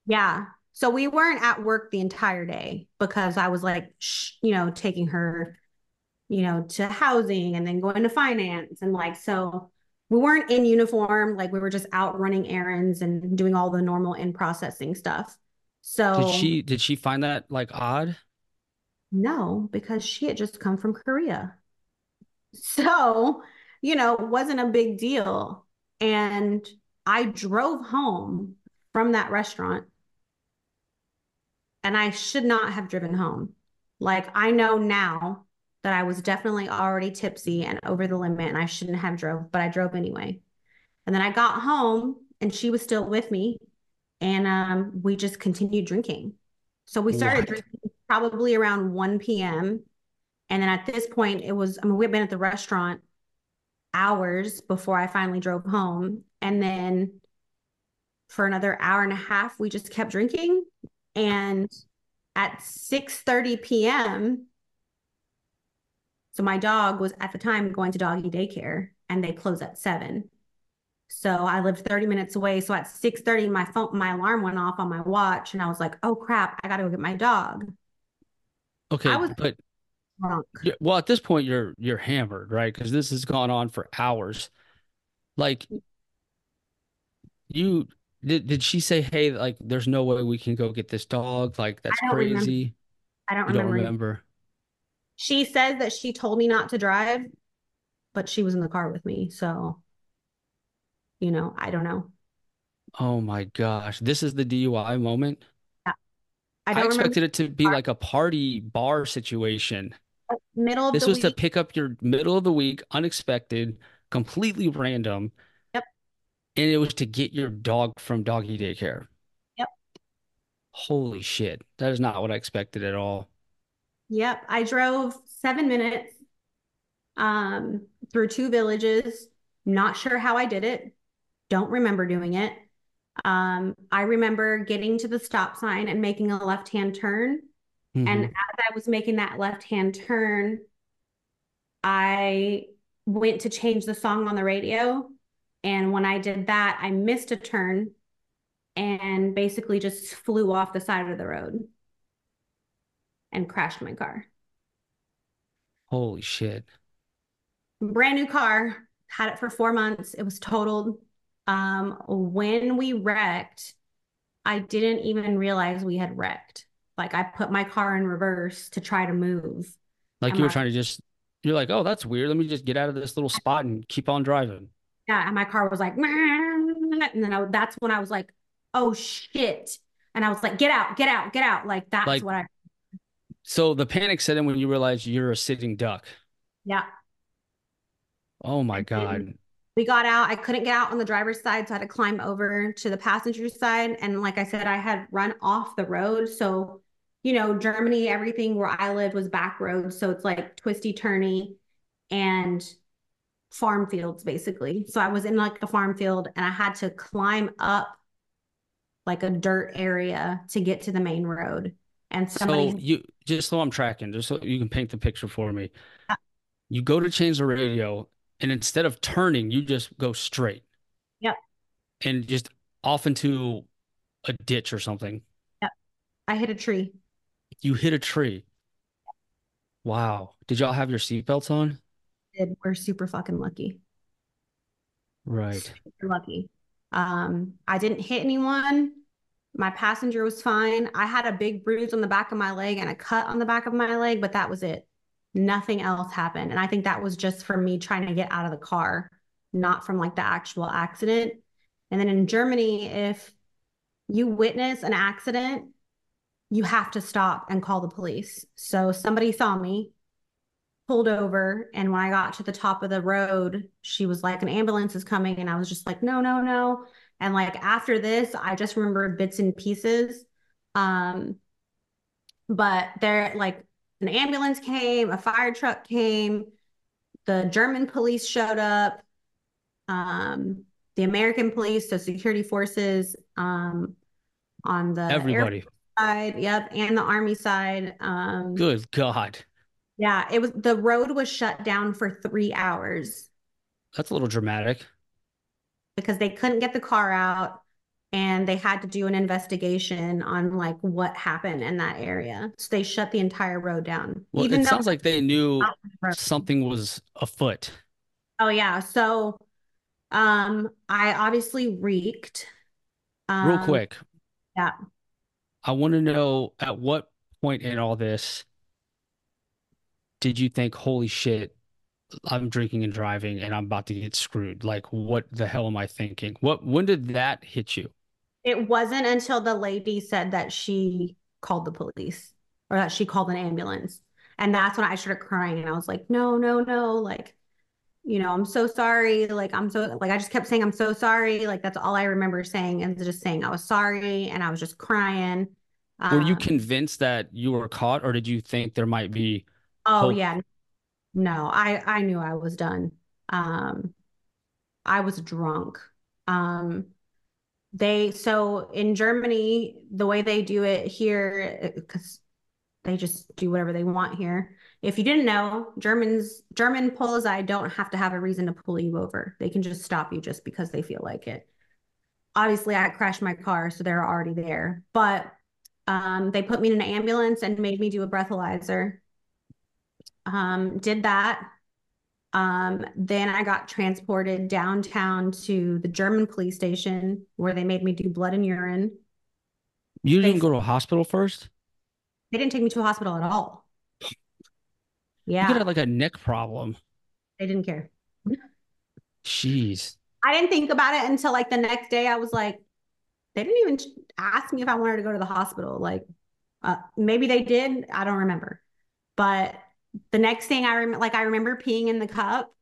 Yeah. So we weren't at work the entire day because I was like, sh you know, taking her, you know, to housing and then going to finance. And like, so we weren't in uniform. Like we were just out running errands and doing all the normal in processing stuff. So did she did she find that like odd? No, because she had just come from Korea. So, you know, it wasn't a big deal. And I drove home from that restaurant and I should not have driven home. Like I know now that I was definitely already tipsy and over the limit and I shouldn't have drove, but I drove anyway. And then I got home and she was still with me and um, we just continued drinking. So we started What? drinking probably around 1 p.m. And then at this point, it was, I mean, we'd been at the restaurant hours before I finally drove home. And then for another hour and a half, we just kept drinking. And at 6:30 p.m., so my dog was at the time going to doggy daycare and they close at 7. So I lived 30 minutes away. So at 6:30, my phone, my alarm went off on my watch, and I was like, oh crap, I gotta go get my dog. Okay, I was but drunk. well, at this point you're you're hammered, right? Because this has gone on for hours. Like you did did she say, "Hey, like there's no way we can go get this dog. Like that's remember. crazy." I don't don't remember. remember. She says that she told me not to drive, but she was in the car with me. So, you know, I don't know. Oh my gosh. This is the DUI moment. I I expected it to be like a party bar situation. middle of This was to week. pick up your middle of the week, unexpected, completely random, Yep. and it was to get your dog from doggy daycare. Yep. Holy shit. That is not what I expected at all. Yep. I drove seven minutes um, through two villages. Not sure how I did it. Don't remember doing it. Um, I remember getting to the stop sign and making a left-hand turn. And Mhm. as I was making that left-hand turn, I went to change the song on the radio. And when I did that, I missed a turn and basically just flew off the side of the road and crashed my car. Holy shit. Brand new car, had it for four months. It was totaled. Um, when we wrecked, I didn't even realize we had wrecked. Like I put my car in reverse to try to move. Like And you were my trying to just, you're like, oh, that's weird. Let me just get out of this little spot and keep on driving. Yeah, and my car was like, and then I, that's when I was like, oh shit. And I was like, get out, get out, get out. Like that's Like, what I, so the panic set in when you realize you're a sitting duck. yeah. Oh my God. We got out. I couldn't get out on the driver's side, so I had to climb over to the passenger side. And like I said, I had run off the road. So, you know, Germany, everything where I lived was back roads. So it's like twisty turny and farm fields basically. So I was in like a farm field and I had to climb up like a dirt area to get to the main road. And So somebody, you, just so I'm tracking, just so you can paint the picture for me. You go to change the radio. And instead of turning, you just go straight. Yep. And just off into a ditch or something. Yep. I hit a tree. You hit a tree. Wow. Did y'all have your seatbelts on? Did we're super fucking lucky. Right. Super lucky. Um, I didn't hit anyone. My passenger was fine. I had a big bruise on the back of my leg and a cut on the back of my leg, but that was it. Nothing else happened. And I think that was just from me trying to get out of the car, not from like the actual accident. And then in Germany, if you witness an accident, you have to stop and call the police. So somebody saw me, pulled over, and when I got to the top of the road, she was like, an ambulance is coming. And I was just like, no, no, no. And like after this, I just remember bits and pieces. Um, but there, like, an ambulance came, a fire truck came, the German police showed up, um, the American police, so security forces, um, on the Everybody. side, yep, and the army side. Um, Good God. yeah, it was the road was shut down for three hours That's a little dramatic. because they couldn't get the car out and they had to do an investigation on like what happened in that area. So they shut the entire road down. Well, Even it sounds like they knew Not the road. something was afoot. Oh yeah. So um I obviously reeked. Real Um, quick. yeah. I want to know at what point in all this did you think, holy shit, I'm drinking and driving and I'm about to get screwed? Like, what the hell am I thinking? What, when did that hit you? It wasn't until the lady said that she called the police or that she called an ambulance. And that's when I started crying and I was like, no, no, no. Like, you know, I'm so sorry. Like, I'm so, like, I just kept saying, I'm so sorry. Like, that's all I remember saying and just saying I was sorry. And I was just crying. Were you Um, convinced that you were caught, or did you think there might be oh, hope? yeah. No, I, I knew I was done. Um, I was drunk. Um, they, so in Germany, the way they do it here, because they just do whatever they want here. If you didn't know, Germans, German Polizei don't have to have a reason to pull you over. They can just stop you just because they feel like it. Obviously, I crashed my car, so they're already there. But um, they put me in an ambulance and made me do a breathalyzer. Um, did that. Um, then I got transported downtown to the German police station where they made me do blood and urine. You didn't go to a hospital first? they didn't take me to a hospital at all. You Yeah, could have like a neck problem. they didn't care. Jeez. I didn't think about it until like the next day. I was like, they didn't even ask me if I wanted to go to the hospital. Like, uh, maybe they did. I don't remember. But the next thing I remember, like I remember peeing in the cup.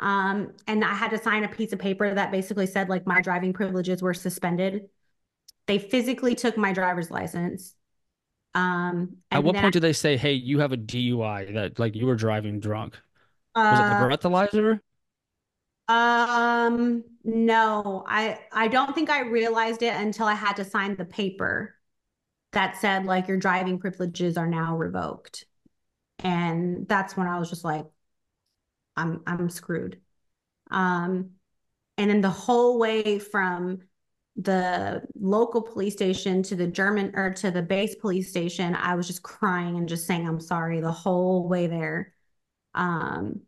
Um, and I had to sign a piece of paper that basically said like my driving privileges were suspended. They physically took my driver's license. Um, At what point did they say, hey, you have a DUI that like you were driving drunk? I, Was it uh, the breathalyzer? Um, no, I I don't think I realized it until I had to sign the paper that said like your driving privileges are now revoked. And that's when I was just like, I'm I'm screwed. Um, and then the whole way from the local police station to the German or to the base police station, I was just crying and just saying I'm sorry the whole way there. Um,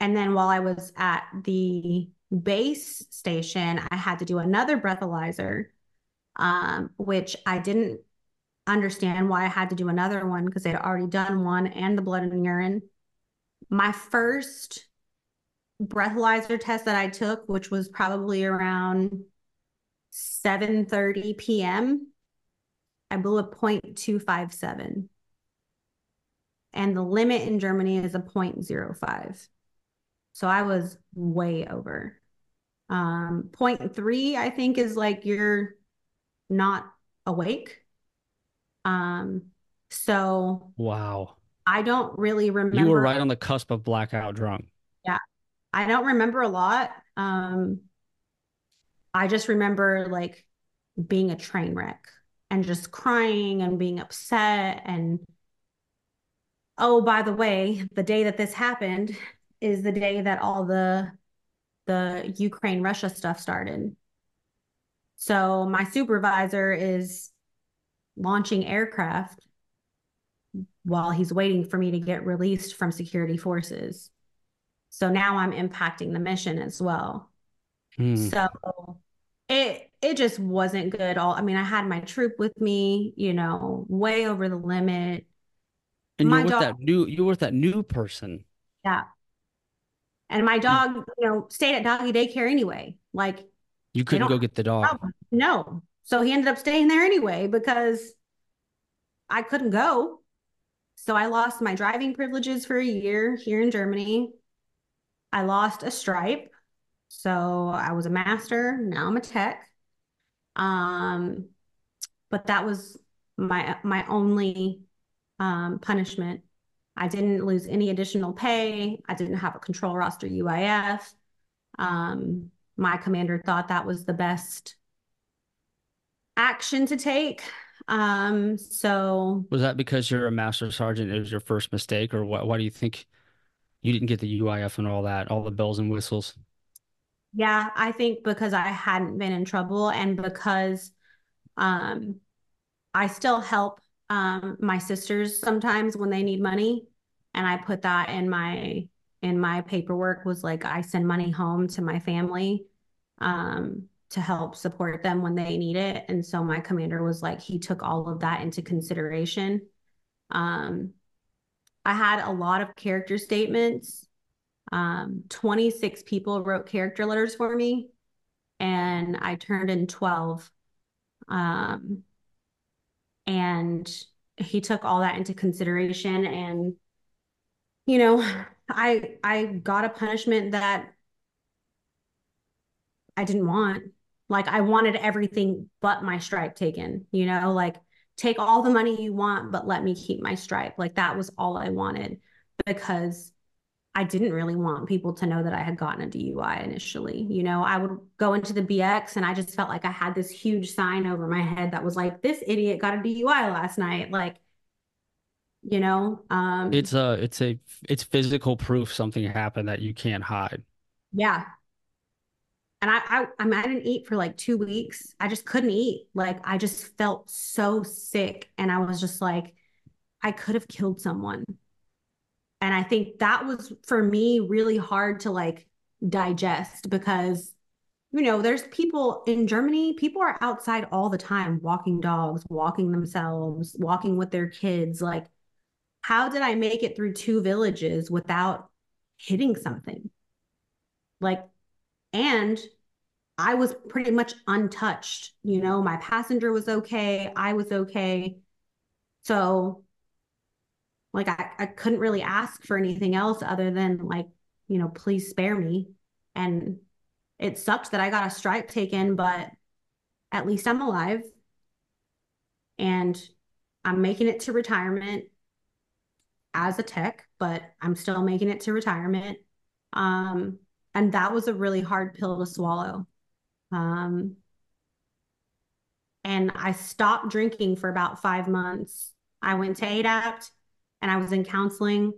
and then while I was at the base station, I had to do another breathalyzer, um, which I didn't understand why I had to do another one because they'd already done one and the blood and urine. My first breathalyzer test that I took, which was probably around 7:30 p.m., I blew a 0.257. And the limit in Germany is a 0.05. So I was way over. Um, 0.3, I think, is like you're not awake. Um, so Wow. I don't really remember. You were right on the cusp of blackout drunk. Yeah, I don't remember a lot. Um, I just remember like being a train wreck and just crying and being upset. And oh, by the way, the day that this happened, is the day that all the the Ukraine Russia stuff started. So my supervisor is launching aircraft while he's waiting for me to get released from security forces. So now I'm impacting the mission as well. Mm. So it it just wasn't good all I mean I had my troop with me, you know, way over the limit. And you're with dog, that new you're with that new person. Yeah. And my hmm. dog, mm. you know, stayed at doggy daycare anyway. Like you couldn't go get the dog. No. So he ended up staying there anyway because I couldn't go. So I lost my driving privileges for a year here in Germany. I lost a stripe. So I was a master, now I'm a tech. Um, but that was my my only um, punishment. I didn't lose any additional pay. I didn't have a control roster UIF. Um, my commander thought that was the best action to take. Um, so was that because you're a master sergeant? It was your first mistake, or what? Why do you think you didn't get the UIF and all that, all the bells and whistles? Yeah, I think because I hadn't been in trouble and because um, I still help um, my sisters sometimes when they need money, and I put that in my in my paperwork was like I send money home to my family. Um, to help support them when they need it. And so my commander was like, he took all of that into consideration. Um, I had a lot of character statements. Um, 26 people wrote character letters for me, and I turned in 12. Um, and he took all that into consideration and you know i i got a punishment that i didn't want like I wanted everything but my stripe taken, you know, like take all the money you want, but let me keep my stripe. Like that was all I wanted because I didn't really want people to know that I had gotten a DUI initially. You know, I would go into the BX and I just felt like I had this huge sign over my head that was like, this idiot got a DUI last night. Like, you know, um, it's a, it's a, it's physical proof something happened that you can't hide. Yeah and I, I I mean I didn't eat for like two weeks. I just couldn't eat. Like I just felt so sick, and I was just like, I could have killed someone. And I think that was for me really hard to like digest because you know there's people in Germany. People are outside all the time, walking dogs, walking themselves, walking with their kids. Like, how did I make it through two villages without hitting something? Like and I was pretty much untouched. You know, my passenger was okay. I was okay. So, like, I, I couldn't really ask for anything else other than, like, you know, please spare me. And it sucked that I got a stripe taken, but at least I'm alive. And I'm making it to retirement as a tech, but I'm still making it to retirement. Um, and that was a really hard pill to swallow. Um, and I stopped drinking for about five months. I went to ADAPT and I was in counseling.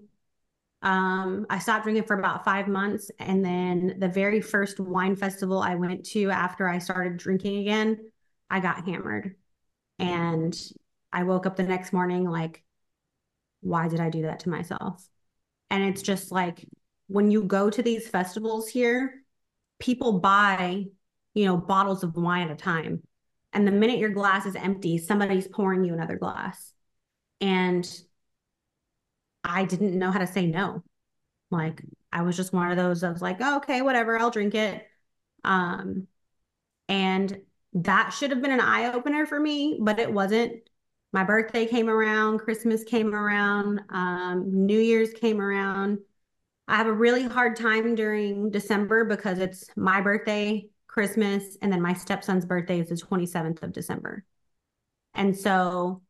Um, I stopped drinking for about five months. And then the very first wine festival I went to after I started drinking again, I got hammered. And I woke up the next morning like, why did I do that to myself? And it's just like when you go to these festivals here, people buy, you know, bottles of wine at a time. And the minute your glass is empty, somebody's pouring you another glass. And I didn't know how to say no. Like I was just one of those I was like, oh, okay, whatever, I'll drink it. Um, and that should have been an eye opener for me, but it wasn't. My birthday came around, Christmas came around, um, New Year's came around I have a really hard time during December because it's my birthday, Christmas, and then my stepson's birthday is the 27th of December. And so,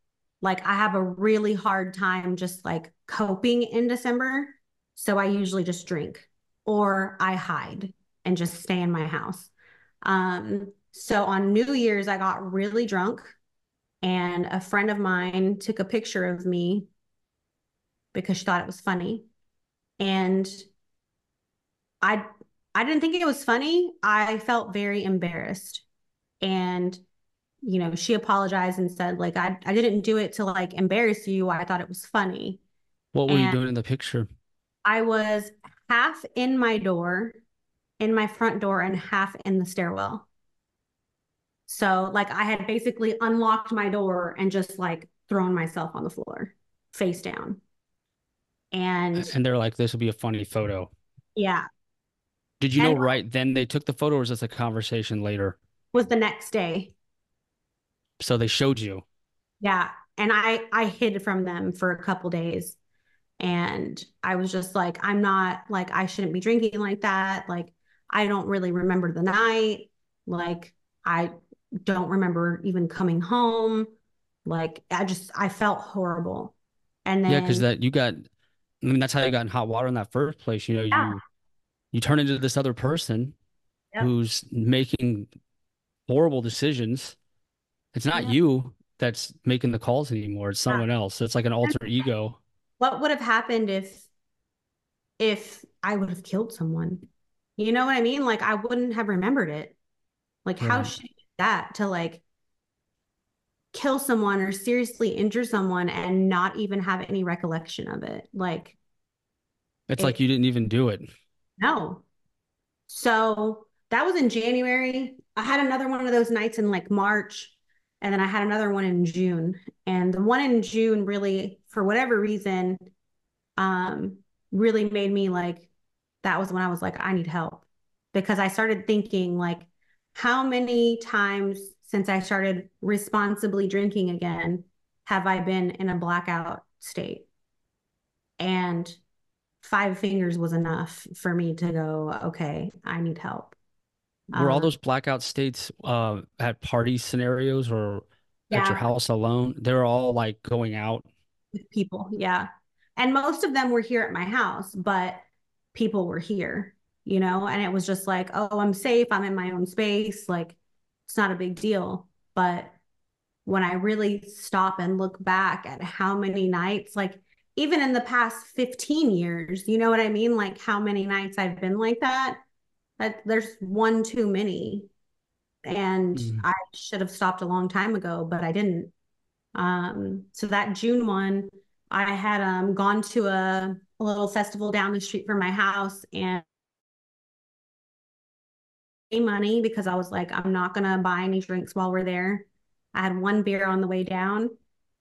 like, I have a really hard time just like coping in December. So I usually just drink or I hide and just stay in my house. Um, so on New Year's, I got really drunk, and a friend of mine took a picture of me because she thought it was funny and I I didn't think it was funny. I felt very embarrassed. And you know, she apologized and said like I I didn't do it to like embarrass you. I thought it was funny. What were and you doing in the picture? I was half in my door, in my front door and half in the stairwell. So like I had basically unlocked my door and just like thrown myself on the floor face down. And and they're like, this will be a funny photo. Yeah. Did you and know right then they took the photo or was this a conversation later? Was the next day. So they showed you. Yeah. And I I hid from them for a couple days. And I was just like, I'm not like I shouldn't be drinking like that. Like I don't really remember the night. Like I don't remember even coming home. Like I just I felt horrible. And then Yeah, because that you got I mean that's how you got in hot water in that first place. You know, yeah. you you turn into this other person yep. who's making horrible decisions. It's not yeah. you that's making the calls anymore. It's someone yeah. else. It's like an alter ego. What would have happened if if I would have killed someone? You know what I mean? Like I wouldn't have remembered it. Like how should that to like kill someone or seriously injure someone and not even have any recollection of it. Like it's it, like you didn't even do it. No. So that was in January. I had another one of those nights in like March and then I had another one in June. And the one in June really for whatever reason um really made me like that was when I was like I need help because I started thinking like how many times since I started responsibly drinking again have I been in a blackout state? And five fingers was enough for me to go, okay, I need help. Were all um, those blackout states uh, at party scenarios or yeah. at your house alone? They're all like going out with people. Yeah. And most of them were here at my house, but people were here you know, and it was just like, oh, I'm safe. I'm in my own space. Like, it's not a big deal. But when I really stop and look back at how many nights, like, even in the past 15 years, you know what I mean? Like, how many nights I've been like that, that there's one too many. And mm. I should have stopped a long time ago, but I didn't. Um, so that June one, I had um, gone to a, a little festival down the street from my house and money because I was like, I'm not going to buy any drinks while we're there. I had one beer on the way down.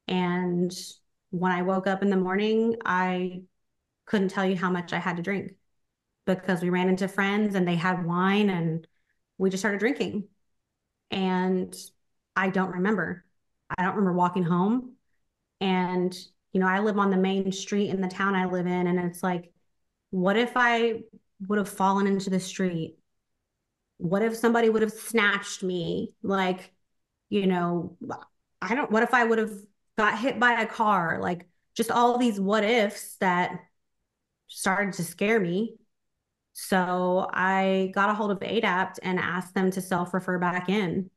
And when I woke up in the morning, I couldn't tell you how much I had to drink because we ran into friends and they had wine and we just started drinking. And I don't remember. I don't remember walking home. And, you know, I live on the main street in the town I live in. And it's like, what if I would have fallen into the street? what if somebody would have snatched me like you know i don't what if i would have got hit by a car like just all these what ifs that started to scare me. So i got a hold of adapt and asked them to self refer back in.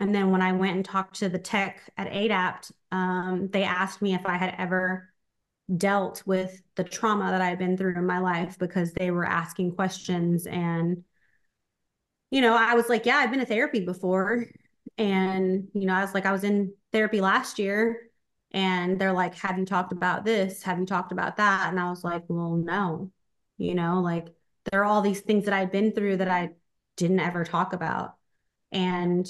And then when i went and talked to the tech at adapt um, they asked me if i had ever dealt with the trauma that i'd been through in my life because they were asking questions. And you know, I was like, yeah, I've been to therapy before. And, you know, I was like, I was in therapy last year. And they're like, have you talked about this? Have you talked about that? And I was like, well, no, you know, like there are all these things that I've been through that I didn't ever talk about and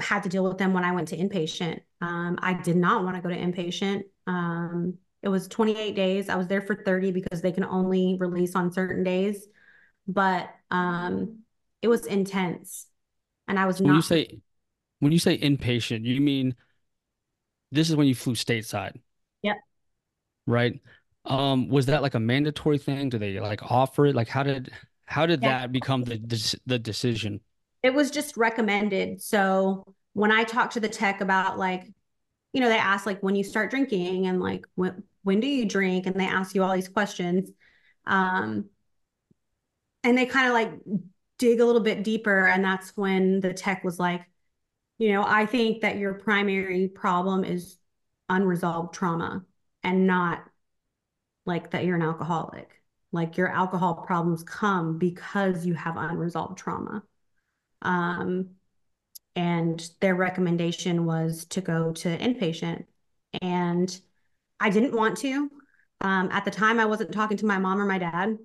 had to deal with them when I went to inpatient. Um, I did not want to go to inpatient. Um, it was 28 days. I was there for 30 because they can only release on certain days. But um, it was intense. And I was when not. You say, when you say inpatient, you mean this is when you flew stateside? Yep. Right. Um, was that like a mandatory thing? Do they like offer it? Like, how did how did yeah. that become the the decision? It was just recommended. So when I talked to the tech about like, you know, they ask like when you start drinking and like when when do you drink, and they ask you all these questions. Um, and they kind of like dig a little bit deeper. And that's when the tech was like, you know, I think that your primary problem is unresolved trauma and not like that you're an alcoholic. Like your alcohol problems come because you have unresolved trauma. Um, and their recommendation was to go to inpatient. And I didn't want to. Um, at the time, I wasn't talking to my mom or my dad.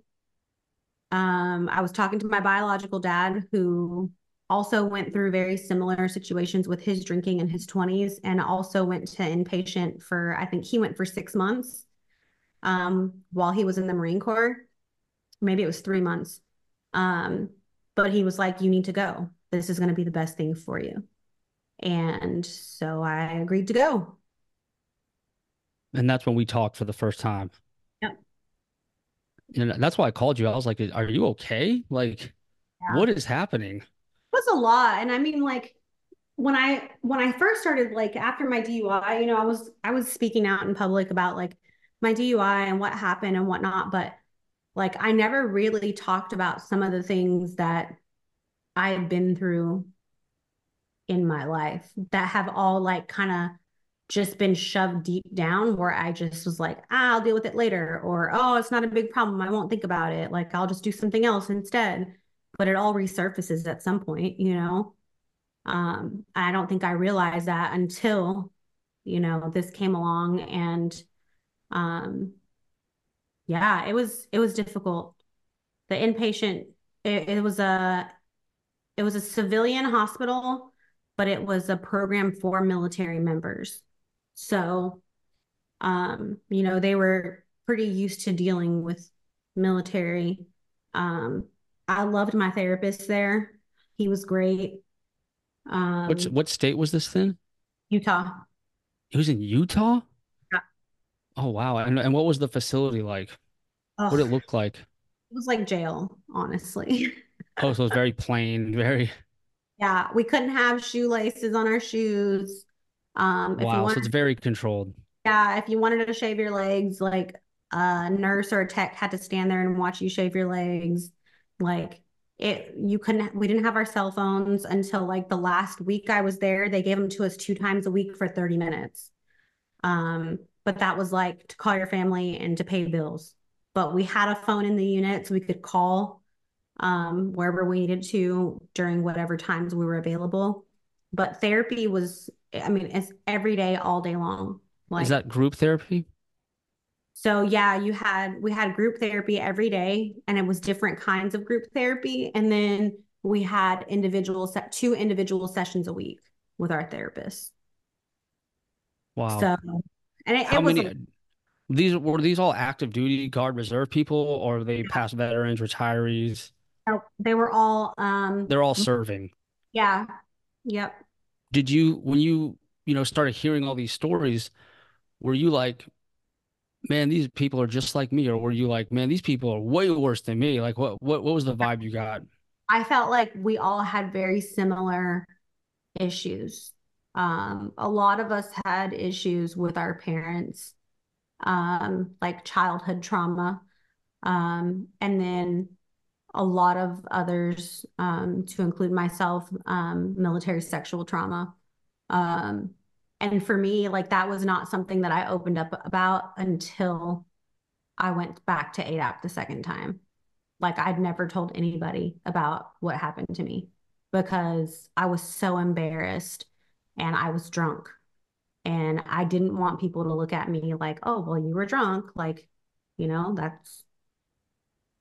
Um, I was talking to my biological dad, who also went through very similar situations with his drinking in his 20s and also went to inpatient for, I think he went for six months um, while he was in the Marine Corps. Maybe it was three months. Um, but he was like, You need to go. This is going to be the best thing for you. And so I agreed to go. And that's when we talked for the first time. And that's why I called you. I was like, Are you okay? Like, yeah. what is happening? It was a lot. And I mean, like when I when I first started, like after my DUI, you know, I was I was speaking out in public about like my DUI and what happened and whatnot, but like I never really talked about some of the things that I had been through in my life that have all like kind of just been shoved deep down where I just was like, ah, I'll deal with it later, or oh, it's not a big problem. I won't think about it. Like I'll just do something else instead but it all resurfaces at some point, you know. Um, I don't think I realized that until, you know, this came along and um yeah, it was it was difficult. The inpatient it, it was a it was a civilian hospital, but it was a program for military members. So um, you know, they were pretty used to dealing with military um I loved my therapist there. He was great. Um, What's what state was this in? Utah. It was in Utah. Yeah. Oh wow! And and what was the facility like? Ugh. What did it look like? It was like jail, honestly. oh, so it was very plain, very. Yeah, we couldn't have shoelaces on our shoes. Um, wow, wanted, so it's very controlled. Yeah, if you wanted to shave your legs, like a nurse or a tech had to stand there and watch you shave your legs. Like it, you couldn't, we didn't have our cell phones until like the last week I was there. They gave them to us two times a week for 30 minutes. Um, but that was like to call your family and to pay bills. But we had a phone in the unit so we could call um, wherever we needed to during whatever times we were available. But therapy was, I mean, it's every day, all day long. Like, Is that group therapy? So yeah, you had we had group therapy every day and it was different kinds of group therapy and then we had individual set two individual sessions a week with our therapist. Wow. So and it, How it was many, a, these were these all active duty guard reserve people or they past veterans, retirees? They were all um they're all serving. Yeah. Yep. Did you when you you know started hearing all these stories, were you like, man, these people are just like me, or were you like, man, these people are way worse than me? Like, what what what was the vibe you got? I felt like we all had very similar issues. Um, a lot of us had issues with our parents, um, like childhood trauma, um, and then a lot of others, um, to include myself, um, military sexual trauma. Um, and for me like that was not something that i opened up about until i went back to ADAPT the second time like i'd never told anybody about what happened to me because i was so embarrassed and i was drunk and i didn't want people to look at me like oh well you were drunk like you know that's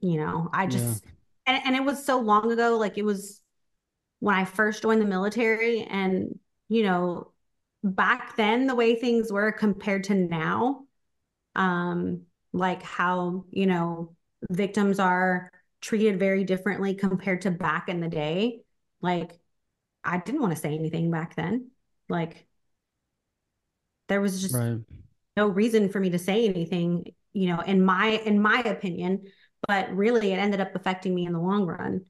you know i just yeah. And, and it was so long ago like it was when i first joined the military and you know back then the way things were compared to now um like how you know victims are treated very differently compared to back in the day like i didn't want to say anything back then like there was just right. no reason for me to say anything you know in my in my opinion but really it ended up affecting me in the long run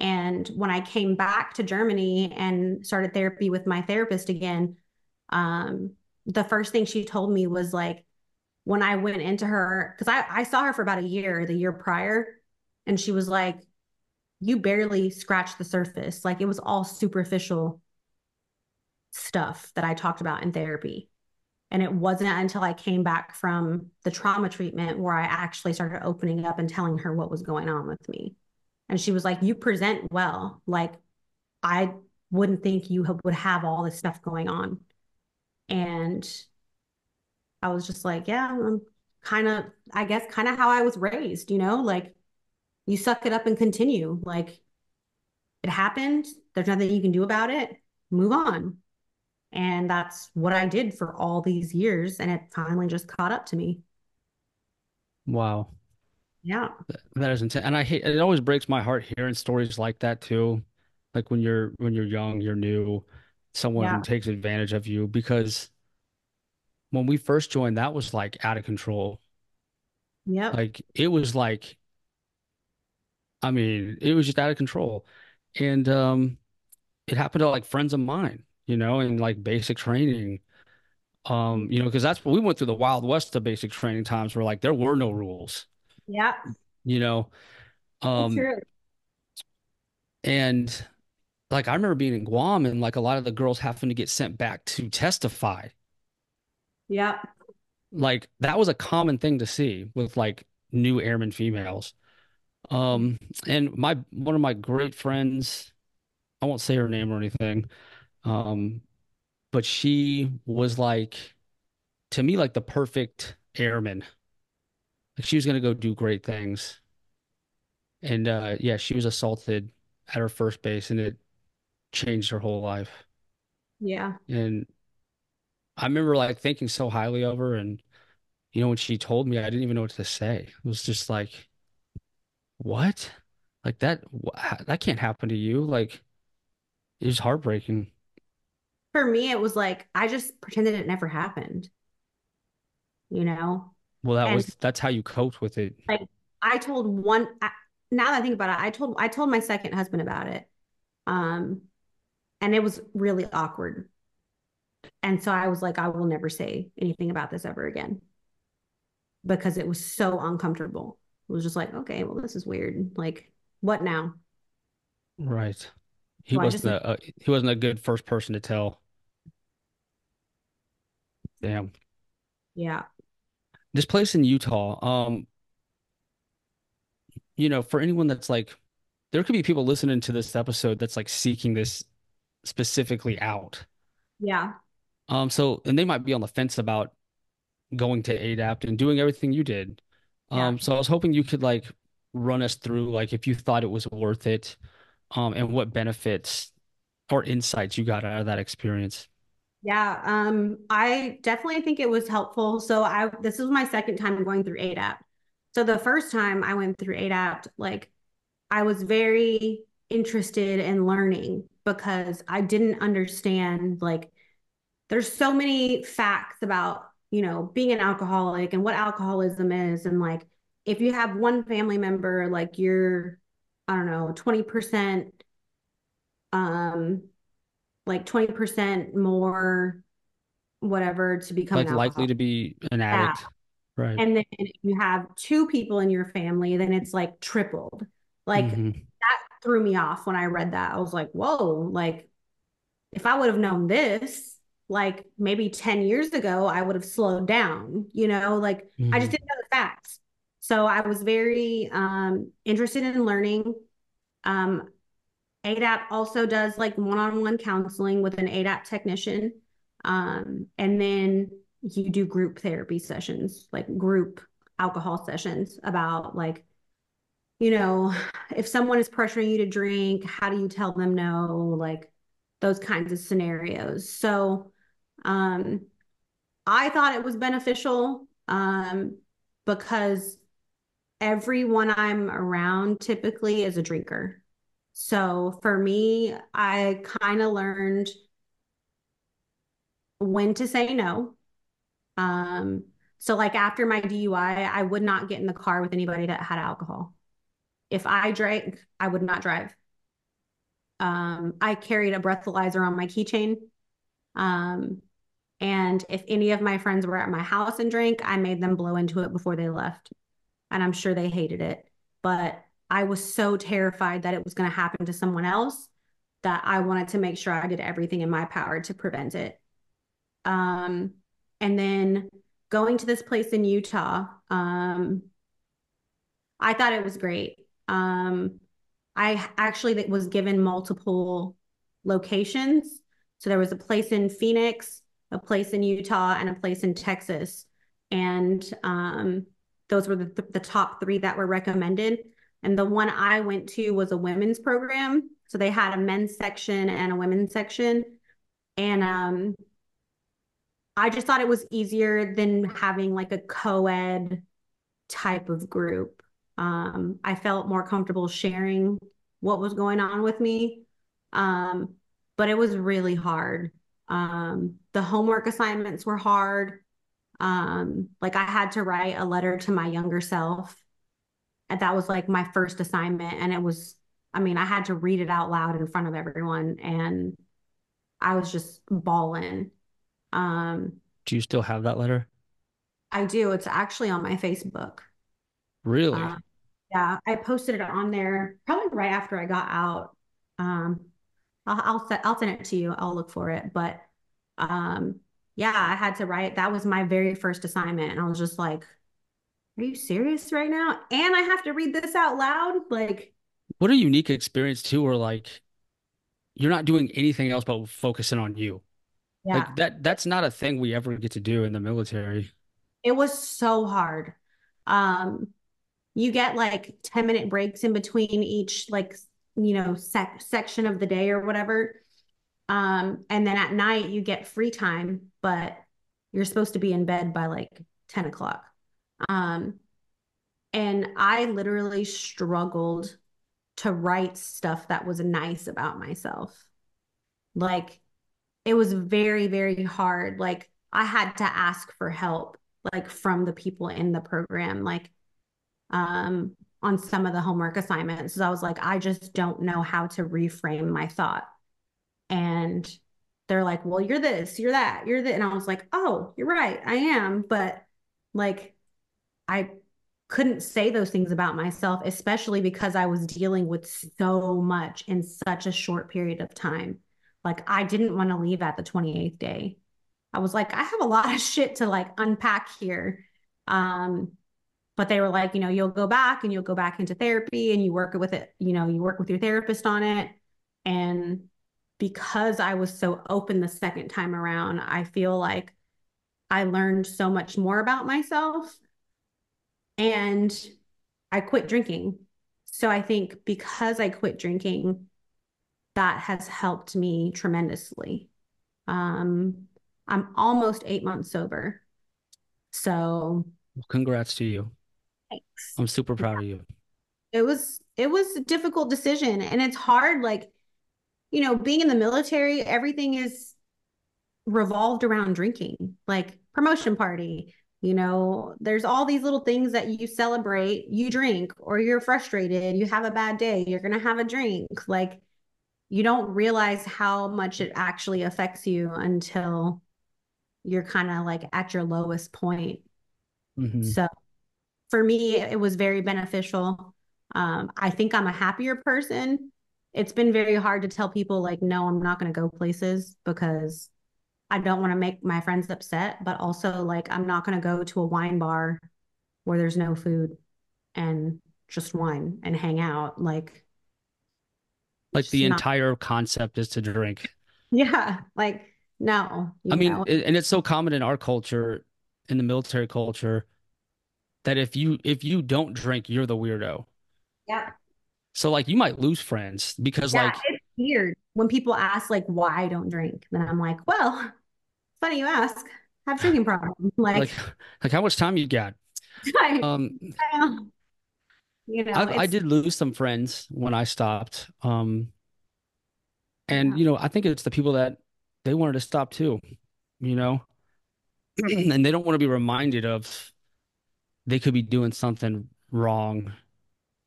and when i came back to germany and started therapy with my therapist again um, the first thing she told me was like when I went into her, because I, I saw her for about a year, the year prior, and she was like, You barely scratched the surface. Like it was all superficial stuff that I talked about in therapy. And it wasn't until I came back from the trauma treatment where I actually started opening up and telling her what was going on with me. And she was like, You present well. Like, I wouldn't think you would have all this stuff going on. And I was just like, Yeah, I'm kind of, I guess, kind of how I was raised, you know, like you suck it up and continue. Like, it happened. There's nothing you can do about it. Move on. And that's what I did for all these years. And it finally just caught up to me. Wow. Yeah. That is intense. And I hate it always breaks my heart hearing stories like that too. Like when you're when you're young, you're new, someone Yeah. takes advantage of you because when we first joined, that was like out of control. Yeah. Like it was like I mean, it was just out of control. And um it happened to like friends of mine, you know, in like basic training. Um, you know, because that's what we went through the Wild West of basic training times where like there were no rules, Yeah. you know. Um, true. and like I remember being in Guam and like a lot of the girls having to get sent back to testify. Yeah. Like that was a common thing to see with like new airman females. Um, and my one of my great friends, I won't say her name or anything, um, but she was like to me like the perfect airman. Like she was gonna go do great things. And uh yeah, she was assaulted at her first base and it changed her whole life. Yeah. And I remember like thinking so highly of her and you know when she told me I didn't even know what to say. It was just like, what? Like that that can't happen to you. Like it was heartbreaking. For me, it was like I just pretended it never happened, you know? Well, that And was that's how you coped with it. like I told one I, now that I think about it, I told I told my second husband about it. Um, and it was really awkward. And so I was like, I will never say anything about this ever again because it was so uncomfortable. It was just like, okay, well, this is weird. Like, what now? Right. He So wasn't a, a he wasn't a good first person to tell. Damn. yeah, This place in Utah, um, you know, for anyone that's like, there could be people listening to this episode that's like seeking this specifically out. yeah, Um, so and they might be on the fence about going to ADAPT and doing everything you did. yeah. Um, so I was hoping you could like run us through like if you thought it was worth it, um, and what benefits or insights you got out of that experience. Yeah, um, I definitely think it was helpful. So I this is my second time going through ADAPT. So the first time I went through ADAPT, like I was very interested in learning because I didn't understand like there's so many facts about, you know, being an alcoholic and what alcoholism is and like if you have one family member like you're I don't know, 20% um like 20% more whatever to become Like likely to be an Yeah. addict. Right. And then if you have two people in your family, then it's like tripled. Like hmm that threw me off when I read that. I was like, whoa, like if I would have known this, like maybe 10 years ago, I would have slowed down, you know, like I just hmm didn't know the facts. So I was very um interested in learning. Um, ADAPT also does like one-on-one counseling with an ADAP technician. Um, and then you do group therapy sessions, like group alcohol sessions about like, you know, if someone is pressuring you to drink, how do you tell them no? Like those kinds of scenarios. So, um, I thought it was beneficial, um, because everyone I'm around typically is a drinker. So for me, I kind of learned when to say no. Um, so like after my DUI, I would not get in the car with anybody that had alcohol. If I drank, I would not drive. Um, I carried a breathalyzer on my keychain. Um, and if any of my friends were at my house and drank, I made them blow into it before they left. And I'm sure they hated it. But I was so terrified that it was going to happen to someone else that I wanted to make sure I did everything in my power to prevent it. Um, and then going to this place in Utah. Um, I thought it was great. Um, I actually was given multiple locations. So there was a place in Phoenix, a place in Utah, and a place in Texas. And um, those were the, the top three that were recommended. And the one I went to was a women's program. So they had a men's section and a women's section. And um, I just thought it was easier than having like a co ed type of group. Um, I felt more comfortable sharing what was going on with me. Um, but it was really hard. Um, the homework assignments were hard. Um, like I had to write a letter to my younger self. And that was like my first assignment. And it was, I mean, I had to read it out loud in front of everyone. And I was just bawling. Um, do you still have that letter? I do. It's actually on my Facebook. Really? Uh, yeah, I posted it on there probably right after I got out. Um, I'll I'll, set, I'll send it to you. I'll look for it. But um, yeah, I had to write. That was my very first assignment, and I was just like, "Are you serious right now?" And I have to read this out loud. Like, what a unique experience too, where like you're not doing anything else but focusing on you. Yeah. Like that that's not a thing we ever get to do in the military. It was so hard. Um you get like 10 minute breaks in between each like you know sec- section of the day or whatever um and then at night you get free time but you're supposed to be in bed by like 10 o'clock um and i literally struggled to write stuff that was nice about myself like it was very very hard like i had to ask for help like from the people in the program like um, on some of the homework assignments. So I was like, I just don't know how to reframe my thought. And they're like, well, you're this, you're that, you're that. And I was like, oh, you're right, I am. But like, I couldn't say those things about myself, especially because I was dealing with so much in such a short period of time. Like, I didn't want to leave at the 28th day. I was like, I have a lot of shit to like unpack here. Um, but they were like you know you'll go back and you'll go back into therapy and you work with it you know you work with your therapist on it and because i was so open the second time around i feel like i learned so much more about myself and i quit drinking so i think because i quit drinking that has helped me tremendously um i'm almost 8 months sober so well, congrats to you Thanks. I'm super proud of you. It was it was a difficult decision and it's hard like you know, being in the military, everything is revolved around drinking. Like promotion party, you know, there's all these little things that you celebrate, you drink or you're frustrated, you have a bad day, you're going to have a drink. Like you don't realize how much it actually affects you until you're kind of like at your lowest point. Mm-hmm. So for me, it was very beneficial. Um, I think I'm a happier person. It's been very hard to tell people, like, no, I'm not going to go places because I don't want to make my friends upset, but also, like, I'm not going to go to a wine bar where there's no food and just wine and hang out. Like, like the not... entire concept is to drink. Yeah. Like, no. I mean, and it's so common in our culture, in the military culture that if you if you don't drink, you're the weirdo. Yeah. So like you might lose friends because yeah, like it's weird when people ask like why I don't drink. Then I'm like, well, funny you ask. I have drinking problem. Like, like, like how much time you got? I, um, I you know, I, I, did lose some friends when I stopped. Um, and yeah. you know, I think it's the people that they wanted to stop too. You know, and they don't want to be reminded of they could be doing something wrong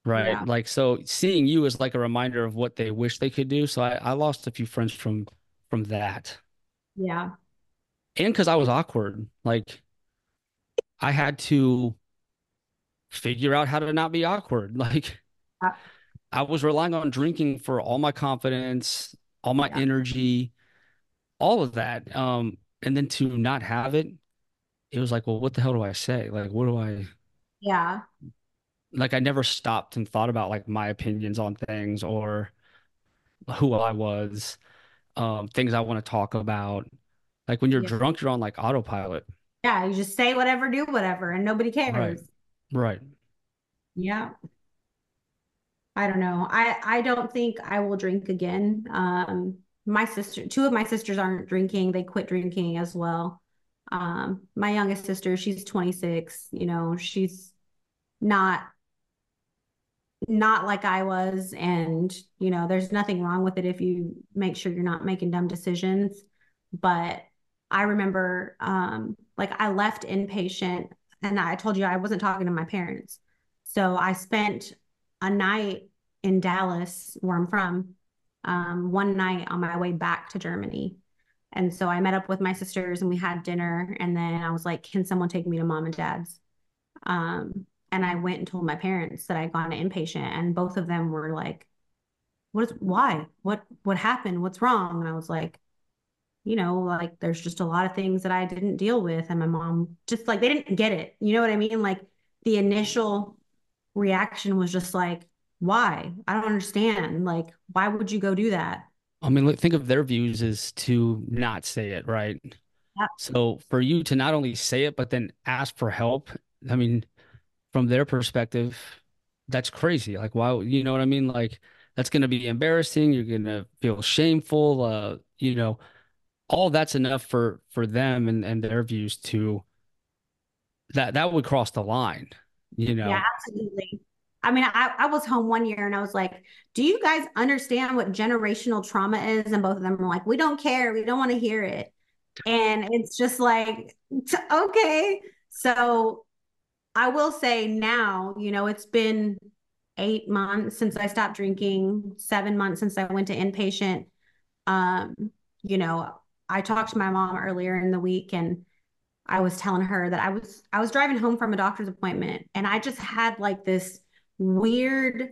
right yeah. like so seeing you is like a reminder of what they wish they could do so I, I lost a few friends from from that yeah and because i was awkward like i had to figure out how to not be awkward like yeah. i was relying on drinking for all my confidence all my yeah. energy all of that um and then to not have it it was like, well, what the hell do I say? Like, what do I Yeah. like? I never stopped and thought about like my opinions on things or who I was, um, things I want to talk about. Like when you're Yeah. drunk, you're on like autopilot. Yeah. You just say whatever, do whatever, and nobody cares. Right. Right. Yeah. I don't know. I I don't think I will drink again. Um, my sister, two of my sisters aren't drinking. They quit drinking as well. Um, my youngest sister, she's 26, you know, she's not not like I was and you know, there's nothing wrong with it if you make sure you're not making dumb decisions. But I remember um like I left inpatient and I told you I wasn't talking to my parents. So I spent a night in Dallas, where I'm from, um, one night on my way back to Germany. And so I met up with my sisters and we had dinner. And then I was like, can someone take me to mom and dad's? Um, and I went and told my parents that I'd gone to inpatient, and both of them were like, what is, why? What, what happened? What's wrong? And I was like, you know, like there's just a lot of things that I didn't deal with. And my mom just like, they didn't get it. You know what I mean? Like the initial reaction was just like, why? I don't understand. Like, why would you go do that? I mean, think of their views is to not say it, right? Yep. So for you to not only say it, but then ask for help, I mean, from their perspective, that's crazy. Like, why, you know what I mean? Like, that's going to be embarrassing. You're going to feel shameful. Uh, you know, all that's enough for for them and and their views to that that would cross the line, you know. Yeah, absolutely. I mean, I, I was home one year and I was like, do you guys understand what generational trauma is? And both of them were like, we don't care. We don't want to hear it. And it's just like, okay. So I will say now, you know, it's been eight months since I stopped drinking, seven months since I went to inpatient. Um, you know, I talked to my mom earlier in the week and I was telling her that I was I was driving home from a doctor's appointment and I just had like this weird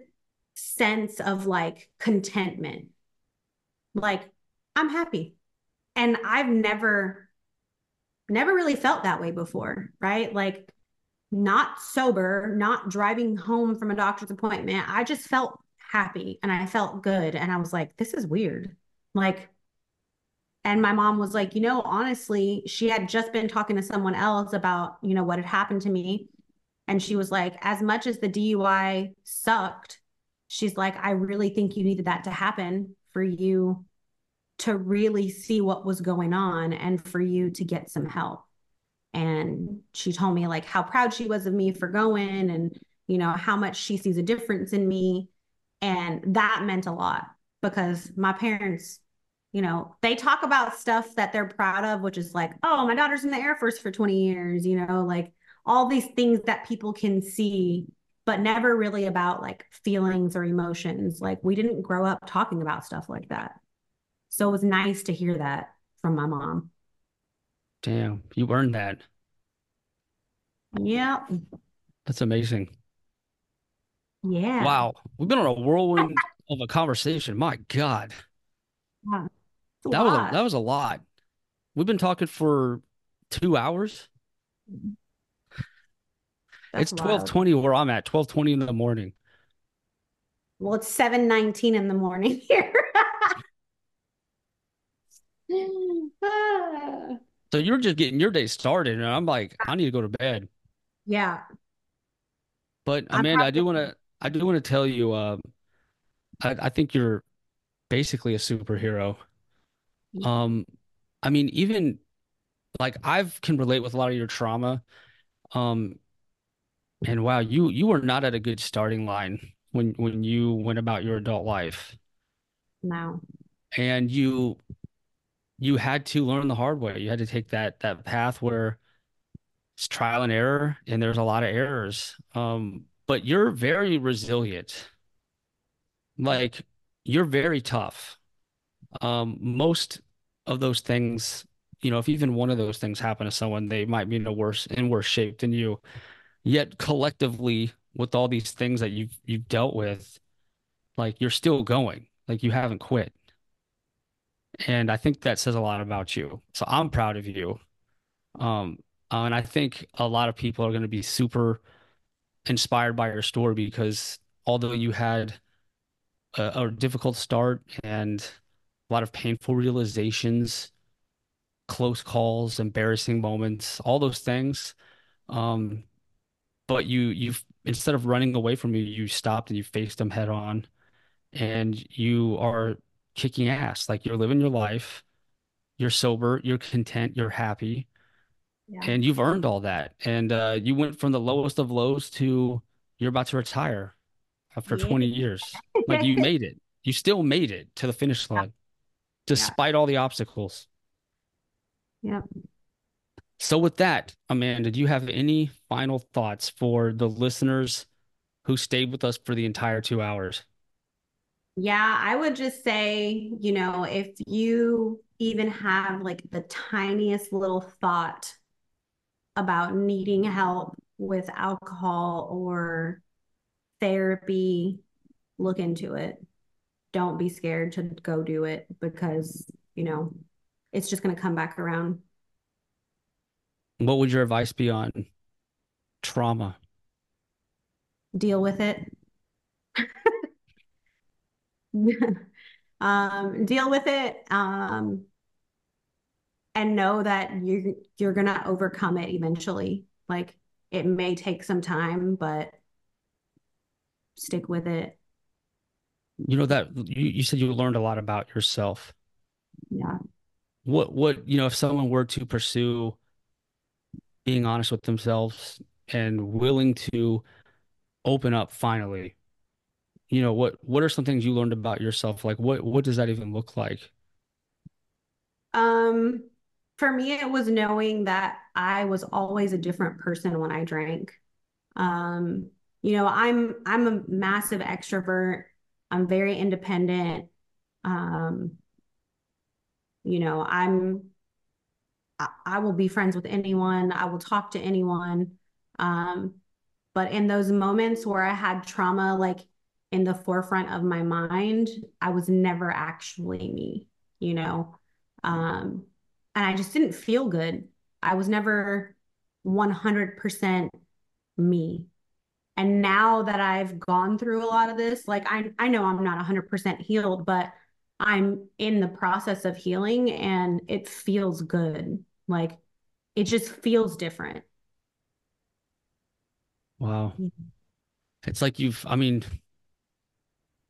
sense of like contentment. Like I'm happy. And I've never never really felt that way before, right? Like not sober, not driving home from a doctor's appointment. I just felt happy and I felt good and I was like this is weird. Like and my mom was like, you know, honestly, she had just been talking to someone else about, you know, what had happened to me. And she was like, as much as the DUI sucked, she's like, I really think you needed that to happen for you to really see what was going on and for you to get some help. And she told me like how proud she was of me for going and, you know, how much she sees a difference in me. And that meant a lot because my parents you know, they talk about stuff that they're proud of, which is like, oh, my daughter's in the Air Force for 20 years, you know, like all these things that people can see, but never really about like feelings or emotions. Like we didn't grow up talking about stuff like that. So it was nice to hear that from my mom. Damn, you earned that. Yeah. That's amazing. Yeah. Wow, we've been on a whirlwind of a conversation. My God, Yeah. That was a lot. that was a lot. We've been talking for two hours. That's It's wild. 12:20 where I'm at, 12:20 in the morning. Well, it's 7:19 in the morning here. So you're just getting your day started, and I'm like, I need to go to bed. Yeah. But Amanda, I do want to I do want to tell you, uh, I, I think you're basically a superhero. Um, I mean, even like I've can relate with a lot of your trauma. Um, and wow, you you were not at a good starting line when when you went about your adult life, no. and you you had to learn the hard way. You had to take that that path where it's trial and error, and there's a lot of errors. Um, but you're very resilient. Like you're very tough. Um, most of those things, you know, if even one of those things happen to someone, they might be in a worse in worse shape than you. Yet collectively, with all these things that you've you've dealt with, like you're still going. Like you haven't quit. And I think that says a lot about you. So I'm proud of you. Um, Uh, and I think a lot of people are going to be super inspired by your story because although you had a, a difficult start and a lot of painful realizations, close calls, embarrassing moments, all those things. Um, but you you've instead of running away from you, you stopped and you faced them head on, and you are kicking ass. Like you're living your life, you're sober, you're content, you're happy, Yeah. and you've earned all that. And uh, you went from the lowest of lows to you're about to retire after Yeah. 20 years. Like you made it. You still made it to the finish line, despite all the obstacles. Yep. So, with that, Amanda, do you have any final thoughts for the listeners who stayed with us for the entire two hours? Yeah, I would just say, you know, if you even have like the tiniest little thought about needing help with alcohol or therapy, look into it. Don't be scared to go do it because, you know, it's just going to come back around. What would your advice be on trauma? Deal with it. um, deal with it. Um, and know that you you're gonna overcome it eventually. Like it may take some time, but stick with it. You know that you, you said you learned a lot about yourself. Yeah. What what you know if someone were to pursue being honest with themselves and willing to open up finally, you know what what are some things you learned about yourself? Like what what does that even look like? Um, for me, it was knowing that I was always a different person when I drank. Um, you know, I'm I'm a massive extrovert. I'm very independent. Um, you know, I'm I, I will be friends with anyone. I will talk to anyone. Um, but in those moments where I had trauma, like in the forefront of my mind, I was never actually me, you know? Um, and I just didn't feel good. I was never 100% me. And now that I've gone through a lot of this, like I, I know I'm not 100% healed, but I'm in the process of healing and it feels good. Like it just feels different. Wow. It's like you've, I mean,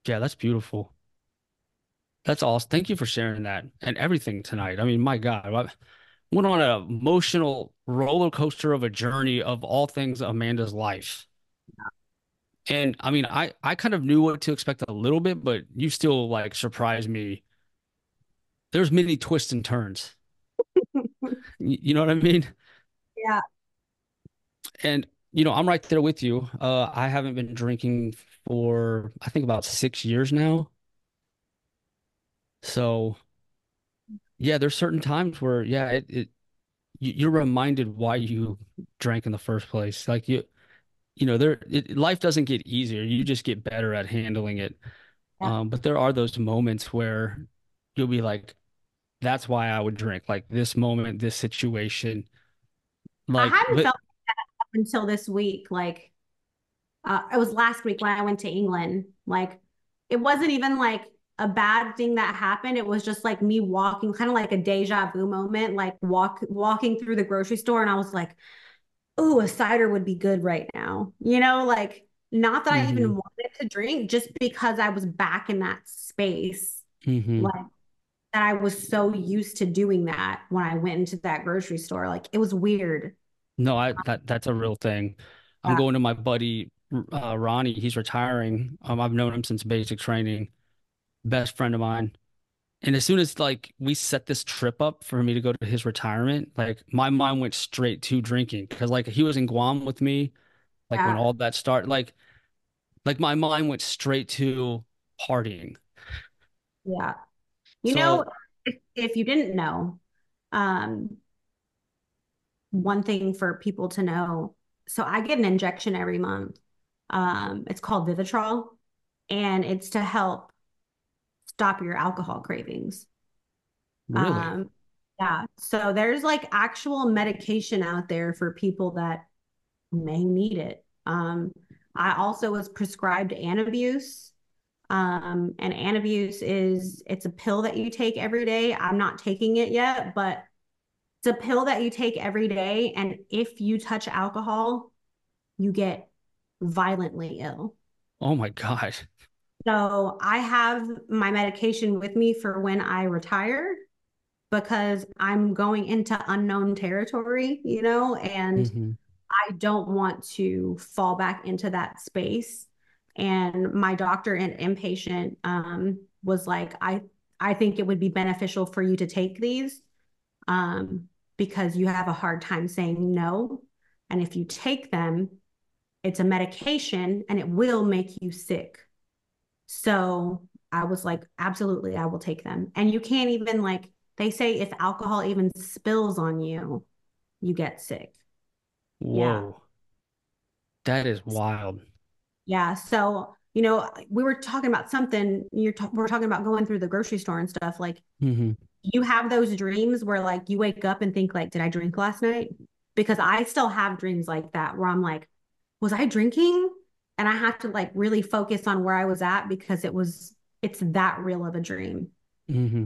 yeah, that's beautiful. That's awesome. Thank you for sharing that and everything tonight. I mean, my God, I went on an emotional roller coaster of a journey of all things Amanda's life. And I mean, I I kind of knew what to expect a little bit, but you still like surprised me. There's many twists and turns. You know what I mean? Yeah. And you know, I'm right there with you. Uh, I haven't been drinking for I think about six years now. So yeah, there's certain times where yeah, it, it you're reminded why you drank in the first place. Like you you know, there it, life doesn't get easier. You just get better at handling it. Yeah. Um, but there are those moments where you'll be like, that's why I would drink. Like this moment, this situation. I Like, hadn't but felt that until this week. Like uh, it was last week when I went to England. Like it wasn't even like a bad thing that happened. It was just like me walking, kind of like a deja vu moment, like walk walking through the grocery store, and I was like, "Ooh, a cider would be good right now." You know, like not that I even hmm wanted to drink, just because I was back in that space, hmm like that I was so used to doing that when I went into that grocery store. Like it was weird. No, I that that's a real thing. I'm Yeah. going to my buddy uh, Ronnie. He's retiring. Um, I've known him since basic training. Best friend of mine. And as soon as like we set this trip up for me to go to his retirement, like my mind went straight to drinking because like he was in Guam with me, like when all that started, like like my mind went straight to partying. Yeah. You know, if, if you didn't know, um, one thing for people to know, so I get an injection every month. Um, it's called Vivitrol, and it's to help stop your alcohol cravings. really, Um, Yeah. So there's like actual medication out there for people that may need it. Um, I also was prescribed Antabuse. Um, and Antabuse is it's a pill that you take every day. I'm not taking it yet, but it's a pill that you take every day. And if you touch alcohol, you get violently ill. Oh my God. So I have my medication with me for when I retire because I'm going into unknown territory, you know, and mm-hmm. I don't want to fall back into that space. And my doctor and inpatient um, was like, I I think it would be beneficial for you to take these um, because you have a hard time saying no. And if you take them, it's a medication and it will make you sick. So I was like, absolutely, I will take them. And you can't even like, they say if alcohol even spills on you, you get sick. Whoa. Yeah. That is wild. Yeah. So, you know, we were talking about something, you're t- we're talking about going through the grocery store and stuff. Like, mm-hmm. you have those dreams where like you wake up and think, like, did I drink last night? Because I still have dreams like that where I'm like, was I drinking? And I have to like really focus on where I was at because it was, it's that real of a dream. Mm-hmm.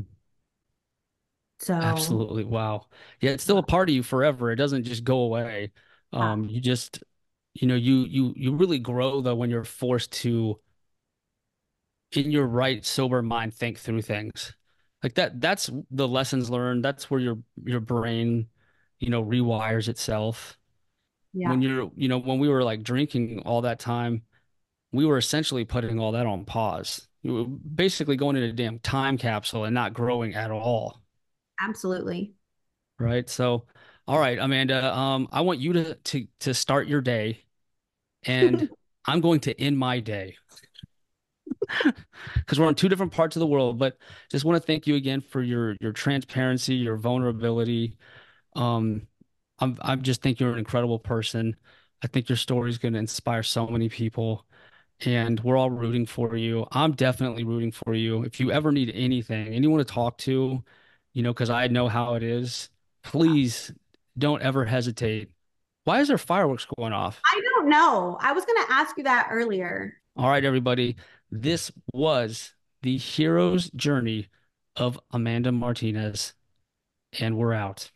So absolutely. Wow. Yeah. It's still a part of you forever. It doesn't just go away. Um, you just, you know, you, you, you really grow though when you're forced to, in your right sober mind, think through things like that. That's the lessons learned. That's where your, your brain, you know, rewires itself yeah. when you're you know when we were like drinking all that time we were essentially putting all that on pause. You were basically going in a damn time capsule and not growing at all. Absolutely. Right? So all right amanda um i want you to to to start your day and i'm going to end my day. Because we're on two different parts of the world but just want to thank you again for your your transparency your vulnerability. Um I'm I just think you're an incredible person. I think your story is going to inspire so many people and we're all rooting for you. I'm definitely rooting for you. If you ever need anything, anyone to talk to, you know, because I know how it is, please don't ever hesitate. Why is there fireworks going off? I don't know. I was going to ask you that earlier. All right, everybody. This was the hero's journey of Amanda Martinez, and we're out.